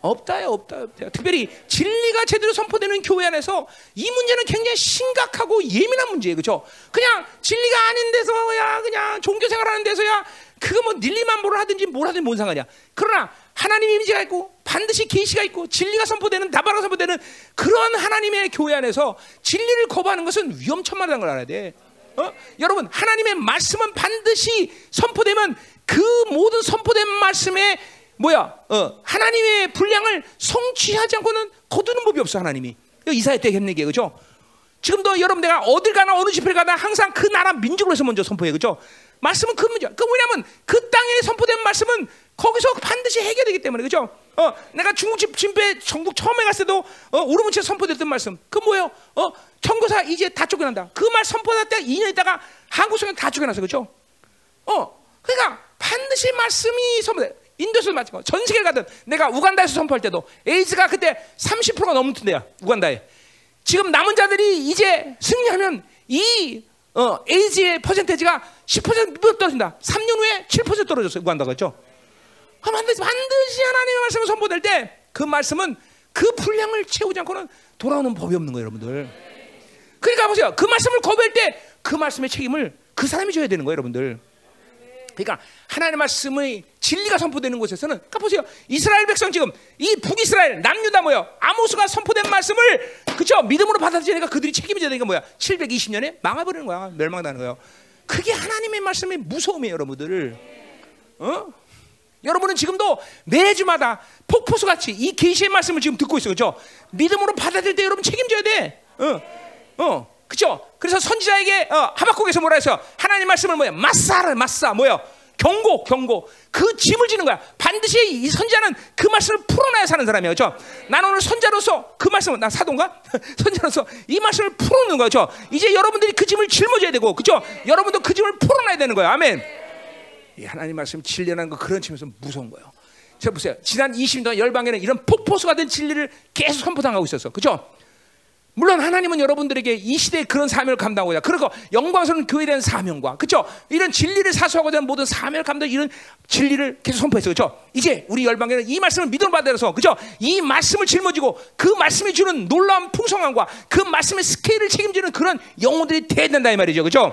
S1: 없다요, 없다, 없다. 특별히 진리가 제대로 선포되는 교회 안에서 이 문제는 굉장히 심각하고 예민한 문제예요, 그렇죠? 그냥 진리가 아닌 데서야 그냥 종교 생활하는 데서야 그거 뭐 닐리만보를 하든지 뭘 하든지 뭔 상관이야. 그러나 하나님 이미지가 있고 반드시 계시가 있고 진리가 선포되는 다바가 선포되는 그런 하나님의 교회 안에서 진리를 거부하는 것은 위험천만한 걸 알아야 돼. 어? 여러분 하나님의 말씀은 반드시 선포되면 그 모든 선포된 말씀에 뭐야? 어, 하나님의 분량을 성취하지 않고는 거두는 법이 없어 하나님이. 이사야 때 했는 게 그죠? 지금도 여러분 내가 어딜 가나 어느 집회를 가나 항상 그 나라 민족으로 해서 먼저 선포해 그죠? 말씀은 그 문제. 그 뭐냐면 그 땅에 선포된 말씀은 거기서 반드시 해결되기 때문에 그죠? 어, 내가 중국 집 진배 전국 처음에 갔을 때도 어, 우르무치에 선포됐던 말씀. 그 뭐예요? 어, 청교사 이제 다 쫓겨난다. 그 말 선포할 때 2년 있다가 한국 성경 다 쫓겨났어. 그죠? 어, 그러니까 반드시 말씀이 선포돼. 인도에서 마찬가전 세계를 가든 내가 우간다에서 선포할 때도 에이즈가 그때 30%가 넘는 데야. 우간다에. 지금 남은 자들이 이제 승리하면 이 어, 에이즈의 퍼센테지가 10% 떨어진다. 3년 후에 7% 떨어졌어요. 우간다가 그죠? 반드시, 반드시 하나님의 말씀을 선포될 때 그 말씀은 그 분량을 채우지 않고는 돌아오는 법이 없는 거예요, 여러분들. 그러니까 보세요. 그 말씀을 거부할 때 그 말씀의 책임을 그 사람이 져야 되는 거예요, 여러분들. 그러니까 하나님의 말씀의 진리가 선포되는 곳에서는 그러니까 보세요. 이스라엘 백성 지금 이 북이스라엘 남유다 뭐요? 아모스가 선포된 말씀을 그죠 믿음으로 받아들이니까 그들이 책임져야 되니까 뭐야? 720년에 망해버리는 거야. 멸망하는 거예요. 그게 하나님의 말씀의 무서움이에요, 여러분들. 어? 여러분은 지금도 매주마다 폭포수 같이 이 계시의 말씀을 지금 듣고 있어요. 그죠? 믿음으로 받아들일 때 여러분 책임져야 돼. 어. 어. 그죠? 그래서 선지자에게 어, 하박국에서 뭐라 했어요? 하나님 말씀을 뭐야? 마사를 마사 뭐야? 경고, 경고. 그 짐을 지는 거야. 반드시 이 선자는 그 말씀을 풀어놔야 사는 사람이에요. 그죠? 나는 오늘 선자로서 그 말씀을, 나 사도인가? 선자로서 이 말씀을 풀어놓는 거죠. 이제 여러분들이 그 짐을 짊어져야 되고, 그죠? 여러분도 그 짐을 풀어놔야 되는 거예요. 아멘. 이 하나님 말씀 진리라는 거 그런 측면에서 무서운 거예요. 저 보세요. 지난 20년 동안 열방에는 이런 폭포수가 된 진리를 계속 선포당하고 있었어. 그죠? 물론 하나님은 여러분들에게 이 시대에 그런 사명을 감당하고자 그리고 영광스러운 교회에 대한 사명과 그죠 이런 진리를 사수하고자 하는 모든 사명을 감당 이런 진리를 계속 선포했어 그죠 이제 우리 열방에는 이 말씀을 믿음 받아서 그죠 이 말씀을 짊어지고 그 말씀이 주는 놀라운 풍성함과 그 말씀의 스케일을 책임지는 그런 영혼들이 돼야 된다 이 말이죠 그죠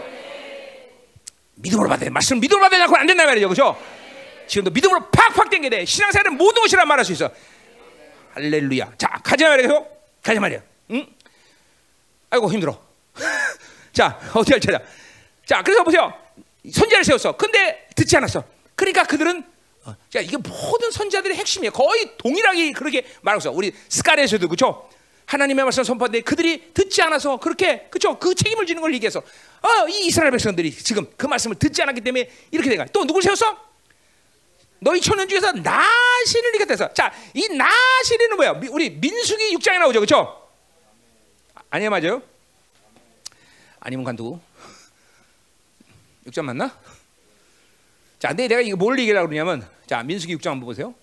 S1: 믿음으로 받아야 돼. 말씀 믿음으로 받아야 안 된다 말이죠. 그죠? 지금도 믿음으로 팍팍 땡겨야 돼. 신앙생활은 모든 것이라 말할 수 있어. 할렐루야. 자, 가자 말이에요. 가자 말이야. 응? 아이고, 힘들어. 자, 어떻게 할 차례. 자, 그래서 보세요. 선자를 세웠어. 근데 듣지 않았어. 그러니까 그들은 어, 자, 이게 모든 선자들의 핵심이에요. 거의 동일하게 그렇게 말하고 있어. 우리 스카레에서도 그렇죠? 하나님의 말씀 선포하는데 그들이 듣지 않아서 그렇게 그죠 그 책임을 지는 걸 얘기해서 어, 이 이스라엘 백성들이 지금 그 말씀을 듣지 않았기 때문에 이렇게 된 거야. 또 누굴 세웠어? 너희 초년 중에서 나시를 이겼대서 자 이 나시리는 뭐야? 우리 민수기 6장에 나오죠, 그렇죠? 아니야 맞아요? 아니면 간두고 6장 맞나? 자, 근데 내가 이거 뭘 얘기하려고 그러냐면 자 민수기 6장 한번 보세요.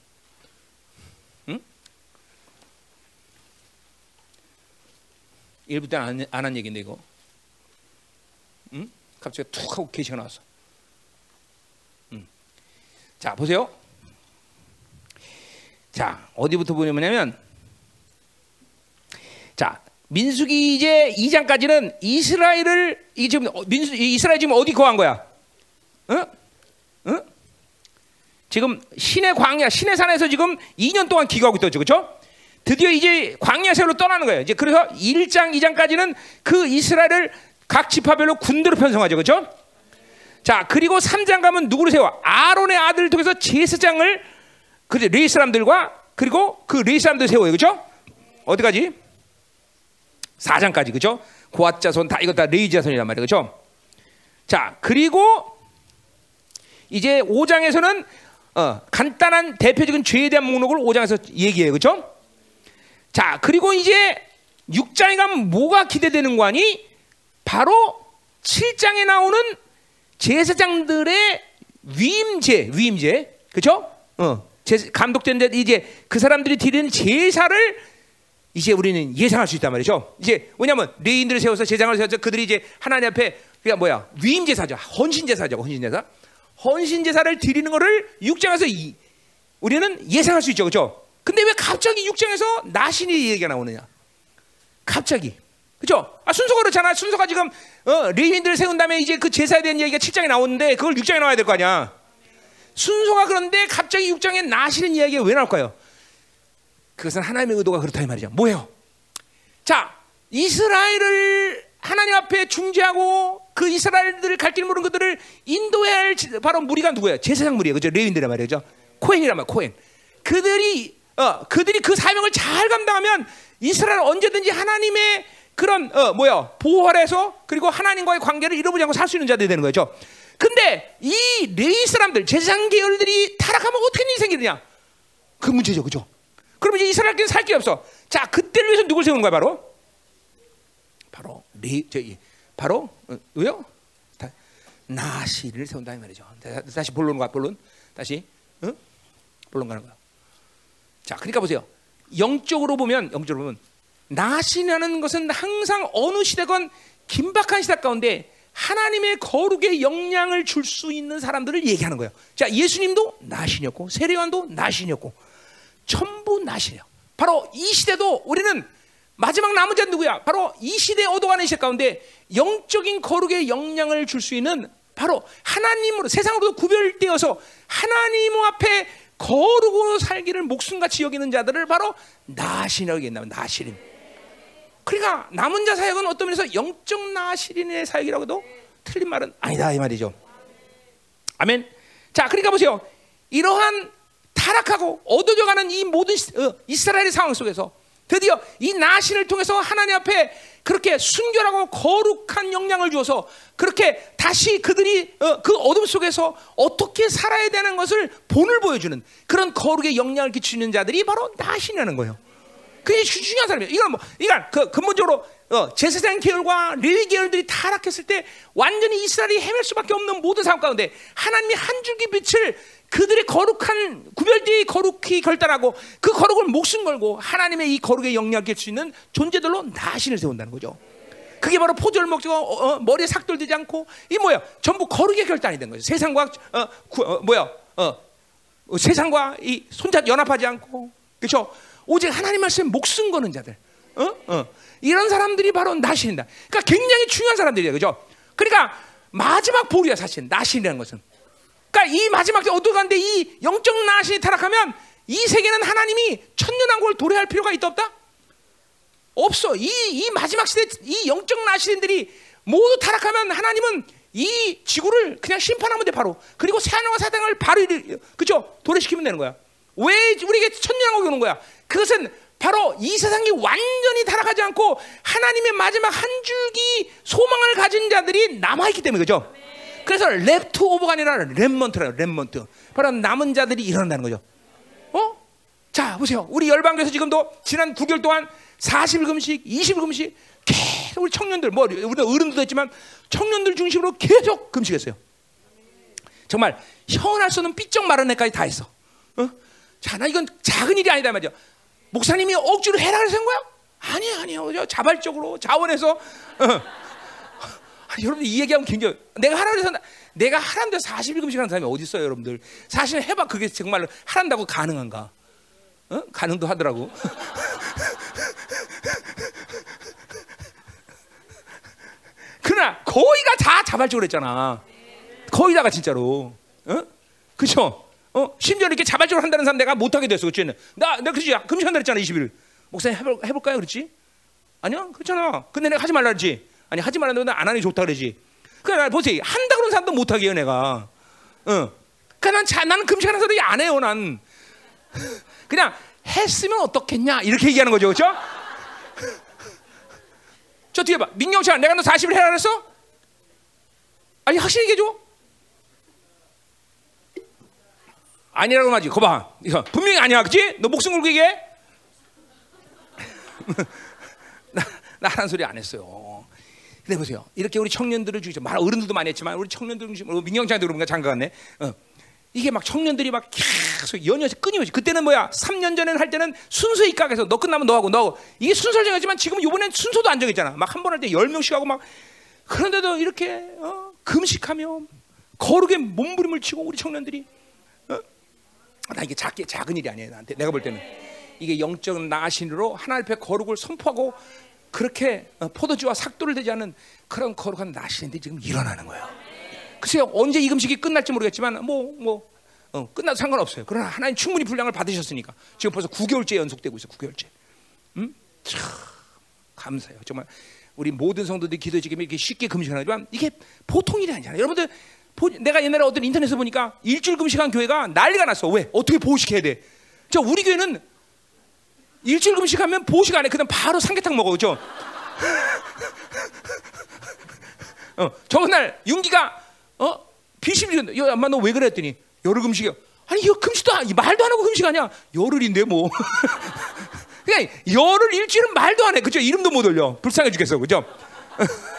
S1: 일부 때는 안한 얘기인데 이거. 응? 갑자기 툭 하고 계시가 나왔어. 응. 자 보세요. 자 어디부터 보냐면 자 민수기 이제 2장까지는 이스라엘을 이 지금 어, 민수 이스라엘 지금 어디 거한 거야? 응? 응? 지금 신의 광야, 신의 산에서 지금 2년 동안 기거하고 있었죠, 그렇죠? 드디어 이제 광야 세로 떠나는 거예요. 이제 그래서 1장, 2장까지는 그 이스라엘을 각 지파별로 군대로 편성하죠. 그렇죠? 자, 그리고 3장 가면 누구를 세워? 아론의 아들을 통해서 제사장을 그 레위 사람들과 그리고 그 레위 사람들 세워요. 그렇죠? 어디까지? 4장까지. 그렇죠? 고핫 자손 다 이거 다 레위 자손이란 말이에요. 그렇죠? 자, 그리고 이제 5장에서는 어, 간단한 대표적인 죄에 대한 목록을 5장에서 얘기해요. 그렇죠? 자, 그리고 이제 6장에 가면 뭐가 기대되는 거 아니? 바로 7장에 나오는 제사장들의 위임제, 위임제. 그렇죠? 어. 감독된 데 이제 그 사람들이 드리는 제사를 이제 우리는 예상할 수 있단 말이죠. 이제 왜냐하면 레인들을 세워서 제장을 세워서 그들이 이제 하나님 앞에 그게 뭐야 위임 제사죠, 헌신 제사죠, 헌신 제사. 헌신 제사를 드리는 것을 6장에서 이, 우리는 예상할 수 있죠, 그렇죠? 근데 왜 갑자기 6장에서 나신이 얘기가 나오느냐? 갑자기. 그죠? 아, 순서가 그렇잖아. 순서가 지금 어, 레인들을 세운 다음에 이제 그 제사에 대한 얘기가 7장에 나오는데 그걸 6장에 나와야 될 거 아니야. 순서가 그런데 갑자기 6장에 나시는 이야기가 왜 나올까요? 그것은 하나님의 의도가 그렇다 이 말이죠. 뭐예요? 자, 이스라엘을 하나님 앞에 중재하고 그 이스라엘들을 갈 길 모르는 그들을 인도해야 할 바로 무리가 누구예요? 제사장 무리예요. 그죠? 레윈들란 말이죠. 코엔이란 말, 코엔. 그들이 어, 그들이 그 사명을 잘 감당하면 이스라엘 언제든지 하나님의 그런 어, 뭐야 보호 아래서 그리고 하나님과의 관계를 잃어버리지 않고 살 수 있는 자들이 되는 거죠. 근데 이 레이 사람들 제사장 계열들이 타락하면 어떻게 일이 생기느냐? 그 문제죠, 그죠? 그러면 이제 이스라엘끼리 살 게 없어. 자, 그때를 위해서 누굴 세우는 거야, 바로? 바로 레 저기 바로 어, 왜요? 다, 나시를 세운다 이 말이죠. 다 시 본론 가 본론 다시 어? 본론 가는 거야. 자, 그러니까 보세요. 영적으로 보면 영적으로 보면 나시라는 것은 항상 어느 시대건 긴박한 시대 가운데 하나님의 거룩의 영향을 줄 수 있는 사람들을 얘기하는 거예요. 자, 예수님도 나신이었고 세례요한도 나신이었고 전부 나신이에요. 바로 이 시대도 우리는 마지막 남은 자 누구야? 바로 이 시대 얻어가는 시대 가운데 영적인 거룩의 영향을 줄 수 있는 바로 하나님으로 세상으로 구별되어서 하나님 앞에 거룩으로 살기를 목숨같이 여기는 자들을 바로 나신이라고 얘기한다면 나신임. 그러니까 남은 자 사역은 어떤 면에서 영적 나시린의 사역이라고도 틀린 말은 아니다 이 말이죠. 아멘. 자, 그러니까 보세요. 이러한 타락하고 얻어져가는 이 모든 어, 이스라엘의 상황 속에서 드디어 이 나신을 통해서 하나님 앞에 그렇게 순결하고 거룩한 영향을 주어서 그렇게 다시 그들이 어, 그 어둠 속에서 어떻게 살아야 되는 것을 본을 보여주는 그런 거룩의 영향을 끼치는 자들이 바로 나신이라는 거예요. 그게 중요한 사람이에요. 이건 뭐, 이건 그 근본적으로 어, 제사장 계열과 레위 계열들이 타락했을 때 완전히 이스라엘이 헤맬 수밖에 없는 모든 상황 가운데 하나님이 한 줄기 빛을 그들의 거룩한 구별되이 거룩히 결단하고 그 거룩을 목숨 걸고 하나님의 이 거룩에 영향을 수 있는 존재들로 나신을 세운다는 거죠. 그게 바로 먹고 어, 어, 머리에 삭돌되지 않고 이 뭐야 전부 거룩의 결단이 된 거죠. 세상과 어, 구, 어, 뭐야 어, 세상과 이 손잡 연합하지 않고 그렇죠. 오직 하나님 말씀에 목숨 거는 자들. 어? 어. 이런 사람들이 바로 나신이다. 그러니까 굉장히 중요한 사람들이에요. 그죠? 그러니까 마지막 보루야 사실 나신이라는 것은. 그러니까 이 마지막 때 어두간데 이 영적 나신이 타락하면 이 세계는 하나님이 천년왕국을 도래할 필요가 있다 없다? 없어. 이, 이 마지막 시대 이 영적 나신들이 모두 타락하면 하나님은 이 지구를 그냥 심판하면 돼 바로. 그리고 새하늘과 사당을 바로 그죠? 도래시키면 되는 거야. 왜 우리에게 천년왕국이 오는 거야? 그것은 바로 이 세상이 완전히 타락하지 않고 하나님의 마지막 한 줄기 소망을 가진 자들이 남아있기 때문에 그죠? 그래서 left over가 아니라 remnant라요 remnant 바로 남은 자들이 일어난다는 거죠 어? 자 보세요 우리 열방교회에서 지금도 지난 9개월 동안 40일 금식 20일 금식 계속 우리 청년들 뭐 우리 어른들도 했지만 청년들 중심으로 계속 금식했어요 정말 형언할 수 없는 삐쩍 마른 애까지 다 했어 어? 자, 나 이건 작은 일이 아니다 말이야. 목사님이 억지로 해라 그래서 한 거야? 아니에요, 아니에요. 자발적으로 자원해서. 어. 여러분들 이 얘기하면 굉장히 내가 하라 그래서 내가 하란데 40일 금식 하는 사람이 어디 있어요, 여러분들? 사실 해봐 그게 정말 하란다고 가능한가? 어? 가능도 하더라고. 그러나 거의가 다 자발적으로 했잖아. 거의 다가 진짜로. 어? 그렇죠? 어? 심지어 이렇게 자발적으로 한다는 사람 내가 못하게 됐어. 그치? 나, 내가 그지 금식한다 그랬잖아, 20일. 목사님 해볼, 해볼까요? 그렇지? 아니야? 그렇잖아. 근데 내가 하지 말라 그랬지? 아니 하지 말라는데 안 하는 게 좋다 그러지. 그러니까 보세요. 한다 그런 사람도 못 하게요 내가. 응. 그러니까 난 자, 나는 금식하는 사람이 안 해요 난. 그냥 했으면 어떻겠냐 이렇게 얘기하는 거죠, 그렇죠? 저 뒤에 봐, 민경철, 내가 너 40일 해라 그랬어? 아니 확실히 얘기해줘. 아니라고 하지. 거봐, 이거 분명히 아니야, 그렇지? 너 목숨 걸고 얘기해? 나, 나 하는 소리 안 했어요. 근데 보세요. 이렇게 우리 청년들을 주죠. 말 어른들도 많이 했지만 우리 청년들 중심, 민경장도 그런가 장가 같네. 어. 이게 막 청년들이 막 계속 연이어서 끊임없이 그때는 뭐야 3년 전에는 할 때는 순서 입각해서 너 끝나면 너하고 너하고 이게 순서를 정했지만 지금 이번엔 순서도 안 정했잖아 막 한 번 할 때 10명씩 하고 막 그런데도 이렇게 어, 금식하며 거룩에 몸부림을 치고 우리 청년들이 어? 나 이게 작게 작은 일이 아니에요 나한테 내가 볼 때는 이게 영적 나신으로 하나님 앞에 거룩을 선포하고 그렇게 어, 포도주와 삭도를 되지 않은 그런 거룩한 나신인데 지금 일어나는 거예요. 글쎄요 언제 이 금식이 끝날지 모르겠지만 뭐뭐 어, 끝나도 상관없어요. 그러나 하나님 충분히 분량을 받으셨으니까 지금 벌써 9개월째 연속되고 있어 9개월째. 음? 참 감사해요. 정말 우리 모든 성도들이 기도 지금 이렇게 쉽게 금식하지만 이게 보통 일이 아니잖아요. 여러분들 보, 내가 옛날에 어떤 인터넷에 보니까 일주일 금식한 교회가 난리가 났어. 왜? 어떻게 보식해야 돼? 저 우리 교회는 일주일 금식하면 보식 안 해. 그다음 바로 삼계탕 먹어, 그죠? 어, 저날 윤기가 어 비심이 야, 엄마 너 왜 그랬더니 열흘 금식이야. 아니 이거 금식도 아니, 말도 안 하고 금식 아니야. 열흘인데 뭐. 그냥 열흘 일주일은 말도 안 해. 그죠? 이름도 못 올려. 불쌍해 죽겠어, 그죠?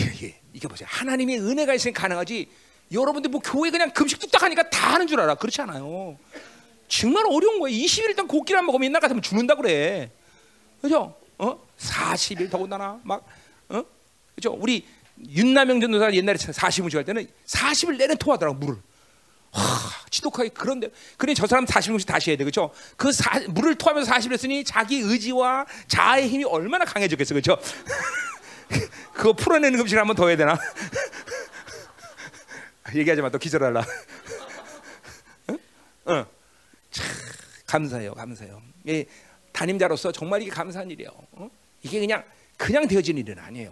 S1: 이게, 이게 보세요. 하나님의 은혜가 있으면 가능하지. 여러분들 뭐 교회 그냥 금식 뚝딱 하니까 다 하는 줄 알아. 그렇지 않아요. 정말 어려운 거예요. 20일 일단 고기를 먹으면 옛날 같으면 죽는다 그래. 그죠? 어? 40일 더군다나 막 어? 그죠? 우리 윤남영 전도사 옛날에 40일 할 때는 40일 내내 토하더라고 물을. 하, 지독하게 그런데 그래 저 사람 40일씩 다시 해야 돼 그죠? 그 사, 물을 토하면서 40일 했으니 자기 의지와 자아의 힘이 얼마나 강해졌겠어 그죠? 그거 풀어내는 음식을 한번 더 해야 되나? 얘기하지 마, 또 기절할라. 응? 응. 참 감사해요, 감사해요. 예, 담임자로서 정말 이게 감사한 일이에요. 어? 이게 그냥 그냥 되어진 일은 아니에요.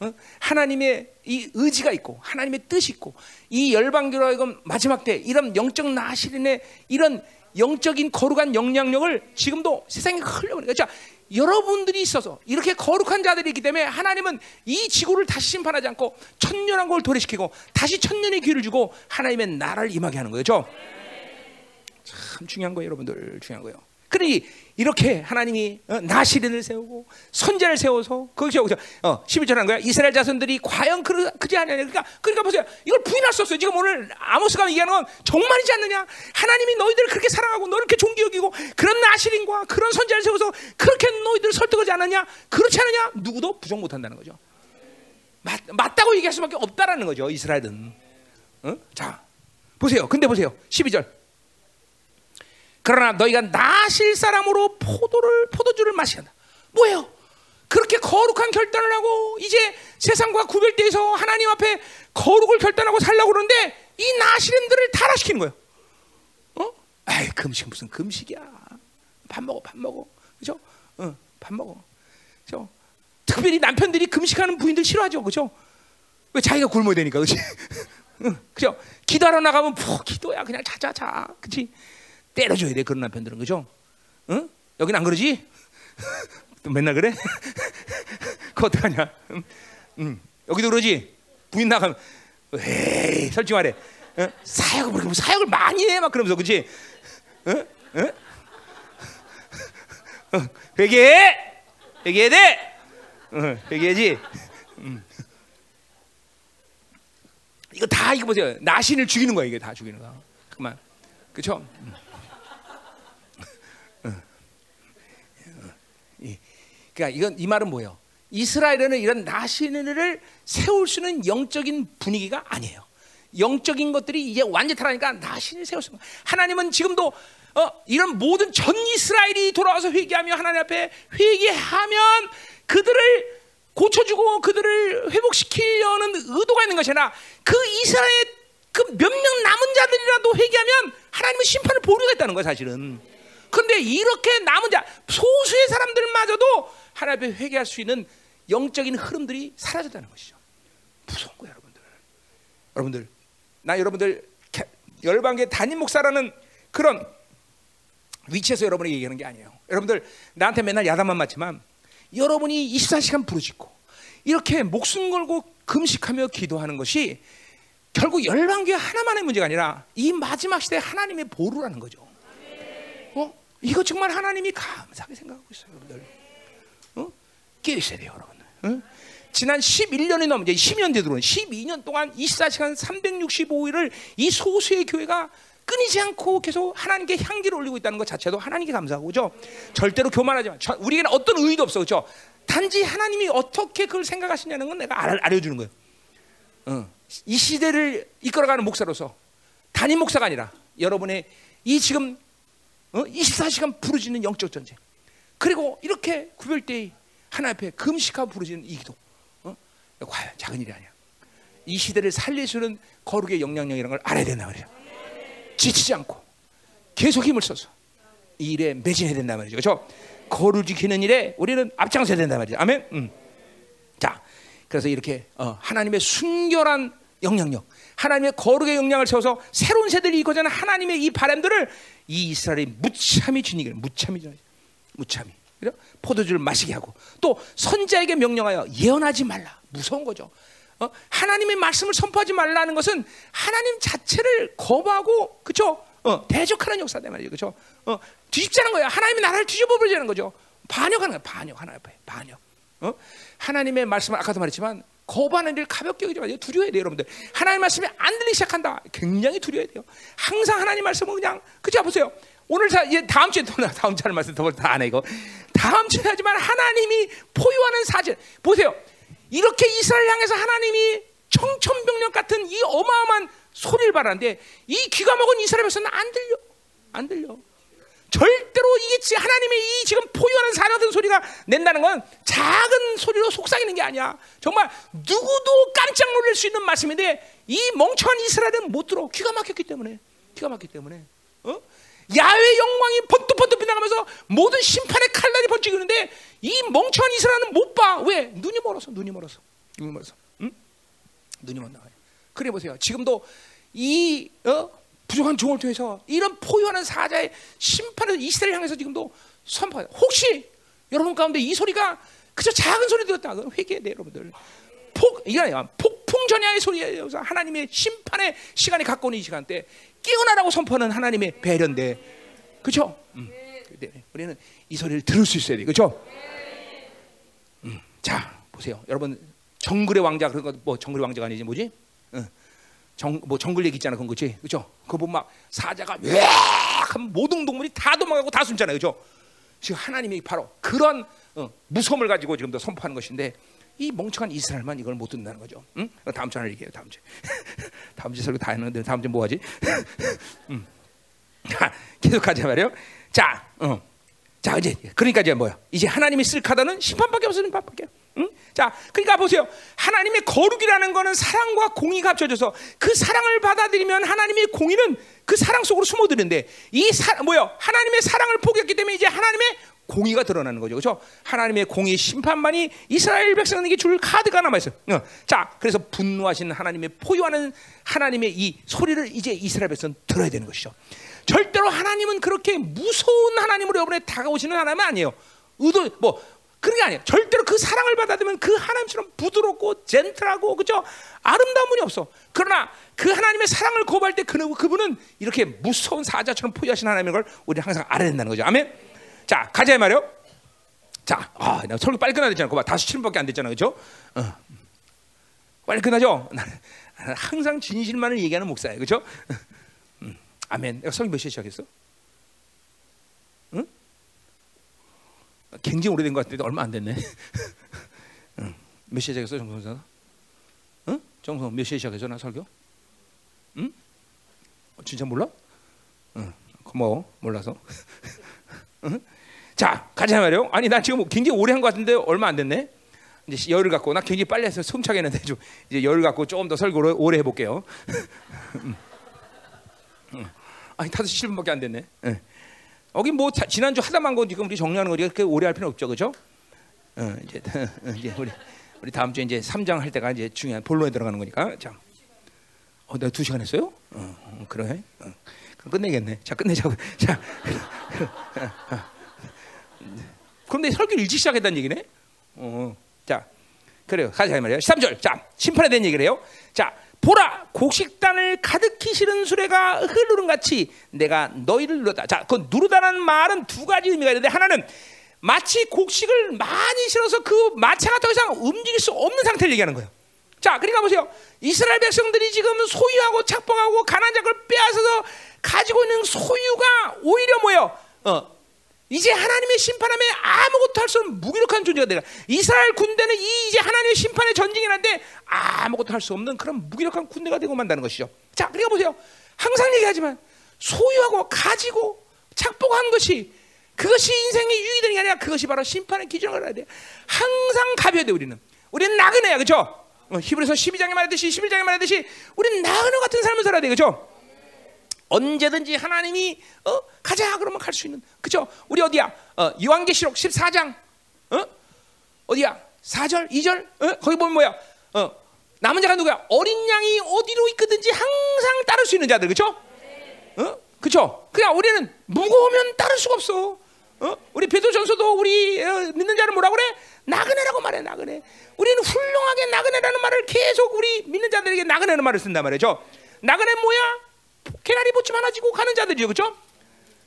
S1: 어? 하나님의 이 의지가 있고 하나님의 뜻이 있고 이 열방교로 이건 마지막 때 이런 영적 나시린의 이런 영적인 거룩한 영향력을 지금도 세상에 흘려보니까 자 여러분들이 있어서 이렇게 거룩한 자들이 있기 때문에 하나님은 이 지구를 다시 심판하지 않고 천년한 걸 도래시키고 다시 천년의 기회를 주고 하나님의 나라를 임하게 하는 거죠. 참 중요한 거예요, 여러분들 중요한 거예요. 그러니 이렇게 하나님이 어, 나시린을 세우고 선자를 세워서 거기서 어, 11절 한 거야. 이스라엘 자손들이 과연 그, 그지 않느냐. 그러니까 그러니까 보세요. 이걸 부인할 수 없어요. 지금 오늘 아모스가 얘기하는 건 정말이지 않느냐. 하나님이 너희들을 그렇게 사랑하고 너를 그렇게 존귀 여기고 그런 나시린과 그런 선자를 세워서 그렇게 너희들을 설득하지 않느냐. 그렇지 않느냐. 누구도 부정 못 한다는 거죠. 맞, 맞다고 얘기할 수밖에 없다라는 거죠. 이스라엘은. 어? 자, 보세요. 근데 보세요. 12절. 그러나 너희가 나실 사람으로 포도를 포도주를 마시한다. 뭐예요? 그렇게 거룩한 결단을 하고 이제 세상과 구별돼서 하나님 앞에 거룩을 결단하고 살라고 그러는데 이 나시름들을 타락시키는 거예요. 어? 아이 금식 무슨 금식이야? 밥 먹어, 밥 먹어, 그죠? 어, 밥 먹어, 그죠? 특별히 남편들이 금식하는 부인들 싫어하죠, 그죠? 왜 자기가 굶어야 되니까, 그렇지? 응, 그죠? 기도하러 나가면 푹 기도야, 그냥 자자자, 그렇지? 때려줘야 돼 그런 남편들은 그죠? 응? 여긴 안 그러지? 맨날 그래? 그거 어떡하냐? 응? 응. 여기도 그러지? 부인 나가면 에이 솔직히 말해 응? 사역을 뭐 사역을 많이 해 막 그러면서 그지? 응? 응? 회개해! 회개해야 돼! 응, 회개해야지 응. 이거 다 이거 보세요 나신을 죽이는 거야 이게 다 죽이는 거야 그만 그쵸? 그러니까 이건 이 말은 뭐예요? 이스라엘에는 이런 나시는을 세울 수 있는 영적인 분위기가 아니에요. 영적인 것들이 이제 완전 타라니까 나신을 있는 하나님은 지금도 어, 이런 모든 전 이스라엘이 돌아와서 회개하며 하나님 앞에 회개하면 그들을 고쳐주고 그들을 회복시키려는 의도가 있는 것이 아니라 그 이스라엘 그 몇 명 남은 자들이라도 회개하면 하나님은 심판을 보류했다는 거예요 사실은 근데 이렇게 남은 자 소수의 사람들마저도 하나님 앞에 회개할 수 있는 영적인 흐름들이 사라졌다는 것이죠. 무서운 거야, 여러분들. 여러분들, 나 여러분들 개- 열방계 담임 목사라는 그런 위치에서 여러분에게 얘기하는 게 아니에요. 여러분들 나한테 맨날 야단만 맞지만 여러분이 24시간 부르짖고 이렇게 목숨 걸고 금식하며 기도하는 것이 결국 열방교회 하나만의 문제가 아니라 이 마지막 시대 하나님의 보루라는 거죠. 어? 이거 정말 하나님이 감사하게 생각하고 있어요, 여러분들. 어? 깨 있어야 돼요, 여러분. 어? 지난 11년이 넘은 이제 10년 되도록 12년 동안 24시간 365일을 이 소수의 교회가 끊이지 않고 계속 하나님께 향기를 올리고 있다는 것 자체도 하나님께 감사하고 그죠? 절대로 교만하지 마. 저- 우리에게는 어떤 의의도 없어 그죠? 단지 하나님이 어떻게 그걸 생각하시냐는 건 내가 알, 알려주는 거예요. 어. 이 시대를 이끌어가는 목사로서 단임 목사가 아니라 여러분의 이 지금 어? 24시간 부르짖는 영적 전쟁 그리고 이렇게 구별되이 하나님 앞에 금식하고 부르짖는 이 기도. 어? 과연 작은 일이 아니야. 이 시대를 살리시는 거룩의 영향력이라는 걸 알아야 된다 말이야. 지치지 않고 계속 힘을 써서 이 일에 매진해야 된다 말이죠. 그렇죠? 거룩 지키는 일에 우리는 앞장서야 된다 말이죠. 아멘? 음. 자, 그래서 이렇게 어, 하나님의 순결한 영향력, 하나님의 거룩의 영향을 세워서 새로운 세대를 이끌자는 하나님의 이 바람들을 이 이스라엘이 무참히 지니기를 무참히 지니 무참히 그래 포도주를 마시게 하고 또 선자에게 명령하여 예언하지 말라 무서운 거죠. 어? 하나님의 말씀을 선포하지 말라는 것은 하나님 자체를 거부하고 그죠? 어, 대적하는 역사다 말이죠, 그죠? 어, 뒤집자는 거야. 하나님의 나라를 뒤집어 버리자는 거죠. 반역하는 거야, 반역 하나 앞에 반역. 어? 하나님의 말씀을 아까도 말했지만 거부하는 일 가볍게 여기지 마세요. 두려워야 돼요, 여러분들. 하나님 말씀이 안 들리기 시작한다. 굉장히 두려워야 돼요. 항상 하나님 말씀은 그냥 그죠 보세요. 오늘 자 다음 주에 또 나- 다음 주에 말씀 더다안 해 이거. 다음 주에 하지만 하나님이 포유하는 사실 보세요. 이렇게 이스라엘 향해서 하나님이 청천벽력 같은 이 어마어마한 소리를 발하는데 이 귀가 먹은 이스라엘 백성은 안 들려, 안 들려. 절대로 이게 지- 하나님의 이 지금 포유하는 같은 소리가 낸다는 건 작은 소리로 속삭이는 게 아니야. 정말 누구도 깜짝 놀랄 수 있는 말씀인데 이 멍청한 이스라엘은 못 들어. 귀가 막혔기 때문에. 귀가 막혔기 때문에. 어? 야외 영광이 번뜩번뜩 빛나가면서 모든 심판의 칼날이 번지는데 이 멍청한 이스라엘은 못 봐. 왜? 눈이 멀어서. 눈이 멀어서. 눈이 멀어서. 응? 눈이 먼 나와요. 그래 보세요. 지금도 이 어? 부족한 종을 통해서 이런 포효하는 사자의 심판을 이스라엘 향해서 지금도 선포해요. 혹시 여러분 가운데 이 소리가 그저 작은 소리 들었다. 그럼 회개해야 돼요, 여러분들. 폭 이게 아니야. 폭 풍 전야의 소리예요. 하나님의 심판의 시간이 가까운 이 시간 때 깨어나라고 선포하는 하나님의 배려인데, 그렇죠? 음. 때문에 우리는 이 소리를 들을 수 있어야 돼, 그렇죠? 음. 자 보세요, 여러분 정글의 왕자 그런 거뭐 정글의 왕자가 아니지 뭐지? 응. 정, 뭐 정글 얘기 있잖아 그런 거지 그죠? 그거 보면 막 사자가 왜 하면 모든 동물이 다 도망가고 다 숨잖아요 그죠? 지금 하나님이 바로 그런 어, 무서움을 가지고 지금도 선포하는 것인데 이 멍청한 이스라엘만 이걸 못 듣는다는 거죠 응? 다음 주에 얘기해요 다음 주에 다음 주에 설교 다 했는데 다음 주에 뭐 하지? 음. 자, 계속 하자 말이요 자, 어. 자 이제 그러니까 이제 뭐야? 이제 하나님이 쓸 카드는 심판밖에 없어 심판밖에. 응? 자, 그러니까 보세요. 하나님의 거룩이라는 거는 사랑과 공의가 합쳐져서 그 사랑을 받아들이면 하나님의 공의는 그 사랑 속으로 숨어드는데 이 사, 뭐요? 하나님의 사랑을 포기했기 때문에 이제 하나님의 공의가 드러나는 거죠, 그렇죠? 하나님의 공의 심판만이 이스라엘 백성에게 줄 카드가 남아 있어요. 어. 자, 그래서 분노하신 하나님의 포효하는 하나님의 이 소리를 이제 이스라엘 백성 들어야 되는 것이죠. 절대로 하나님은 그렇게 무서운 하나님으로 여러분에 다가오시는 하나님은 아니에요. 의도 뭐 그런 게 아니에요. 절대로 그 사랑을 받아들면 그 하나님처럼 부드럽고 젠틀하고 그죠 아름다운 분이 없어. 그러나 그 하나님의 사랑을 거부할 때 그, 그분은 이렇게 무서운 사자처럼 포기하신 하나님인 걸 우리 항상 알아야 된다는 거죠. 아멘. 자 가자 말이요. 자, 아, 나 설교 빨리 끝나야 되잖아. 그봐 다시 7분밖에 안 됐잖아, 그렇죠? 어. 빨리 끝나죠? 나는 항상 진실만을 얘기하는 목사예요, 그렇죠? 아멘. 내가 설교 몇 시에 시작했어? 응? 굉장히 오래된 것 같은데 얼마 안 됐네. 응. 몇 시에 시작했어, 정성사? 응? 정성 몇 시에 시작했어, 나 설교? 응? 어, 진짜 몰라? 응. 고마워, 몰라서. 응? 자, 가자 말이요. 아니, 나 지금 굉장히 오래 한 것 같은데 얼마 안 됐네. 이제 열을 갖고 나 굉장히 빨리 해서 숨차게 했는데 좀 이제 열을 갖고 조금 더 설교를 오래 해볼게요. 아니 5시 7분밖에 안 됐네. 예. 여기 뭐 자- 지난주 하다만 거 지금 우리 정리하는 거 그렇게 오래 할 필요 없죠, 그죠? 어, 이제 이제 우리 우리 다음 주에 이제 3장 할 때가 이제 중요한 본론에 들어가는 거니까. 자, 어, 내가 두 시간 했어요? 어, 어, 그래? 어. 그럼 끝내겠네. 자, 끝내자고. 자, 그럼 내 설교 일찍 시작했다는 얘기네. 어, 자, 그래요. 가자 이 말이에요. 13절. 자, 심판에 대한 얘기를 해요. 자, 보라, 곡식단을 가득히 실은 수레가 흐르는 같이 내가 너희를 누르다. 자, 그 누르다는 말은 두 가지 의미가 있는데 하나는 마치 곡식을 많이 실어서 그 마차가 더 이상 움직일 수 없는 상태를 얘기하는 거예요. 자, 그러니까 보세요. 이스라엘 백성들이 지금 소유하고 착복하고 가난 자를 빼앗아서 가지고 있는 소유가 오히려 뭐예요? 어, 이제 하나님의 심판함에 아무것도 할 수 없는 무기력한 존재가 되라. 이스라엘 군대는 이 이제 하나님의 심판의 전쟁이란데 아무것도 할 수 없는 그런 무기력한 군대가 되고 만다는 것이죠. 자, 그러니까 보세요. 항상 얘기하지만 소유하고 가지고 착복한 것이 그것이 인생의 유익이 되는 게 아니라 그것이 바로 심판의 기준을 알아야 돼. 항상 가벼야 돼 우리는. 우리는 나그네야, 그렇죠? 어, 히브리서 12장에 말했듯이 11장에 말했듯이 우리는 나그네 같은 삶을 살아야 돼, 그렇죠? 언제든지 하나님이 어, 가자 그러면 갈 수 있는 그죠? 우리 어디야? 어, 요한계시록 14장 어? 어디야? 4절, 2절 어? 거기 보면 뭐야? 어, 남은 자가 누구야? 어린 양이 어디로 이끄든지 항상 따를 수 있는 자들 그죠? 어? 그죠? 그냥 우리는 무거우면 따를 수가 없어. 어? 우리 베드로전서도 우리 어, 믿는 자를 뭐라 그래? 나그네라고 말해 나그네. 우리는 훌륭하게 나그네라는 말을 계속 우리 믿는 자들에게 나그네라는 말을 쓴단 말이죠. 나그네 뭐야? 개나리 보침 하나 지고 가는 자들이죠, 그렇죠?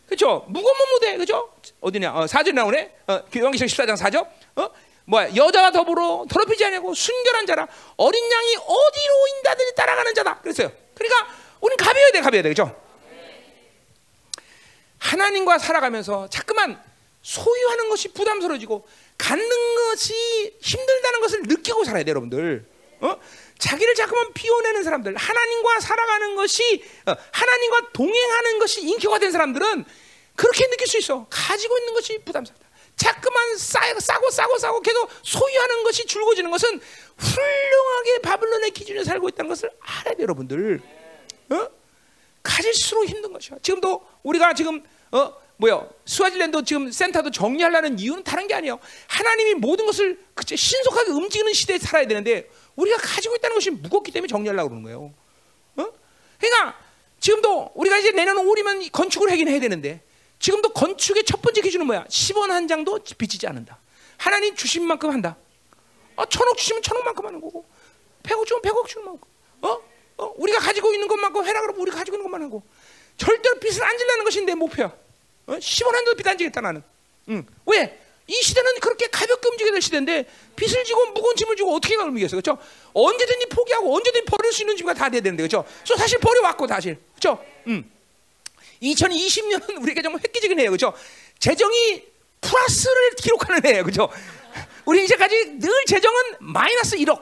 S1: 그렇죠? 무거우면 못해, 그렇죠? 어디냐? 어, 4절 나오네. 어, 요한계시록 14장 4절. 어? 뭐야? 여자와 더불어 더럽히지 아니하고 순결한 자라 어린 양이 어디로 인다든지 따라가는 자다. 그랬어요. 그러니까 우리는 가벼워야 돼, 가벼워야 돼, 그렇죠? 하나님과 살아가면서 자꾸만 소유하는 것이 부담스러워지고 갖는 것이 힘들다는 것을 느끼고 살아야 돼, 여러분들. 어? 자기를 자꾸만 비워내는 사람들, 하나님과 살아가는 것이 어, 하나님과 동행하는 것이 인격화 된 사람들은 그렇게 느낄 수 있어. 가지고 있는 것이 부담스럽다. 자꾸만 싸, 싸고 싸고 싸고 계속 소유하는 것이 줄고지는 것은 훌륭하게 바빌론의 기준에 살고 있다는 것을 알아야 돼, 여러분들. 어? 가질수록 힘든 것이야. 지금도 우리가 지금 어 뭐요 스와질랜드 지금 센터도 정리하려는 이유는 다른 게 아니에요. 하나님이 모든 것을 그치, 신속하게 움직이는 시대에 살아야 되는데 우리가 가지고 있다는 것이 무겁기 때문에 정리하려고 그러는 거예요. 어? 그러니까 지금도 우리가 이제 내년 5월이면 건축을 하긴 해야 되는데 지금도 건축의 첫 번째 기준은 뭐야? 10원 한 장도 비치지 않는다. 하나님 주신 만큼 한다. 어, 천억 주시면 천억만큼 하는 거고, 백억 주면 백억 주는 만큼. 어? 어? 우리가 가지고 있는 것만큼 해라 그러면 우리가 가지고 있는 것만 하고, 절대로 빚을 안 질라는 것이 내 목표야. 어? 10원 한 장도 빚안 지겠다 나는. 응. 왜? 이 시대는 그렇게 가볍게 움직여야 될 시대인데 빚을 지고 무거운 짐을 지고 어떻게 움직였어, 그렇죠? 언제든지 포기하고 언제든지 버릴 수 있는 준비가 다 돼야 되는데, 그렇죠? 그래서 사실 버려왔고 사실, 그렇죠? 음. 2020년은 우리에게 정말 획기적인 해요, 그렇죠? 재정이 플러스를 기록하는 해예요, 그렇죠? 우리 이제까지 늘 재정은 마이너스 1억,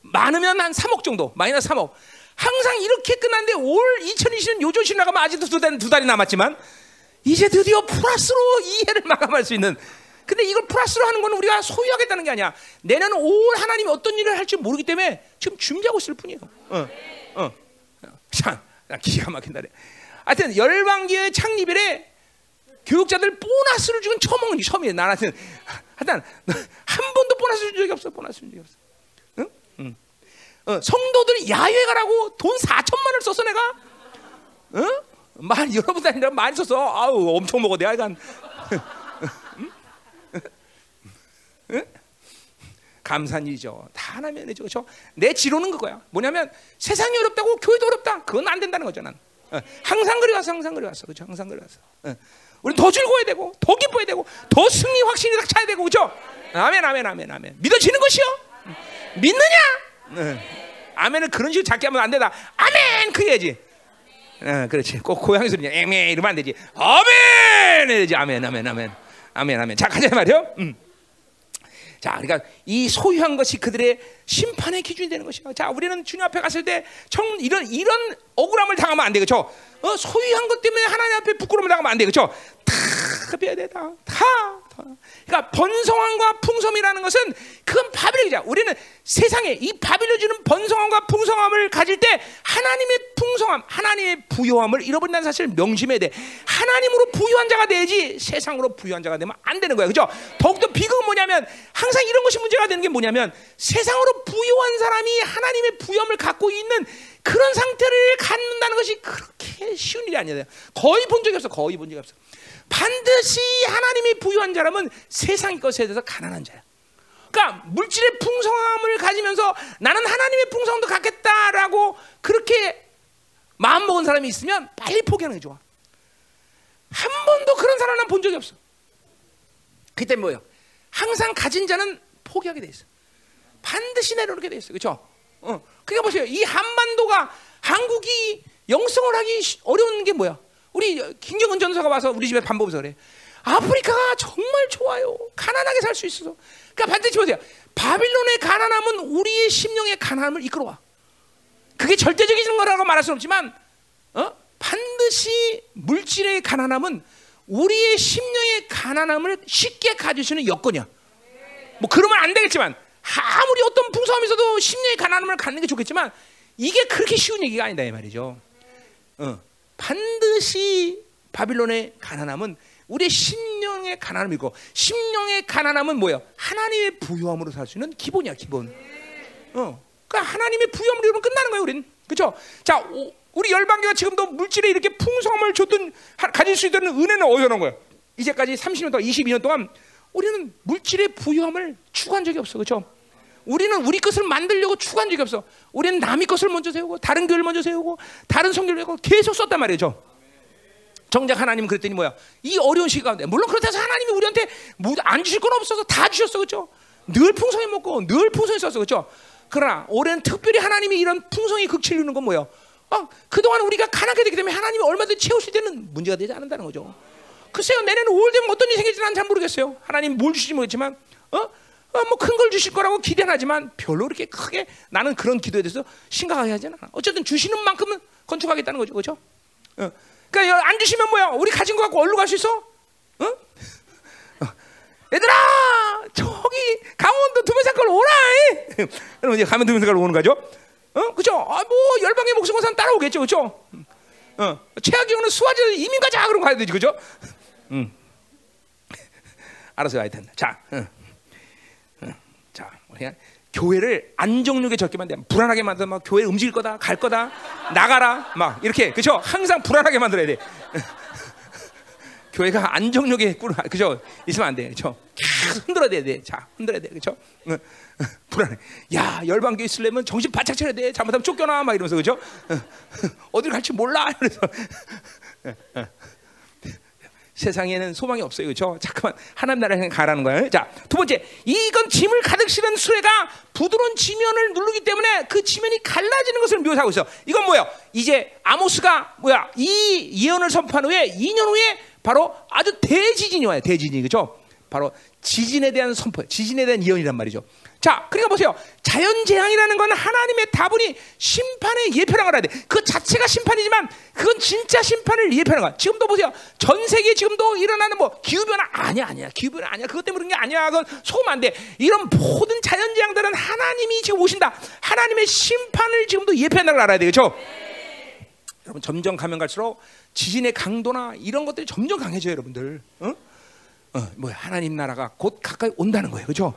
S1: 많으면 한 3억 정도, 마이너스 3억. 항상 이렇게 끝났는데 올 2020년 요조 신 나가면 아직도 두, 달, 두 달이 남았지만 이제 드디어 플러스로 이 해를 마감할 수 있는. 근데 이걸 플러스로 하는 건 우리가 소유하겠다는 게 아니야. 내년은 올 하나님이 어떤 일을 할지 모르기 때문에 지금 준비하고 있을 뿐이에요. 어, 어. 참, 나 기가 막힌다네. 하여튼 열방기의 창립일에 교육자들 보너스를 주는 처음 먹는 처음이에요. 나한테는 하여튼 한 번도 보너스 준 적이 없어. 보너스 준 적이 없어. 응? 응. 어, 성도들이 야외 가라고 돈 4천만 원을 썼어 내가. 응? 많이 여러분들 아니라 많이 썼어. 아우 엄청 먹어 내가 간. 감사한 일이죠. 다 하나님 은혜죠. 그렇죠? 내 지로는 그거야. 뭐냐면 세상이 어렵다고 교회도 어렵다. 그건 안 된다는. 난 어, 항상 그래 왔어. 항상 그래 왔어. 그렇죠? 항상 그래 왔어. 어. 우리 더 즐거워야 되고, 더 기뻐야 되고, 더 승리 확신이 딱 차야 되고, 그렇죠? 아멘, 아멘, 아멘, 아멘. 믿어지는 것이요. 믿느냐? 어. 아멘은 그런 식으로 작게 하면 안 된다. 아멘, 그래야지. 어, 그렇지. 꼭 고양이 소리냐, 앵매 이러면 안 되지. 아멘, 이러지. 아멘, 아멘, 아멘, 아멘, 아멘. 자, 가자 말이요. 음. 자, 그러니까 이 소유한 것이 그들의 심판의 기준이 되는 것이야. 자, 우리는 주님 앞에 갔을 때 청, 이런 이런 억울함을 당하면 안 돼, 그렇죠? 어, 소유한 것 때문에 하나님 앞에 부끄러움을 당하면 안 돼, 그렇죠? 다 배야 돼, 다, 다. 다. 그러니까 번성함과 풍성이라는 것은 그건 바빌론이자. 우리는 세상에 이 바빌론 주는 번성함과 풍성함을 가질 때 하나님의 풍 풍성함, 하나님의 부요함을 잃어버린다는 사실을 명심해야 돼. 하나님으로 부유한 자가 돼야지 세상으로 부유한 자가 되면 안 되는 거야. 그죠? 더욱더 비극은 뭐냐면 항상 이런 것이 문제가 되는 게 뭐냐면 세상으로 부유한 사람이 하나님의 부여함을 갖고 있는 그런 상태를 갖는다는 것이 그렇게 쉬운 일이 아니에요. 거의 본 적이 없어. 거의 본 적이 없어. 반드시 하나님이 부유한 자라면 세상의 것에 대해서 가난한 자야. 그러니까 물질의 풍성함을 가지면서 나는 하나님의 풍성도 갖겠다라고 그렇게 마음 먹은 사람이 있으면 빨리 포기하는 게 좋아. 한 번도 그런 사람은 본 적이 없어. 그때 뭐예요? 항상 가진 자는 포기하게 돼 있어. 반드시 내려오게 돼 있어. 그렇죠? 어. 그러니까 보세요. 이 한반도가 한국이 영성을 하기 어려운 게 뭐야? 우리 김경은 전사가 와서 우리 집에 밥 먹으면서 그래. 아프리카가 정말 좋아요. 가난하게 살 수 있어서. 그러니까 반드시 보세요. 바빌론의 가난함은 우리의 심령의 가난함을 이끌어와. 그게 절대적인 거라고 말할 수는 없지만, 어? 반드시 물질의 가난함은 우리의 심령의 가난함을 쉽게 가질 수 있는 여건이야. 뭐 그러면 안 되겠지만 아무리 어떤 풍성함이 있어도 심령의 가난함을 갖는 게 좋겠지만 이게 그렇게 쉬운 얘기가 아니다 이 말이죠. 어. 반드시 바빌론의 가난함은 우리의 심령의 가난함이 고 심령의 가난함은 뭐야? 하나님의 부유함으로 살 수 있는 기본이야 기본. 어. 그러니까 하나님의 부유함으로 끝나는 거예요 우리는. 그렇죠? 자 오, 우리 열방교가 지금도 물질에 이렇게 풍성함을 줬던 가질 수 있는 은혜는 어디서 난 거야? 이제까지 30년 동안 22년 동안 우리는 물질의 부유함을 추구한 적이 없어. 그렇죠? 우리는 우리 것을 만들려고 추구한 적이 없어. 우리는 남의 것을 먼저 세우고 다른 교회를 먼저 세우고 다른 성교를 세우고 계속 썼단 말이죠. 정작 하나님은 그랬더니 뭐야? 이 어려운 시기 가운데 물론 그렇다 해서 하나님이 우리한테 뭐안 주실 건 없어서 다 주셨어. 그렇죠? 늘 풍성히 먹고 늘 풍성히 썼어. 그렇죠? 그러나 올해는 특별히 하나님이 이런 풍성히 극치를 누는 건 뭐야? 어, 그동안 우리가 가난하게 되기 때문에 하나님이 얼마든지 채우실 때는 문제가 되지 않는다는 거죠. 글쎄요, 내년에 5월 되면 어떤 일이 생길지 는 잘 모르겠어요. 하나님 뭘 주실지 모르겠지만, 어? 어, 뭐큰 걸 주실 거라고 기대는 하지만 별로 그렇게 크게 나는 그런 기도에 대해서 심각하게 하지는 않아. 어쨌든 주시는 만큼은 건축하겠다는 거죠, 그렇죠? 어. 그러니까 안 주시면 뭐야? 우리 가진 거 갖고 얼로 갈 수 있어? 어? 어? 얘들아, 저기 강원도 두면산걸 오라. 그럼 이제 가면 두면산걸 오는 거죠? 어, 그죠? 아, 뭐 열방의 목숨건 따라오겠죠, 그죠? 어, 최악의 경우는 수화지로 이민 가자 그럼 가야 되지, 그죠? 음. 알아서 하여튼 자. 응. 그냥 교회를 안정력에 적게 만들 불안하게 만들어 막 교회 움직일 거다 갈 거다 나가라 막 이렇게. 그죠 항상 불안하게 만들어야 돼. 교회가 안정력에 꿀 그죠 있으면 안 돼. 그죠 흔들어야 돼. 자 흔들어야 돼. 그죠 불안해. 야 열방교 있으려면 정신 바짝 차려야 돼. 잘못하면 쫓겨나. 막 이러면서 그죠 어딜 갈지 몰라. 그래서 세상에는 소망이 없어요. 그렇죠? 잠깐만 하나님 나라에 가라는 거예요. 자, 두 번째. 이건 짐을 가득 실은 수레가 부드러운 지면을 누르기 때문에 그 지면이 갈라지는 것을 묘사하고 있어. 이건 뭐야? 이제 아모스가 뭐야? 이 예언을 선포한 후에 2년 후에 바로 아주 대지진이 와요. 대지진이. 그렇죠? 바로 지진에 대한 선포, 지진에 대한 예언이란 말이죠. 자, 그러니까 보세요. 자연 재앙이라는 건 하나님의 다분히 심판의 예표라고 알아야 돼. 그 자체가 심판이지만 그건 진짜 심판을 예표하는 거야. 지금도 보세요. 전 세계 지금도 일어나는 뭐 기후 변화 아니야, 아니야. 기후 변화 아니야. 그것 때문에 그런 게 아니야. 그건 소금 안 돼. 이런 모든 자연 재앙들은 하나님이 지금 오신다. 하나님의 심판을 지금도 예표한다는 걸 알아야 되겠죠. 여러분 점점 가면 갈수록 지진의 강도나 이런 것들이 점점 강해져요, 여러분들. 어? 어, 뭐 하나님 나라가 곧 가까이 온다는 거예요, 그렇죠?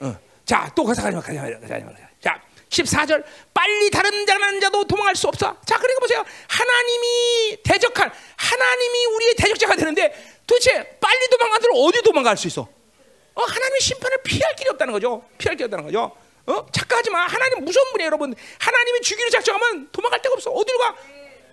S1: 어. 자, 또 가지 마, 가지 마, 가지 마. 자, 14절 빨리 다른 자는 자도 도망갈 수 없어. 자, 그러니까 보세요. 하나님이 대적한 하나님이 우리의 대적자가 되는데 도대체 빨리 도망가도록 어디 도망갈 수 있어? 어, 하나님의 심판을 피할 길이 없다는 거죠. 피할 길이 없다는 거죠. 어? 착각하지 마. 하나님 무서운 분이에요, 여러분. 하나님이 죽이를 작정하면 도망갈 데가 없어. 어디로 가?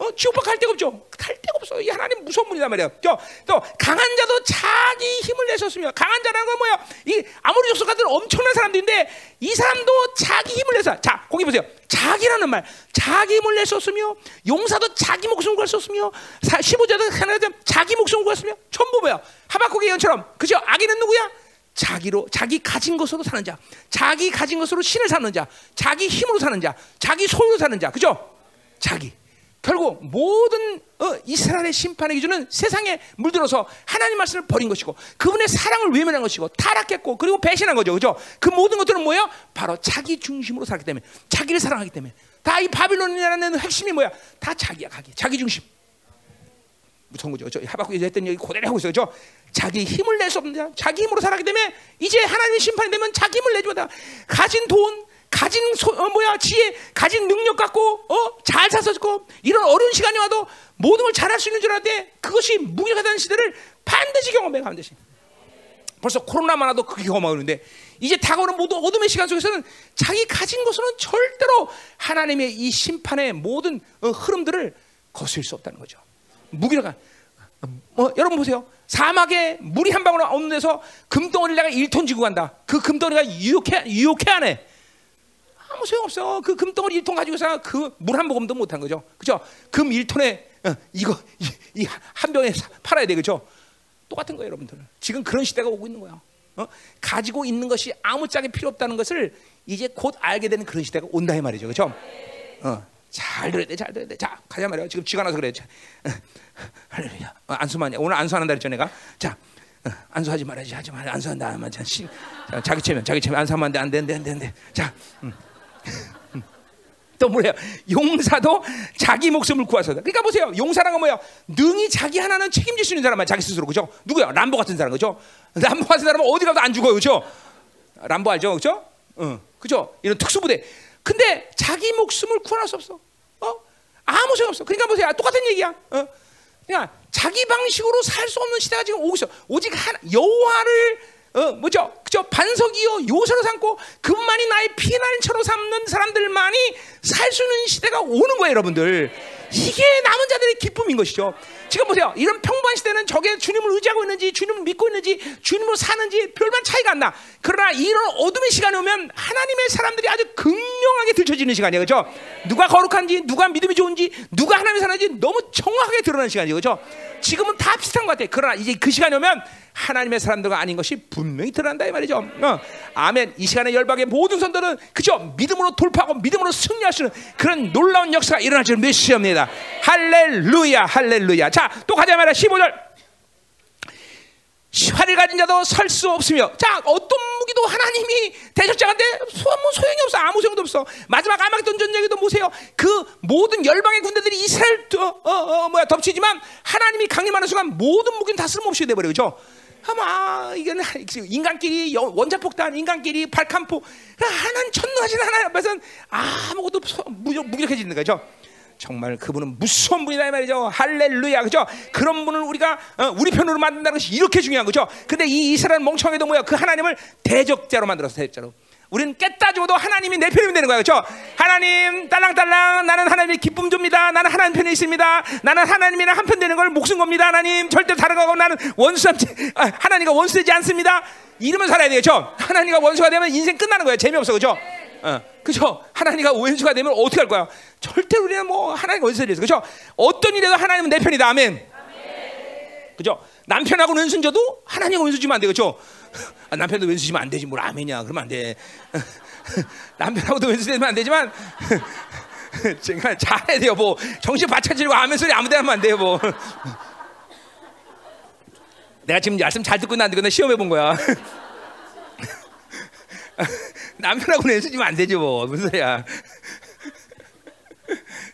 S1: 어, 지옥밖 갈 데가 없죠. 갈 데가 없어. 이 하나님 무서운 분이단 말이야. 또, 또 강한 자도 자기 힘을 내셨으며 강한 자라는 건 뭐야? 이 아무리 족속가들 엄청난 사람들인데 이 사람도 자기 힘을 내서 자 거기 보세요. 자기라는 말, 자기 힘을 내셨으며 용사도 자기 목숨을 구했었으며 15자도 하나 자기 목숨을 구했으며 전부 뭐야? 하박국의 예언처럼 그죠? 악인은 누구야? 자기로 자기 가진 것으로 사는 자, 자기 가진 것으로 신을 사는 자, 자기 힘으로 사는 자, 자기 소유로 사는 자, 그죠? 자기. 결국 모든 어, 이스라엘의 심판의 기준은 세상에 물들어서 하나님 말씀을 버린 것이고 그분의 사랑을 외면한 것이고 타락했고 그리고 배신한 거죠. 그죠? 그 모든 것들은 뭐예요? 바로 자기 중심으로 살기 때문에 자기를 사랑하기 때문에 다 이 바빌론이라는 핵심이 뭐야? 다 자기야, 자기. 자기 중심. 무서운 거죠. 저 하박국이 했던 얘기 그대로 하고 있어요. 저 자기 힘을 낼 수 없는 자, 자기 힘으로 살았기 때문에 이제 하나님의 심판이 되면 자기 힘을 못하 가진 돈, 가진 소, 어, 뭐야 지혜, 가진 능력 갖고 어, 잘 사서 고 이런 어려운 시간이 와도 모든 걸 잘할 수 있는 줄 알았는데 그것이 무기력하다는 시대를 반드시 경험해 반드시. 벌써 코로나만 와도 그 경험하고 있는데 이제 다가오는 모든 어둠의 시간 속에서는 자기 가진 것으로는 절대로 하나님의 이 심판의 모든 어, 흐름들을 거슬 수 없다는 거죠. 무기력한. 어, 여러분 보세요. 사막에 물이 한 방울 없는 데서 금덩어리를 내가 1톤 지고 간다. 그 금덩어리가 유혹해 유혹해 안 해. 아무 소용 없어. 그 금덩어리 1톤 가지고서 그 물 한 모금도 못한 거죠. 그죠? 금 1톤에 어, 이거 이 한 병에 팔아야 돼. 그죠? 똑같은 거예요, 여러분들. 지금 그런 시대가 오고 있는 거야. 어? 가지고 있는 것이 아무짝에 필요 없다는 것을 이제 곧 알게 되는 그런 시대가 온다 이 말이죠, 그렇죠? 어, 잘 들어야 돼, 잘 들어야 돼. 자, 가자 말이야. 지금 쥐가 나서 그래. 자, 어, 할렐루야. 어, 안수만 오늘 안수한다 그랬죠, 내가. 자, 어, 안수하지 말아야지, 하지 말. 안수한다 자, 자기 체면, 자기 체면 안수하면 안 돼, 안 돼, 안 돼, 안 돼, 안 돼. 자. 음. 또 뭐예요? 용사도 자기 목숨을 구하서다. 그러니까 보세요. 용사란 건 뭐예요? 능히 자기 하나는 책임질 수 있는 사람만 자기 스스로 그죠? 누구야? 람보 같은 사람 그죠? 람보 같은 사람은 어디 가도 안 죽어요, 그죠? 람보 알죠, 그죠? 어, 그죠? 이런 특수부대. 근데 자기 목숨을 구할 수 없어. 어? 아무 소용 없어. 그러니까 보세요. 똑같은 얘기야. 어? 그러니까 자기 방식으로 살 수 없는 시대가 지금 오고 있어. 오직 하나, 여호와를 어 뭐죠? 그죠? 반석이요 요새로 삼고 그분만이 나의 피난처로 삼는 사람들만이 살 수 있는 시대가 오는 거예요, 여러분들. 이게 남은 자들의 기쁨인 것이죠. 지금 보세요. 이런 평범한 시대는 저게 주님을 의지하고 있는지, 주님을 믿고 있는지, 주님으로 사는지 별반 차이가 안 나. 그러나 이런 어둠의 시간이 오면 하나님의 사람들이 아주 극명하게 들춰지는 시간이에요, 그렇죠? 누가 거룩한지, 누가 믿음이 좋은지, 누가 하나님의 사는지 너무 정확하게 드러나는 시간이에요, 그렇죠? 지금은 다 비슷한 것 같아. 그러나 이제 그 시간이 오면 하나님의 사람들과 아닌 것이 분명히 드러난다 이 말이죠. 어. 아멘. 이 시간에 열방의 모든 선들은 그죠? 믿음으로 돌파하고 믿음으로 승리할 수 있는 그런 놀라운 역사가 일어날 줄 믿습니다. 할렐루야, 할렐루야. 자, 또 가자 말이야. 15절. 활을 가진 자도 설 수 없으며. 자 어떤 무기도 하나님이 대적자한테 뭐 소용이 없어. 아무 소용도 없어. 마지막 아마겟돈 전쟁에도 보세요. 그 모든 열방의 군대들이 이스라엘 어, 어, 어, 뭐야 덮치지만 하나님이 강림하는 순간 모든 무기는 다 쓸모없이 돼버려. 그죠? 아마 이게는 인간끼리 원자폭탄 인간끼리 발칸포. 하나님 천능하신 하나님 앞에서는 아무것도 무력해지는 거죠 정말 그분은 무서운 분이다 이 말이죠. 할렐루야, 그죠? 그런 분을 우리가 어, 우리 편으로 만든다는 것이 이렇게 중요한 거죠. 근데 이 이스라엘 멍청이도 뭐야? 그 하나님을 대적자로 만들었어, 대적자로. 우리는 깼다 죽어도 하나님이 내 편이 되는 거예요, 그렇죠? 하나님 딸랑딸랑 나는 하나님의 기쁨 줍니다. 나는 하나님 편에 있습니다. 나는 하나님이랑 한편 되는 걸 목숨 겁니다. 하나님 절대 다른 거고 나는 원수 아, 하나님과 원수되지 않습니다. 이러면 살아야 되겠죠? 하나님과 원수가 되면 인생 끝나는 거예요. 재미없어, 그렇죠? 어, 그죠? 하나님과 원수가 되면 어떻게 할 거야? 절대 우리는 뭐 하나님 원수가 되죠. 그죠? 어떤 일에도 하나님은 내 편이다. 아멘. 그죠? 남편하고 원수져도 하나님과 원수 주면 안 돼. 그죠? 아, 남편도 원수 주면 안 되지. 뭘 아멘이야. 그러면 안 돼. 남편하고도 원수 되면 안 되지만 제가 잘해야 돼요. 뭐 정신 바짝 지르고 아멘 소리 아무 데나 하면 안 돼요. 뭐. 내가 지금 말씀 잘 듣고 있나 시험해 본 거야. 남편하고 왼수지면 안 되죠, 뭐. 무슨 소리야.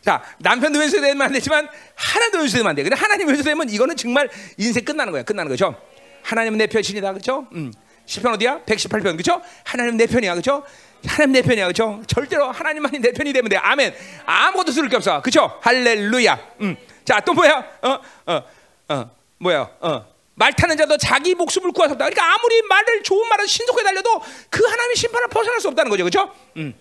S1: 자, 남편도 왼수 되면 안 되지만 하나도 왼수 되면 안 돼. 근데 하나님 왼수 되면 이거는 정말 인생 끝나는 거야. 끝나는 거죠. 하나님은 내 편이다. 그렇죠? 음. 10편 어디야? 118편. 그렇죠? 하나님 내 편이야. 그렇죠? 하나님 내 편이야. 그렇죠? 절대로 하나님만이 내 편이 되면 돼. 아멘. 아무것도 쓸 게 없어. 그렇죠? 할렐루야. 음. 자, 또 뭐야? 어? 어. 어. 뭐야? 어. 말 타는 자도 자기 목숨을 구하셨다. 그러니까 아무리 말을 좋은 말을 신속하게 달려도 그 하나님의 심판을 벗어날 수 없다는 거죠, 그렇죠? 음.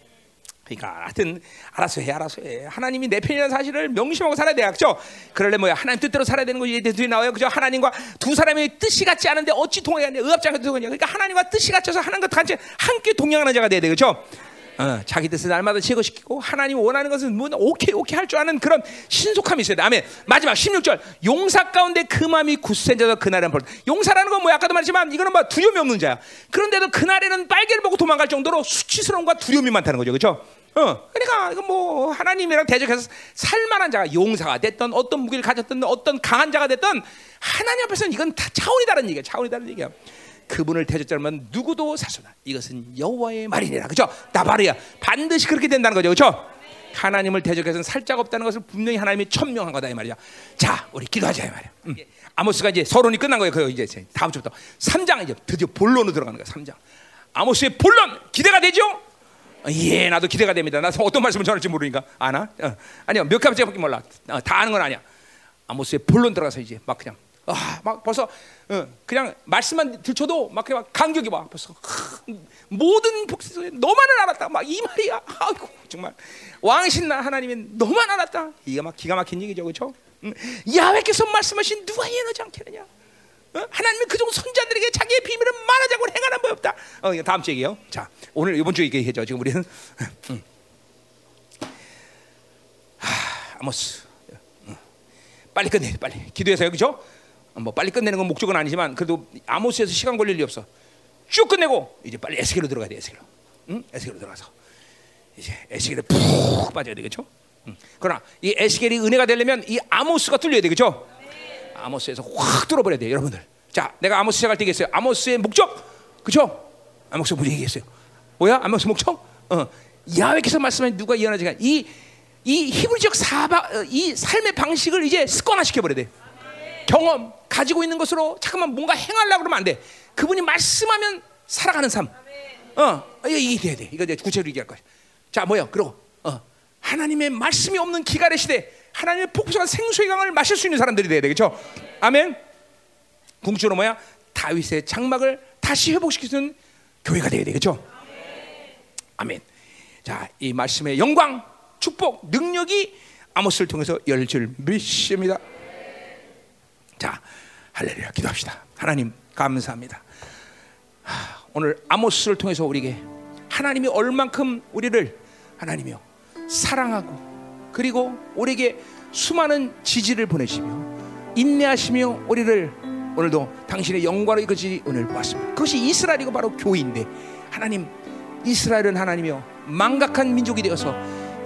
S1: 그러니까 하여튼 알아서 해, 알아서 해. 하나님이 내 편이라는 사실을 명심하고 살아야 돼, 그렇죠? 그러려 뭐야? 하나님 뜻대로 살아야 되는 거지. 뒤에 나와요, 그죠? 하나님과 두 사람이 뜻이 같지 않은데 어찌 동행하냐? 의합자가 동행하냐? 그러니까 하나님과 뜻이 같아서 하나님과 같이 함께 동행하는 자가 돼야 돼, 그렇죠? 어, 자기 뜻을 날마다 제거시키고 하나님 원하는 것은 뭐 오케이 오케이 할 줄 아는 그런 신속함이 있어야 돼. 아멘. 마지막 16절 용사 가운데 그 마음이 굳센 자도 그날은 벌. 용사라는 건뭐 아까도 말했지만 이거는 뭐 두려움이 없는 자야. 그런데도 그날에는 빨개를 보고 도망갈 정도로 수치스러움과 두려움이 많다는 거죠. 그렇죠? 어, 그러니까 이거 뭐 하나님이랑 대적해서 살만한 자가 용사가 됐던 어떤 무기를 가졌던 어떤 강한 자가 됐던 하나님 앞에서는 이건 다 차원이 다른 얘기야. 차원이 다른 얘기야. 그분을 대적자면 누구도 사소다. 이것은 여호와의 말이니라. 그죠? 나바르야. 반드시 그렇게 된다는 거죠. 그죠? 하나님을 대적해서는 살짝 없다는 것을 분명히 하나님이 천명한 거다 이 말이야. 자, 우리 기도하자 이 말이야. 음. 아모스가 이제 서론이 끝난 거예요. 그 이제 다음 주부터 3장 이제 드디어 본론으로 들어가는 거야. 3장. 아모스의 본론 기대가 되죠? 예, 나도 기대가 됩니다. 나 어떤 말씀을 전할지 모르니까 아나? 어. 아니요, 몇 가지밖에 몰라. 어, 다 아는 건 아니야. 아모스의 본론 들어가서 이제 막 그냥 아, 막 벌써 어, 그냥 말씀만 들춰도 막 그냥 간격이 와 벌써 모든 복수에 너만을 알았다. 막 이 말이야. 아이고 정말 왕신 나 하나님이 너만 알았다. 이게 막 기가 막힌 얘기죠, 그렇죠? 음, 야훼께서 말씀하신 누가 예너지 않겠느냐? 어? 하나님이 그종 손자들에게 자기의 비밀을 말하자고 행하는 법 없다. 어, 이거 다음 주 얘기요. 자, 오늘 이번 주 얘기해죠. 지금 우리는 음. 하, 아모스 음. 빨리 끝내, 빨리 기도해서요, 그렇죠? 뭐 빨리 끝내는 건 목적은 아니지만 그래도 아모스에서 시간 걸릴 리 없어. 쭉 끝내고 이제 빨리 에스겔로 들어가야 돼. 에스겔로. 응? 에스겔로 들어가서 이제 에스겔에 푹 빠져야 되겠죠? 응. 그러나 이 에스겔이 은혜가 되려면 이 아모스가 뚫려야 되겠죠? 아모스에서 확 뚫어버려야 돼, 여러분들. 자, 내가 아모스 시작할 때 얘기했어요. 아모스의 목적, 그죠? 아모스 뭐지 얘기했어요? 뭐야? 아모스 목적? 어, 야훼께서 말씀하신 누가 이해하지가 이, 이 히브리적 사바, 어, 이 삶의 방식을 이제 습관화 시켜버려야 돼. 경험 가지고 있는 것으로 잠깐만 뭔가 행하려고 그러면 안 돼. 그분이 말씀하면 살아가는 삶. 어, 이게 돼야 돼. 이거 이제 구체적으로 얘기할 거야. 자, 뭐야? 그리고 어, 하나님의 말씀이 없는 기갈의 시대, 하나님의 폭소한 생수의 강을 마실 수 있는 사람들이 돼야 되겠죠. 아멘. 궁주로 뭐야? 다윗의 장막을 다시 회복시키는 교회가 돼야 되겠죠. 아멘. 자, 이 말씀의 영광, 축복, 능력이 아모스를 통해서 열줄 믿습니다. 자, 할렐루야 기도합시다. 하나님 감사합니다. 하, 오늘 아모스를 통해서 우리에게 하나님이 얼만큼 우리를 하나님이요 사랑하고 그리고 우리에게 수많은 지지를 보내시며 인내하시며 우리를 오늘도 당신의 영광을 이것이 오늘 보았습니다. 그것이 이스라엘이고 바로 교회인데 하나님 이스라엘은 하나님이요 망각한 민족이 되어서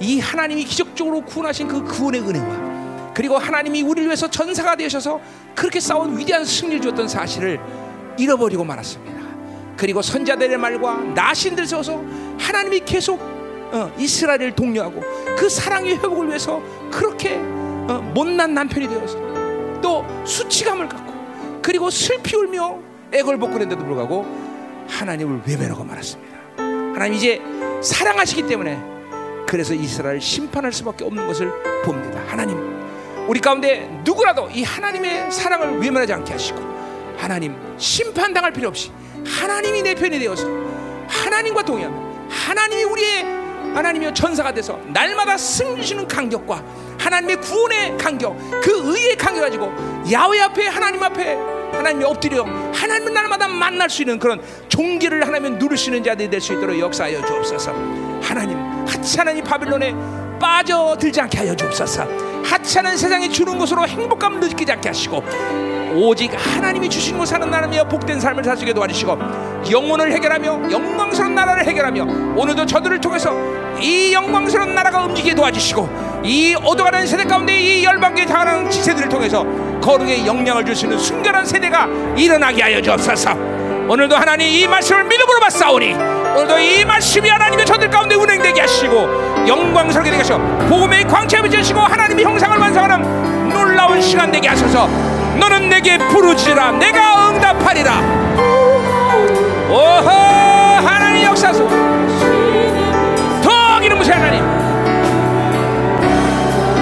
S1: 이 하나님이 기적적으로 구원하신 그 구원의 은혜와 그리고 하나님이 우리를 위해서 전사가 되셔서 그렇게 싸운 위대한 승리를 줬던 사실을 잃어버리고 말았습니다. 그리고 선자들의 말과 나신들 세워서 하나님이 계속 어, 이스라엘을 독려하고 그 사랑의 회복을 위해서 그렇게 어, 못난 남편이 되어서 또 수치감을 갖고 그리고 슬피 울며 애걸복걸했는데도 불구하고 하나님을 외면하고 말았습니다. 하나님 이제 사랑하시기 때문에 그래서 이스라엘 심판할 수밖에 없는 것을 봅니다. 하나님 우리 가운데 누구라도 이 하나님의 사랑을 외면하지 않게 하시고 하나님 심판당할 필요 없이 하나님이 내 편이 되어서 하나님과 동의하면 하나님이 우리의 하나님의 전사가 돼서 날마다 승리 주는 간격과 하나님의 구원의 간격 그 의의 간격 가지고 야외 앞에 하나님 앞에 하나님이 엎드려 하나님을 날마다 만날 수 있는 그런 종기를 하나님 누르시는 자들이 될 수 있도록 역사하여 주옵소서. 하나님 하찮은 이 바빌론에 빠져들지 않게 하여 주옵소서 하찮은 세상이 주는 것으로 행복감을 느끼지 않게 하시고 오직 하나님이 주신 것 사는 나라며 복된 삶을 사시게 도와주시고 영혼을 해결하며 영광스러운 나라를 해결하며 오늘도 저들을 통해서 이 영광스러운 나라가 움직이게 도와주시고 이 어두가는 세대 가운데 이 열방계 당하는 지세들을 통해서 거룩의 영향을 있는 순결한 세대가 일어나게 하여 주옵소서. 오늘도 하나님 이 말씀을 믿음으로 받사오니 오늘도 이 말씀이 하나님의 저들 가운데 운행되게 하시고 영광스럽게 되게 하시고 복음의 광채를 비추시고 하나님의 형상을 완성하는 놀라운 시간 되게 하소서. 너는 내게 부르지라. 내가 응답하리라. 오호 하나님 역사소. 더 기름 부세 하나님.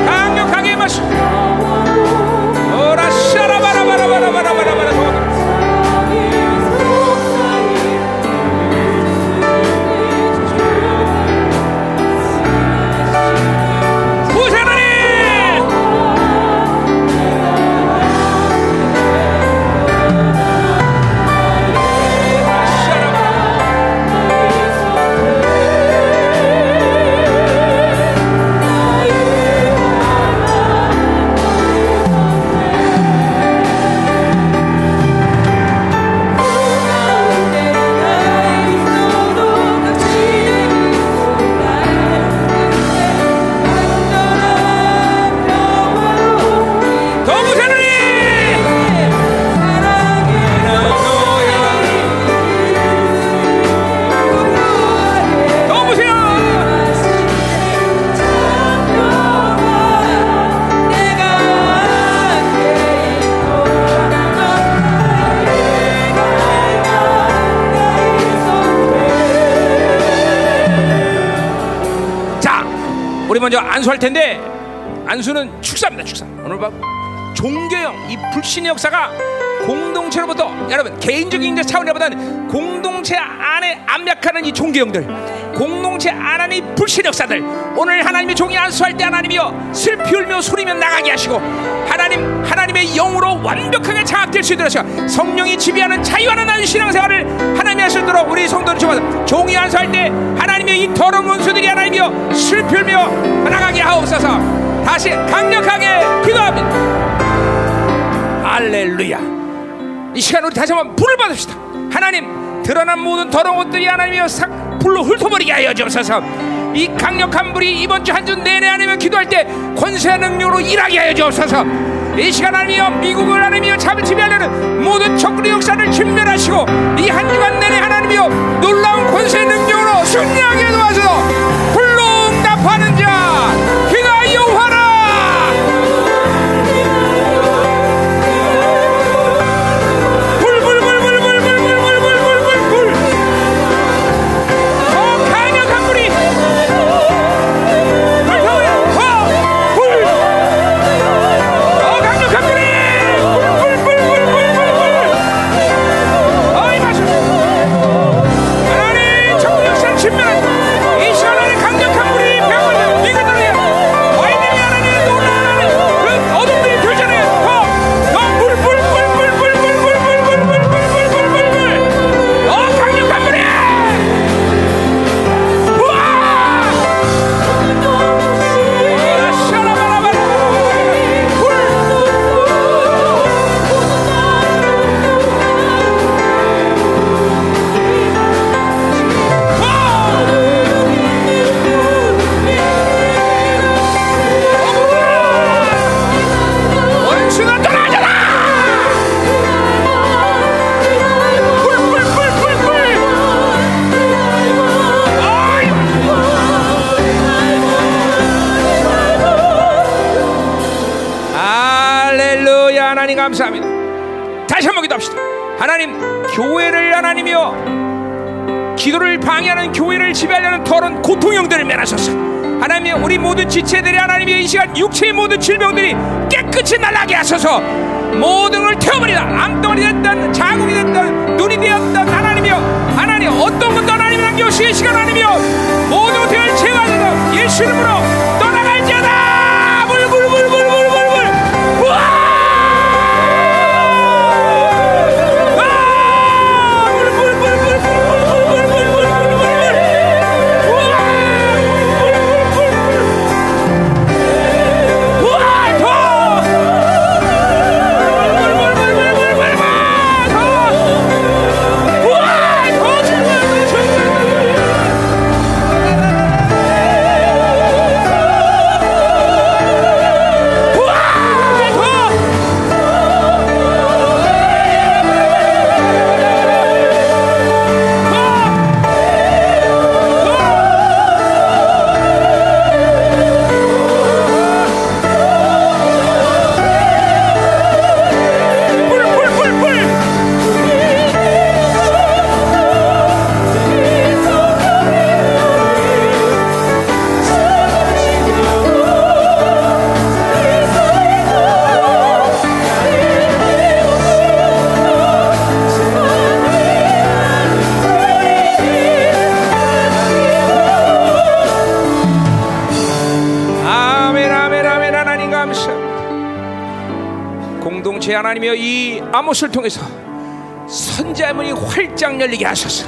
S1: 강력하게 마시 오라 샤라바라바라바라바라바라 먼저 안수할 텐데 안수는 축사입니다. 축사. 오늘 밤 종교형 이 불신의 역사가 공동체로부터 여러분 개인적인 이제 차원보다는 공동체 안에 압력하는 이 종교형들 공동체 안에 이 불신 역사들 오늘 하나님의 종이 안수할 때 하나님이여 슬피 울며 소리며 나가게 하시고 하나님 하나님의 영으로 완벽하게 장악될 수 있도록 하시고 성령이 지배하는 자유하는 한 신앙생활을 하나님이 하시도록 우리 성도를 주어서 종이 안수할 때 하나님의 이 더러운 원수들이 하나님이여 슬피 울며 나가게 하옵소서 다시 강력하게 기도합니다 할렐루야 이 시간 우리 다시 한번 불을 받읍시다. 하나님 드러난 모든 더러운 것들이 하나님이여 싹 불로 훑어버리게 하여 주옵소서. 이 강력한 불이 이번 주 한 주 내내 하나님을 기도할 때 권세 능력으로 일하게 하여 주옵소서. 이 시간 하나님이여 미국을 하나님이여 잠을 지배하려는 모든 적그리 역사를 진멸하시고 이 한 주간 내내 하나님이여 놀라운 권세 능력으로 승리하게 도와서. 불로 응답하는 자 하나님 교회를 하나님이여. 기도를 방해하는 교회를 지배하려는 더러운 고통형들을 멸하소서. 하나님이 우리 모든 지체들이 하나님의 이 시간 육체의 모든 질병들이 깨끗이 날아가게 하소서. 모든 걸 태워버리라. 암덩어리 됐든 자국이 됐든 눈이 되었든 하나님이여. 하나님 어떤 것도 하나님이 남겨오시기 시간 하나님이여. 모든 것을 제거하소서 예수 이름으로 떠나갈지어다 아모스를 통해서 선자의 문이 활짝 열리게 하소서.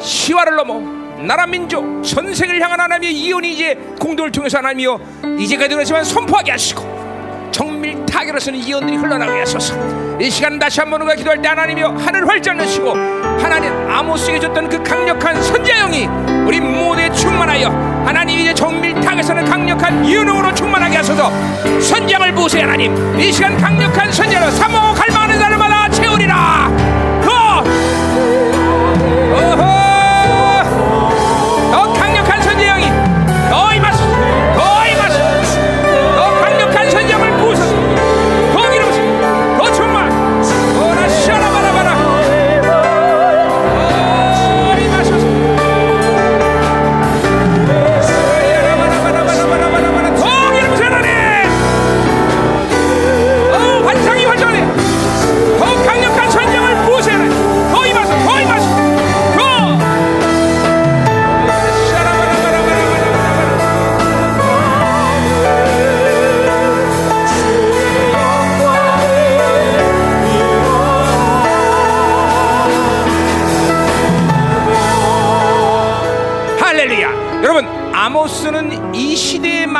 S1: 시와를 넘어 나라 민족 전 세계를 향한 하나님의 이혼이 이제 공동을 통해서 하나님이여 이제까지 그렇지만 선포하게 하시고 정밀 타결로서는 이언들이 흘러나오게 하소서. 이 시간 다시 한번 우리가 기도할 때 하나님이여 하늘 활짝 여시고 하나님 아모스에게 줬던 그 강력한 선자형이 우리 모두에 충만하여 하나님 이제 정밀 타결에서는 강력한 이언으로 충만하게 하소서. 선장을 보세요 하나님. 이 시간 강력한 선자로 사모 갈망하는 사람마다 채우리라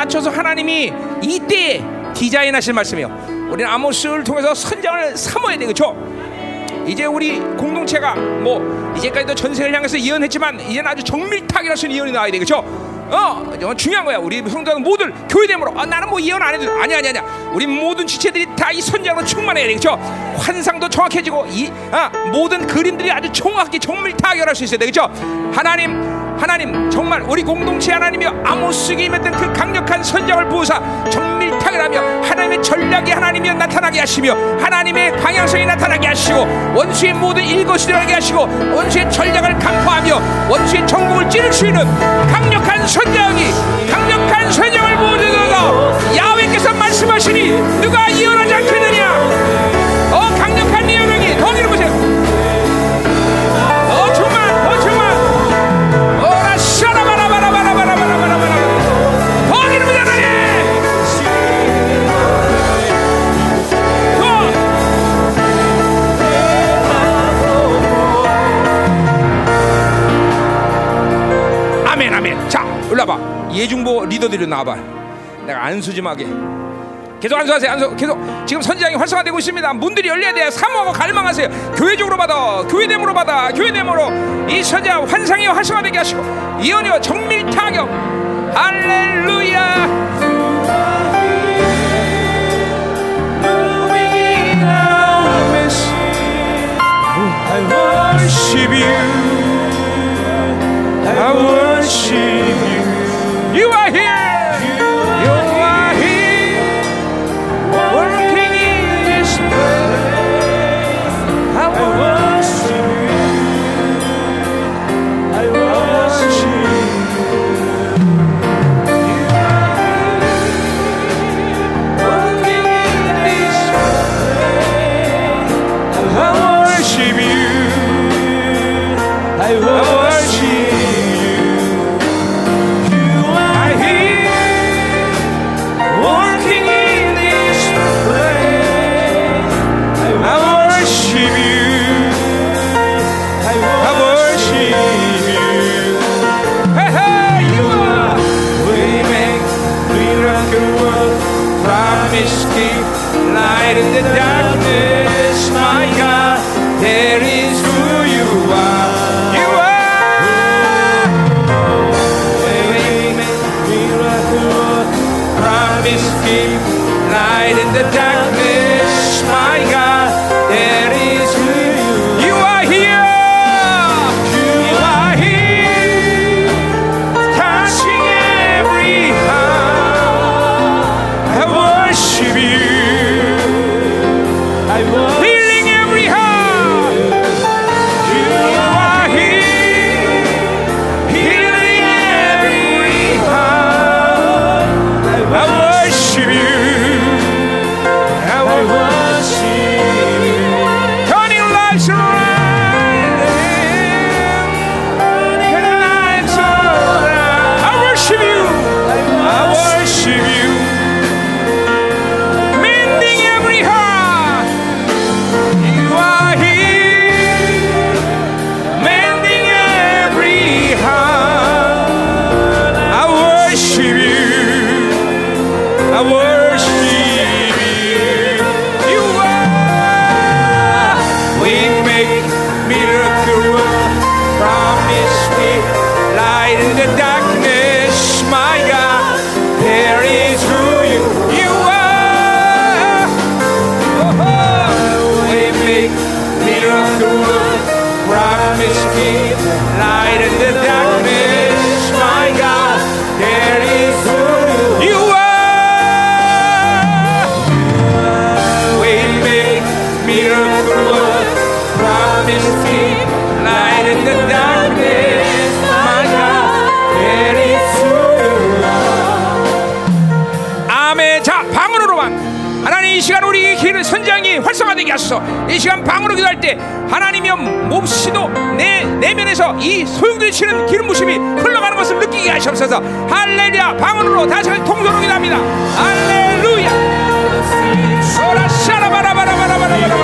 S1: 맞춰서 하나님이 이때 디자인하실 말씀이에요. 우리는 아모스를 통해서 선장을 돼, 그렇죠? 이제 우리 공동체가 뭐 이제까지도 전세를 향해서 예언했지만 이제는 아주 정밀타기할 수 있는 예언이 나와야 돼, 그렇죠? 어, 정말 중요한 거야. 우리 성도들 모두 교회됨으로 아, 나는 뭐 예언 안 해도 아니 아니 아니야. 우리 모든 지체들이 다 이 선장으로 충만해야 돼, 그렇죠? 환상도 정확해지고 이 아, 모든 그림들이 아주 정확히 정밀타결할 수 있어야 돼, 그렇죠? 하나님 하나님 정말 우리 공동체 하나님이여 아모스에게 임했던 그 강력한 선장을 부으사 정밀타결하며 하나님의 전략이 하나님이여 나타나게 하시며 하나님의 방향성이 나타나게 하시고 원수의 모든 일거수일하게 하시고 원수의 전략을 강포하며 원수의 전국을 찌를 수 있는 강력한 선장이 강력한 선장을 부어주소서 야훼께서 말씀하시니 누가 예언하지 않겠느냐? 어 강력한 예언이 더 들어보세요 올라봐. 예중보 리더들이 나와봐 내가 안수짐하게. 계속 안수하세요. 안수. 계속. 지금 선지장이 활성화되고 있습니다. 문들이 열려야 돼요. 사모하고 갈망하세요. 교회적으로 받아. 교회됨으로 받아. 교회됨으로. 이 선지자 환상이 활성화되게 하시고. 예언이와 정밀 타격. 할렐루야.
S2: I worship you. I worship you. You are here there is
S1: 하소서. 이 시간 방언으로 기도할 때 하나님이여 몹시도 내 내면에서 이 소용돌이 치는 기름 부심이 흘러가는 것을 느끼게 하시옵소서. 할렐루야. 방언으로 다시 한번 통성으로 기도합니다. 할렐루야. 오라 샤라바라바라바라바라바라.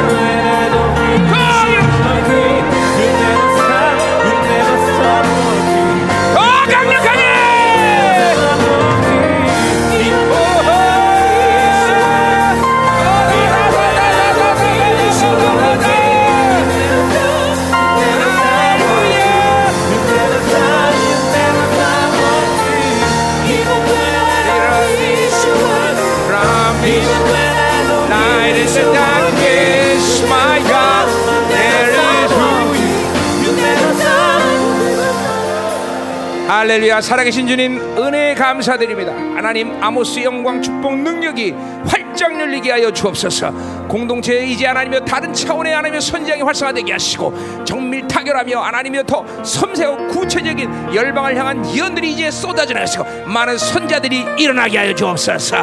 S1: 할렐루야. 살아계신 주님 은혜 감사드립니다. 하나님 아모스 영광 축복 능력이 활짝 열리게 하여 주옵소서. 공동체에 이제 하나님여 다른 차원의 하나님의 선지장이 활성화되게 하시고 정밀 타결하며 하나님여 더 섬세하고 구체적인 열방을 향한 예언들이 이제 쏟아져 나가시고 많은 선자들이 일어나게 하여 주옵소서.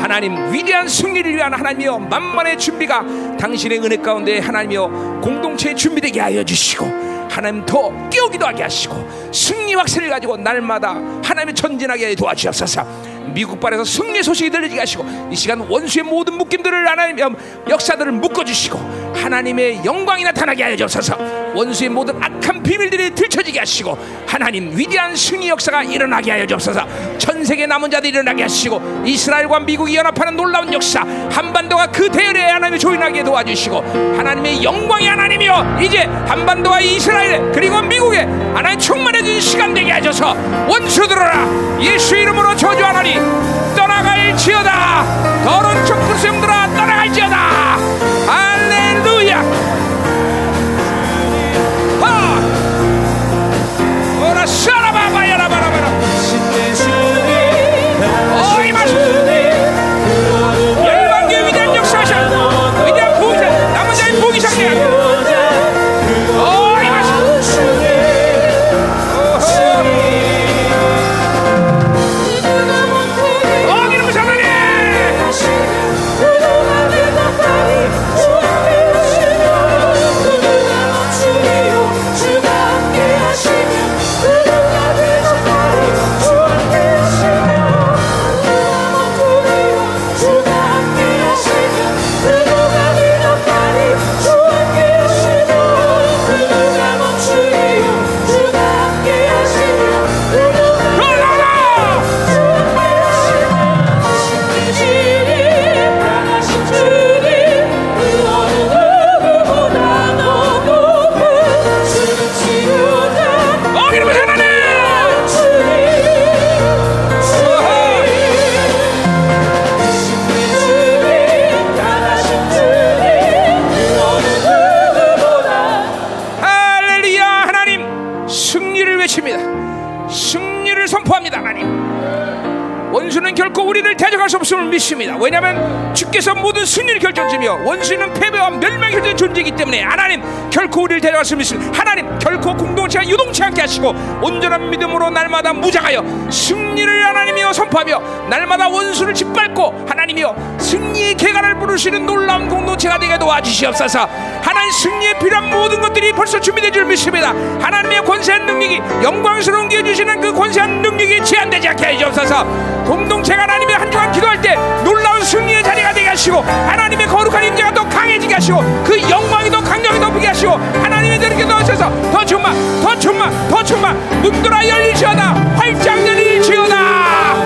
S1: 하나님 위대한 승리를 위한 하나님이여 만만의 준비가 당신의 은혜 가운데 하나님이여 공동체에 준비되게 하여 주시고 하나님 더 깨우기도 하게 하시고 승리 확신을 가지고 날마다 하나님의 전진하게 도와주옵소서. 미국 발에서 승리 소식이 들리게 하시고 이 시간 원수의 모든 묶임들을 하나님 역사들을 묶어주시고 하나님의 영광이 나타나게 하여 주옵소서 원수의 모든 악한 비밀들이 들춰지게 하시고 하나님 위대한 승리 역사가 일어나게 하여 주옵소서. 전 세계 남은 자들이 일어나게 하시고 이스라엘과 미국이 연합하는 놀라운 역사 한반도가 그 대열에 하나님이 조인하게 도와주시고 하나님의 영광이 하나님이여 이제 한반도와 이스라엘 그리고 미국에 하나님 충만해진 시간 되게 하셔서 원수 들어라. 예수 이름으로 저주하나니 떠나갈지어다. 더러운 적그리스도들아 떠나갈지어다 오라 믿습니다. 왜냐하면 주께서 모든 승리를 결정지며 원수는 패배와 멸망이 결정 존재이기 때문에 하나님 결코 우리를 믿습니다 하나님 결코 공동체가 유동치 않게 하시고 온전한 믿음으로 날마다 무장하여 승리를 하나님이여 선포하며 날마다 원수를 짓밟고 하나님이여 승리의 계간을 부르시는 놀라운 공동체가 되게 도와주시옵소서. 하나님 승리에 필요한 모든 것들이 벌써 준비된 줄 믿습니다. 하나님의 권세한 능력이 영광스러운 게 주시는 그 권세한 능력이 제한되지 않게 해주옵소서 공동체가 하나님의 한 주간 기도할 때 놀라운 승리의 자리가 되게 하시고 하나님의 거룩한 임재가 더 강해지게 하시고 그 영광이 더 강력히 덮이게 하시고 하나님의 되게 넣으셔서 더 충만 더 충만 더 충만. 문들아 열리지어다 활짝 열리지어다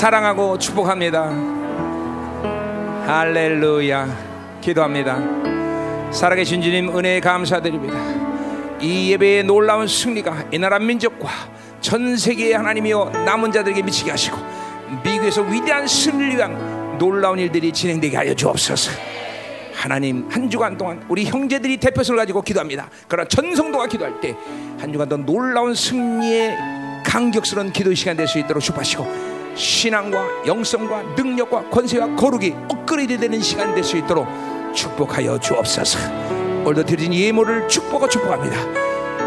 S2: 사랑하고
S1: 축복합니다. 할렐루야. 기도합니다. 살아계신 주님 은혜에 감사드립니다. 이 예배의 놀라운 승리가 이 나라 민족과 전 세계의 하나님이여 남은 자들에게 미치게 하시고 미국에서 위대한 승리를 위한 놀라운 일들이 진행되게 하여 주옵소서. 하나님 한 주간 동안 우리 형제들이 대표성을 가지고 기도합니다. 그러나 전성도가 기도할 때 한 주간 더 놀라운 승리의 강격스러운 기도 시간 될 수 있도록 축복하시고 신앙과 영성과 능력과 권세와 거룩이 업그레이드 되는 시간 될수 있도록 축복하여 주옵소서. 오늘도 드린 예물을 축복하 축복합니다.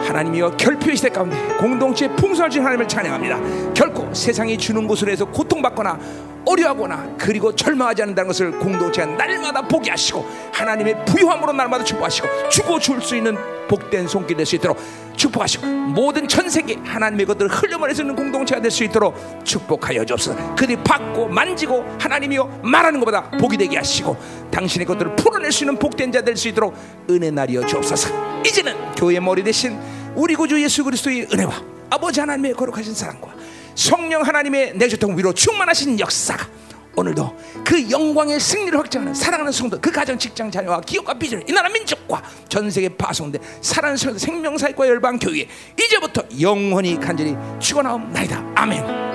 S1: 하나님이여 결핍의 시대 가운데 공동체 풍성을 주신 하나님을 찬양합니다. 결코 세상이 주는 것으로 해서 고통받거나 어려하거나 그리고 절망하지 않는다는 것을 공동체가 날마다 보게 하시고 하나님의 부유함으로 날마다 축복하시고 주고 줄 수 있는 복된 손길 될 수 있도록 축복하시고 모든 전 세계 하나님의 것들을 있는 공동체가 될 수 있도록 축복하여 주옵소서. 그들이 받고 만지고 하나님이여 말하는 것보다 복이 되게 하시고 당신의 것들을 풀어낼 수 있는 복된 자 될 수 있도록 은혜 날이어 주옵소서. 이제는 교회 머리 대신 우리 구주 예수 그리스도의 은혜와 아버지 하나님의 거룩하신 사랑과 성령 하나님의 내주통 위로 충만하신 역사가 오늘도 그 영광의 승리를 확정하는 사랑하는 성도 그 가정 직장 자녀와 기업과 비전을 이 나라 민족과 전 세계 파송된 사랑하는 성도 생명사역과 열방 교회 이제부터 영원히 간절히 축원하옵나이다. 아멘